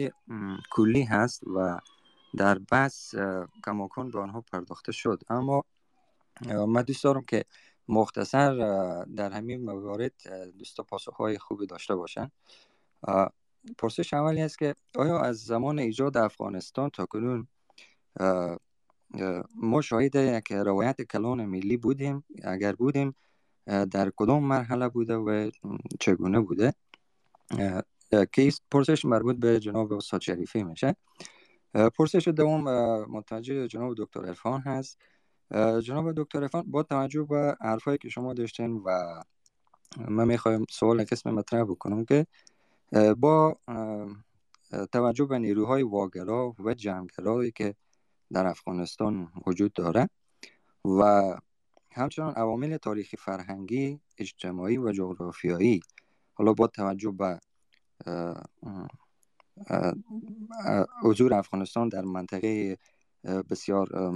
کلی هست و در بحث کماکان به آنها پرداخته شد اما من دوست دارم که مختصر در همین موارد دوستا پاسخ های خوبی داشته باشن. پرسش اولی است که آیا از زمان ایجاد افغانستان تا کنون ما شاهد یک روایت کلان ملی بودیم؟ اگر بودیم در کدام مرحله بوده و چگونه بوده؟ که پرسش مربوط به جناب استاد شریفی میشه. پرسش دوم متوجه جناب دکتر ارفان هست. جناب دکتر ارفان با توجه به حرفایی که شما داشتین و من می‌خوایم سوال قسم مطرح بکنم که با توجه به نیروهای واگرا و جمعگرایی که در افغانستان وجود داره و همچنان عوامل تاریخی فرهنگی اجتماعی و جغرافیایی حالا با توجه به حضور افغانستان در منطقه بسیار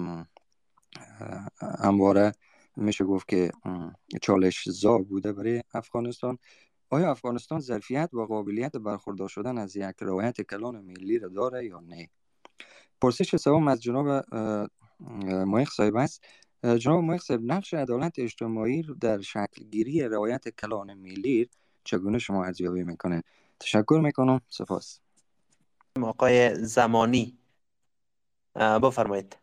همواره میشه گفت که چالش زا بوده برای افغانستان. آیا افغانستان ظرفیت و قابلیت برخوردار شدن از یک روایت کلان ملی را داره یا نه؟ پرسش سوم از جناب مایخ صاحب است. جناب مایخ صاحب نقش عدالت اجتماعی در شکل گیری روایت کلان ملی چگونه شما ارزیابی می‌کنه تشکر می‌کنم. سپاس. آقای زمانی. بفرمایید.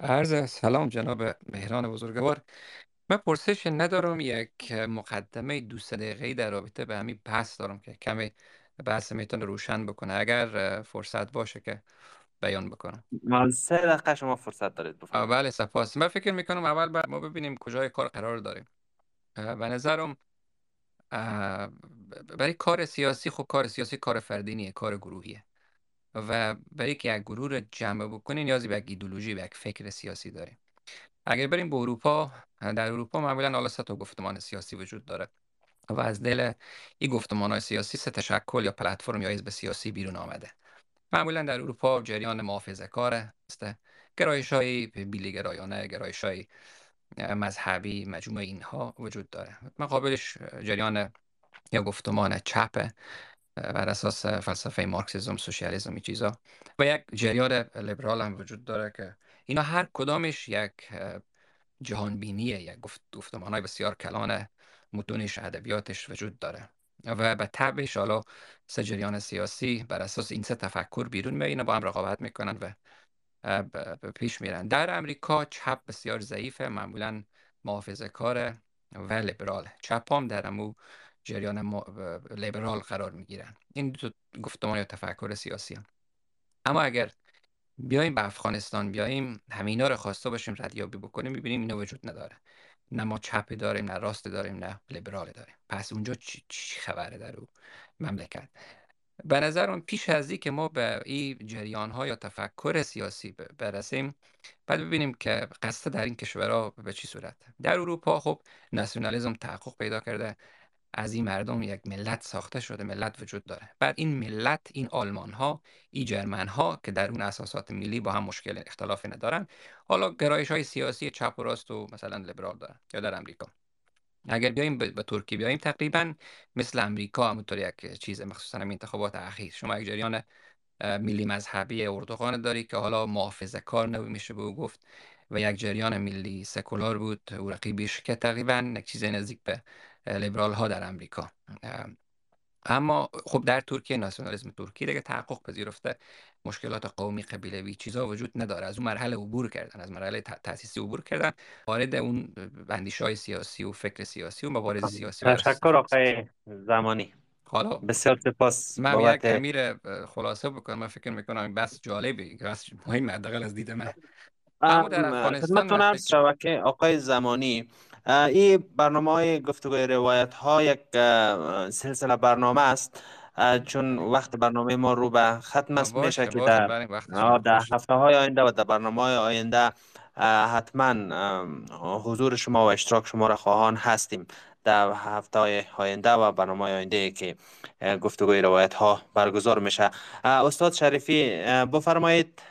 عرض سلام جناب مهران بزرگوار. من پرسش ندارم یک مقدمه دو دقیقه‌ای در رابطه به همین بحث دارم که کمی بحث می‌تونه روشن بکنه. اگر فرصت باشه که بیان بکنم. سه دقیقه شما فرصت دارید بفرمایید. بله سپاس. من فکر می‌کنم اول ما ببینیم کجای کار قرار داریم. به نظرم برای کار سیاسی خب کار سیاسی کار فردی نیه کار گروهیه. و برای که یک گروه رو جمع بکنین نیازی به یک ایدولوژی و یک فکر سیاسی داریم اگر بریم به اروپا در اروپا معمولا حالا سه تا گفتمان سیاسی وجود داره و از دل این گفتمان های سیاسی سه تشکل یا پلتفرم یا حزب سیاسی بیرون آمده. معمولا در اروپا جریان محافظه کاره است. گرایش های بیلی گرایانه گرایش های مذهبی مجموع اینها وجود داره. مقابلش جریان یا گفتمان چپه بر اساس فلسفه مارکسیزم سوسیالیسم این چیزا و یک جریان لیبرال هم وجود داره که اینا هر کدامش یک جهان بینیه یک گفت گفتمان های بسیار کلان متونش ادبیاتش وجود داره. و به طبعش حالا سه جریان سیاسی بر اساس این سه تفکر بیرون میایین با هم رقابت می‌کنن و پیش میرن. در امریکا چپ بسیار ضعیفه معمولا محافظه کاره و لیبرال. چپ هم در امو جریان لیبرال قرار می‌گیرن. این دو گفتمان یا تفکر سیاسی هم. اما اگر بیایم به افغانستان بیایم همینا رو خواسته باشیم ردیابی بکنیم می‌بینیم اینا وجود نداره. نه ما چپی داریم نه راست داریم نه لیبرال داریم. پس اونجا چی, چی خبره در او مملکت؟ به نظر پیش از که ما به این جریان ها یا تفکر سیاسی برسیم بعد ببینیم که قصد در این کشورها به چی صورت. در اروپا خب ناسیونالیسم تحقق پیدا کرده. از این مردم یک ملت ساخته شده ملت وجود داره. بعد این ملت این آلمان ها این جرمن ها که در اون اساسات ملی با هم مشکل اختلافی ندارن حالا گرایش های سیاسی چپ و راست و مثلا لیبرال دارن یا در امریکا. اگر بیایم به ترکیه بیایم تقریبا مثل امریکا همونطور یک چیز مخصوصا انتخابات اخیر. شما یک جریان ملی مذهبی اردوغان داری که حالا محافظه کار میشه به گفت و یک جریان ملی سکولار بود او رقیبش که تقریبا یک چیز نزدیک به لیبرال ها در امریکا اما خب در ترکیه ناسیونالیسم ترکیه دیگه تحقق پذیرفته. مشکلات قومی قبیلوی چیزا وجود نداره. از اون مرحله عبور کردن از مرحله تاسیسی عبور کردن وارد اون بندیش های سیاسی و فکر سیاسی و مبارز سیاسی تشکر آقای زمانی. حالا بسیار سپاس من یک امیر خلاصه بکنم. من فکر می‌کنم این بس جالبی بس مهم حداقل از دید من. اما در افغانستان شبکه آقای زمانی این برنامه های گفتگوی روایت ها یک سلسله برنامه است. چون وقت برنامه ما رو به ختم است میشه که در, در هفته های آینده و در برنامه های آینده حتما حضور شما و اشتراک شما را خواهان هستیم. در هفته های آینده و برنامه های آینده که گفتگوی روایت ها برگزار میشه. استاد شریفی بفرمایید.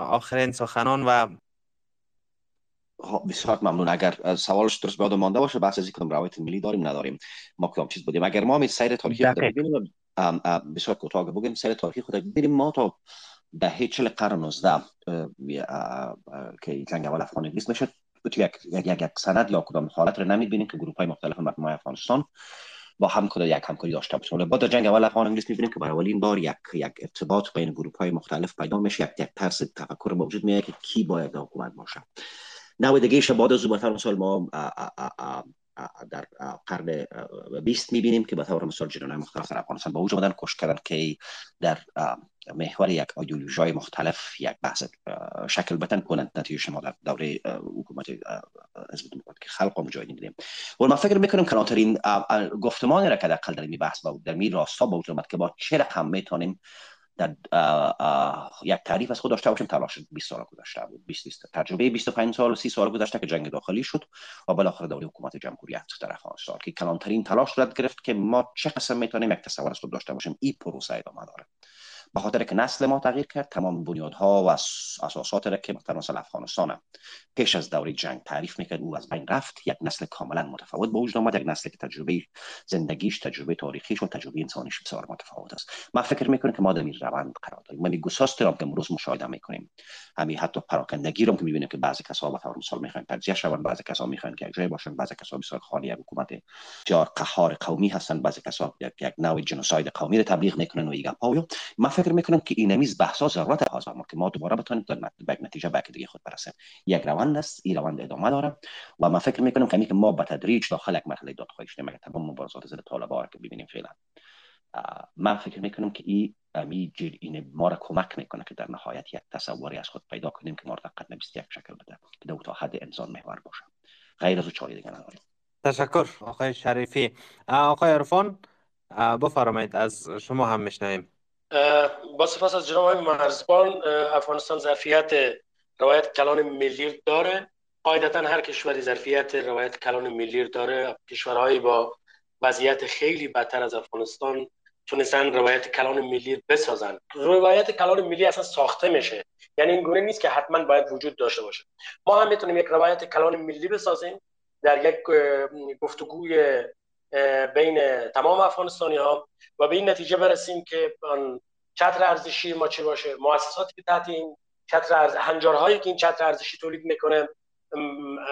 آخرین سخنان و بسیار ممنون. اگر سوالش درست به مانده باشه بحث از کدام روایت ملی داریم نداریم. ما کدام چیز بودیم؟ اگر ما می سیر تاریخی خود ببینیم بسیار کوتاه بگیم سیر تاریخی خود ببینیم ما تا به هیچ قرن 19 که جنگ اول افغان انگلیس می‌شد یک یک یک سند یا کدام حالت رو نمی‌بینیم که گروه های مختلف مردم افغانستان با هم کد یک همکاری داشته باشیم بعد جنگ اول افغان انگلیس می‌بینیم که برای اولین بار یک یک ارتباط بین گروه های مختلف پیدا میشه یک یک طرز تفکر موجود میاد که کی باید حکومت باشه. نویدگیش بعد از مثلا سال ما در قرن 20 می‌بینیم که به طور مثال جنان مختلف در افغانستان با وجود آمدن کش کردن که در محور یک ایدئولوژی مختلف یک بحث شکل بتن کنند. نتیجه شما در دوره حکومت حزب دموکراتیک خلق و مجاهدین دیدیم و من فکر می‌کنم کلانترین گفتمانی را که در در می بحث در می راستا با وجود که با چه رقم می‌تونیم در یک تعریف از خود داشته باشیم. تلاش 20 سال گذشته بود. 20 20 تجربه 25 سال و 30 سال گذشته که جنگ داخلی شد و بالاخره دوره حکومت جمهوریت در افغانستان که کلانترین تلاش صورت گرفت که ما چه قسم می‌تونیم یک تصور از خود داشته باشیم. این پروسه ادامه داره. به خاطر که نسل ما تغییر کرد تمام بنیادها و اساسات را که مثلا افغانستان پیش از دوره جنگ تعریف می‌کرد او از بین رفت. یک نسل کاملا متفاوت به وجود آمد یک نسل که تجربه زندگیش تجربه تاریخیش و تجربه انسانیش بسیار متفاوت است. من فکر می‌کنم که ما در این روند قرار داریم. من گساست را که امروز مشاهده می‌کنیم. همین حتی پراکندگی رو که می‌بینیم که بعضی کسا به طور مثال می‌خوان تجزیه شوند بعضی کسا می‌خوان که جای باشن بعضی کسا بسیار خالی از حکومت جار قهار قومی هستن بعضی کسا یک, یک نوع جنوساید قومی رو تبلیغ می‌کنن و ایگا پاویو من فکر می‌کنم که این میز بحثا ضرورت ما که ما دوباره بتونیم به نتیجه به دیگه خود برسیم. یک روند است این روند ادامه داره و من فکر می‌کنم که ما به تدریج داخل یک مرحله دادخواهی شدیم اگر تمام مبارزات ضد طالبان که ببینیم فعلا من فکر می‌کنم که این امی این ما را کمک می‌کنه که در نهایت یک تصوری از خود پیدا کنیم که ما را قرن 21 شکل بده که دو تا حد انسان محور باشه. غیر از چاره دیگه نداریم. تشکر. آقای شریفی. آقای عرفان بفرمایید از شما هم میشنویم. با سپاس از جناب مرزبان افغانستان ظرفیت روایت کلان ملی داره. قاعدتا هر کشوری ظرفیت روایت کلان ملی داره. کشورهایی با وضعیت خیلی بدتر از افغانستان تونستن روایت کلان ملی بسازن. روایت کلان ملی اصلا ساخته میشه. یعنی این گونه نیست که حتما باید وجود داشته باشه. ما هم می‌تونیم یک روایت کلان ملی بسازیم. در یک گفتگوی بین تمام افغانستانی ها و به این نتیجه برسیم که چتر ارزشی ما چی باشه؟ مؤسساتی که تحت این چتر ارز هنجارهایی که این چتر ارزشی تولید می‌کنه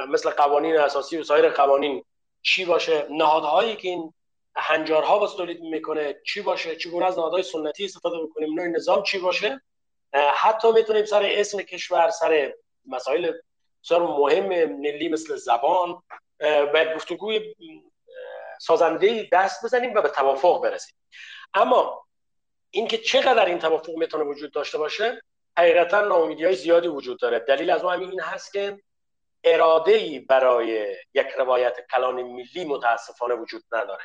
مثل قوانین اساسی و سایر قوانین چی باشه؟ نهادهایی که این هنجارها باز تولید می‌کنه چی باشه؟ چگونه از نهادهای سنتی استفاده بکنیم؟ نوع نظام چی باشه؟ حتی می‌تونیم سر اسم کشور سر مسائل بسیار مهم ملی مثل زبان به گفتگوی سازنده دست بزنیم و به توافق برسیم. اما اینکه چقدر این توافق می‌تونه وجود داشته باشه حقیقتا ناامیدی های زیادی وجود داره. دلیل از اون این هست که اراده ای برای یک روایت کلان ملی متاسفانه وجود نداره.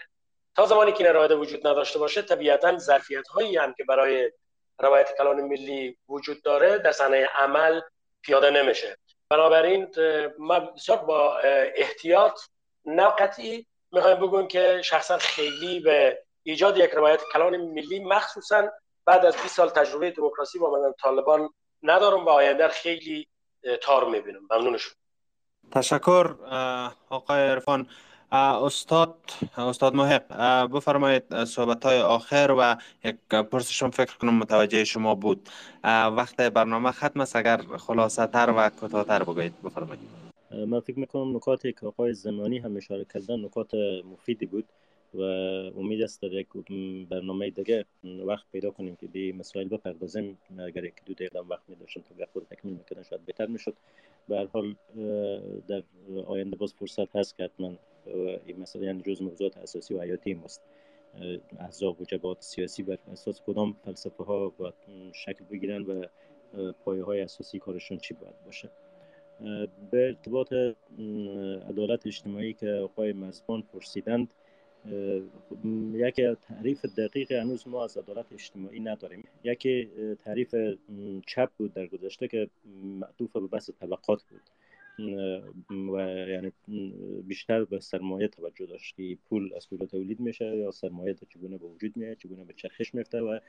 تا زمانی که این اراده وجود نداشته باشه طبیعتا ظرفیت هایی هم که برای روایت کلان ملی وجود داره در صحنه عمل پیاده نمیشه. بنابراین ما بسیار با احتیاط نه می‌خوایم بگویم که شخصا خیلی به ایجاد یک روایت کلان ملی مخصوصا بعد از 20 سال تجربه دموکراسی با من طالبان ندارم و آینده خیلی تار می‌بینم. ممنون تشکر آقای عرفان. استاد استاد محق بفرمایید صحبت های آخر و یک پرسشم فکر کنم متوجه شما بود. وقت برنامه ختم است. اگر خلاصه تر و کوتاه‌تر بگویید بفرمایید. من فکر می‌کنم نکاتی که آقای زمانی هم اشاره کردن نکات مفیدی بود و امید است در یک برنامه دیگه وقت پیدا کنیم که به مسائل بپردازیم. اگر یک دو دقیقه وقت می داشتم تا خود تکمیل می‌کردن شاید بهتر می‌شد. به هر حال در آینده باز فرصت هست که حتما این مسئله یعنی جز موضوعات اساسی و حیاتی ماست. احزاب و جبهات سیاسی بر اساس کدام فلسفه ها باید شکل بگیرن و پایه های اساسی کارشون چی باید باشه؟ به ارتباط عدالت اجتماعی که آقای مزبان پرسیدند یکی تعریف دقیق هنوز ما از عدالت اجتماعی نداریم. یکی تعریف چپ بود در گذشته که معطوف به بحث طبقات بود. و یعنی بیشتر به سرمایه توجه داشت که پول از کجا تولید میشه یا سرمایه چگونه به وجود میاد چگونه به چرخش میفته و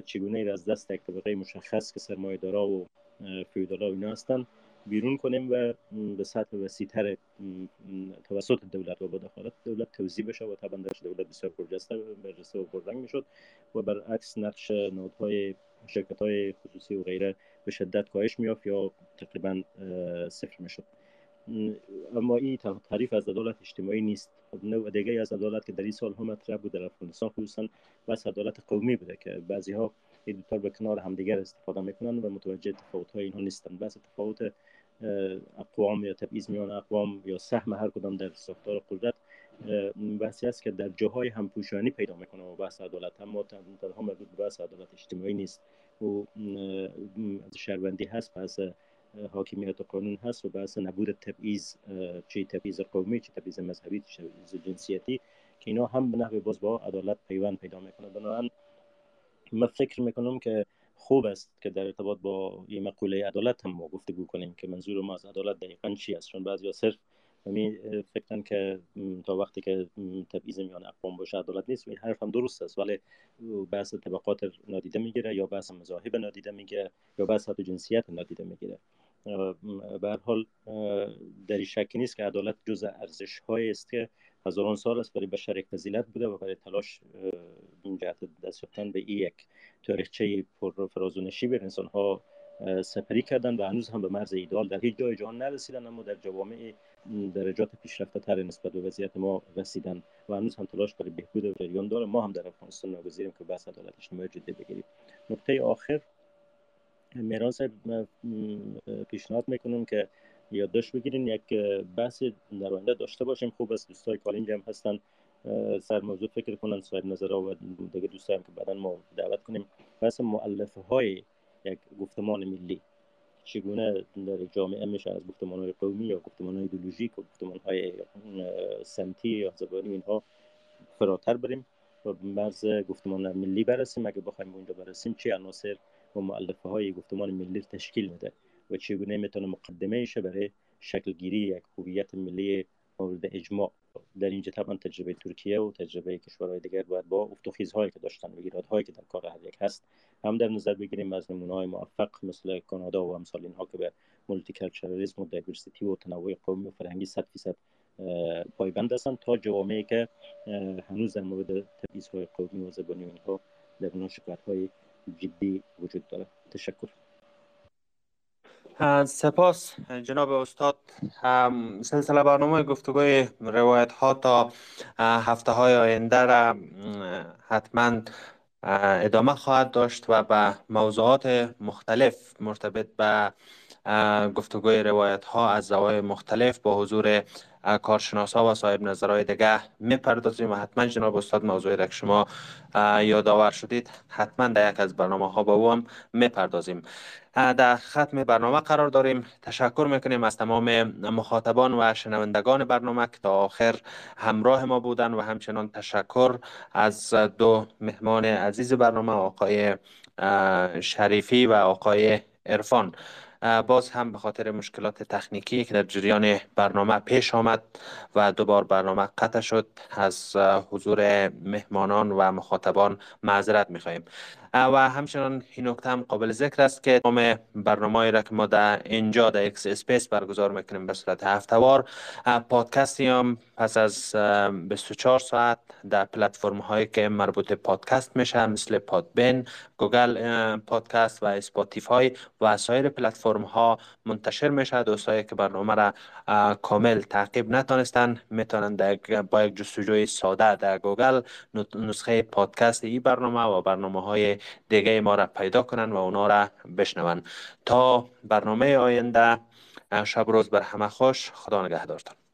چگونه از دست یک طبقه مشخص که سرمایه دارا و فیودالا اینا هستن بیرون کنیم و به سطح وسیعتر توسط دولت و با دخالت دولت توضیح بشه و طبعا درش دولت بسیار پرجسته برجسته و پررنگ می‌شد و برعکس نقش نودهای شرکت های خصوصی و غیره به شدت کاهش میافت یا تقریبا صفر می‌شد. اما این تعریف از عدالت اجتماعی نیست. خب، نوع دیگه از عدالت که در این سال هم مطرح بود در افغانستان خصوصا بس عدالت قومی بوده که بعضی ها این به کنار همدیگر استفاده می‌کنن و متوجه تفاوت های اینها نیستن. بس تفاوت اقوام یا تبعیض میان اقوام یا سهم هر کدام در ساختار قدرت بحثی است که در جاهای همپوشانی پیدا می‌کنه و بحث عدالت. اما تنها مربوط به بحث عدالت اجتماعی نیست. و شهروندی هست بحث حاکمیت قانون هست و بحث نبود تبعیض چه تبعیض قومی چه تبعیض مذهبی چه تبعیض جنسیتی که اینا هم به نحو باز با عدالت پیوند پیدا می‌کنه. بنابراین من فکر می‌کنم که خوب است که در ارتباط با این مقوله عدالت هم ما گفتگو کنیم که منظور ما از عدالت دقیقا چی است؟ چون بعضی صرف می فکرن که تا وقتی که تبعیض میان اقوام باشه عدالت نیست این حرف هم درست است ولی بحث طبقات نادیده می‌گیره یا بحث مذاهب نادیده می‌گیره یا بحث حتی جنسیت نادیده می‌گیره. به حال در شک نیست که عدالت جز ارزش های است که هزاران سال است برای بشر یک فضیلت بوده و برای تلاش این جهت دست یافتن به این یک تاریخچه پر فراز و نشیب انسان ها سپری کردن و هنوز هم به مرز ایدال در هیچ جای جهان نرسیدن اما در جوامع درجات پیشرفته تر نسبت به وضعیت ما رسیدن و هنوز هم تلاش برای بهبود و جریان داره ما هم در افغانستان ناگزیریم که بحث عدالت اجتماعی جدی بگیریم. نکته آخر میراث پیشنهاد می‌کنم که یادداشت بگیرین یک بحث در آینده داشته باشیم. خوب است دوستای کالینج هم هستن. سر موضوع فکر کنن صاحب نظر و دیگه دوستان که بعدا ما دعوت کنیم. بحث مؤلفه های یک گفتمان ملی. چگونه در جامعه میشه از گفتمان های قومی یا گفتمان های ایدولوژیک و گفتمان های سمتی یا زبانی اینها فراتر بریم. و مرز گفتمان ملی برسیم اگه بخوایم اونجا برسیم چه عناصر و مؤلفه های گفتمان ملی تشکیل میده؟ و چگونه می‌تونه مقدمه ایشه برای شکل گیری یک هویت ملی مورد اجماع؟ در اینجا طبعا تجربه ترکیه و تجربه کشورهای دیگر باید با افت و خیزهایی که داشتن و هایی که در کار هر یک هست هم در نظر بگیریم از نمونه های موفق مثل کانادا و امثال اینها که به مولتی کلچرالیسم و دایورسیتی و تنوع قومی و فرهنگی 100 فیصد پایبند هستند تا جوامعی که هنوز در مورد تبعیض های قومی و زبانی اینها در اونها جدی وجود داره تشکر. سپاس جناب استاد. سلسله برنامه گفتگوی روایت ها تا هفته های آینده را حتما ادامه خواهد داشت و به موضوعات مختلف مرتبط به گفتگوی روایت ها از زوای مختلف با حضور کارشناسا و صاحب نظرهای دیگه می‌پردازیم و حتما جناب استاد موضوعی را که شما یادآور شدید حتما در یک از برنامه ها با او هم می‌پردازیم در ختم برنامه قرار داریم. تشکر می‌کنیم از تمام مخاطبان و شنوندگان برنامه که تا آخر همراه ما بودن و همچنان تشکر از دو مهمان عزیز برنامه آقای شریفی و آقای عرفان. باز هم به خاطر مشکلات تکنیکی که در جریان برنامه پیش آمد و دوبار برنامه قطع شد. از حضور مهمانان و مخاطبان معذرت می‌خواهیم. و همچنان این نکته هم قابل ذکر است که تمام برنامه را که ما در اینجا در X Space برگزار می‌کنیم به صورت هفتوار. پادکستی هم پس از 24 ساعت در پلتفرم هایی که مربوط پادکست میشه مثل Podbean Google Podcast و Spotify و سایر پلتفرم ها منتشر میشه دوستایی که برنامه را کامل تعقیب نتانستن می‌تونن با یک جستجوی ساده در گوگل نسخه پادکست ای برنامه و برنامه های دیگه ما را پیدا کنن و اونا را بشنون تا برنامه آینده شب روز بر همه خوش. خدا نگهدارتان.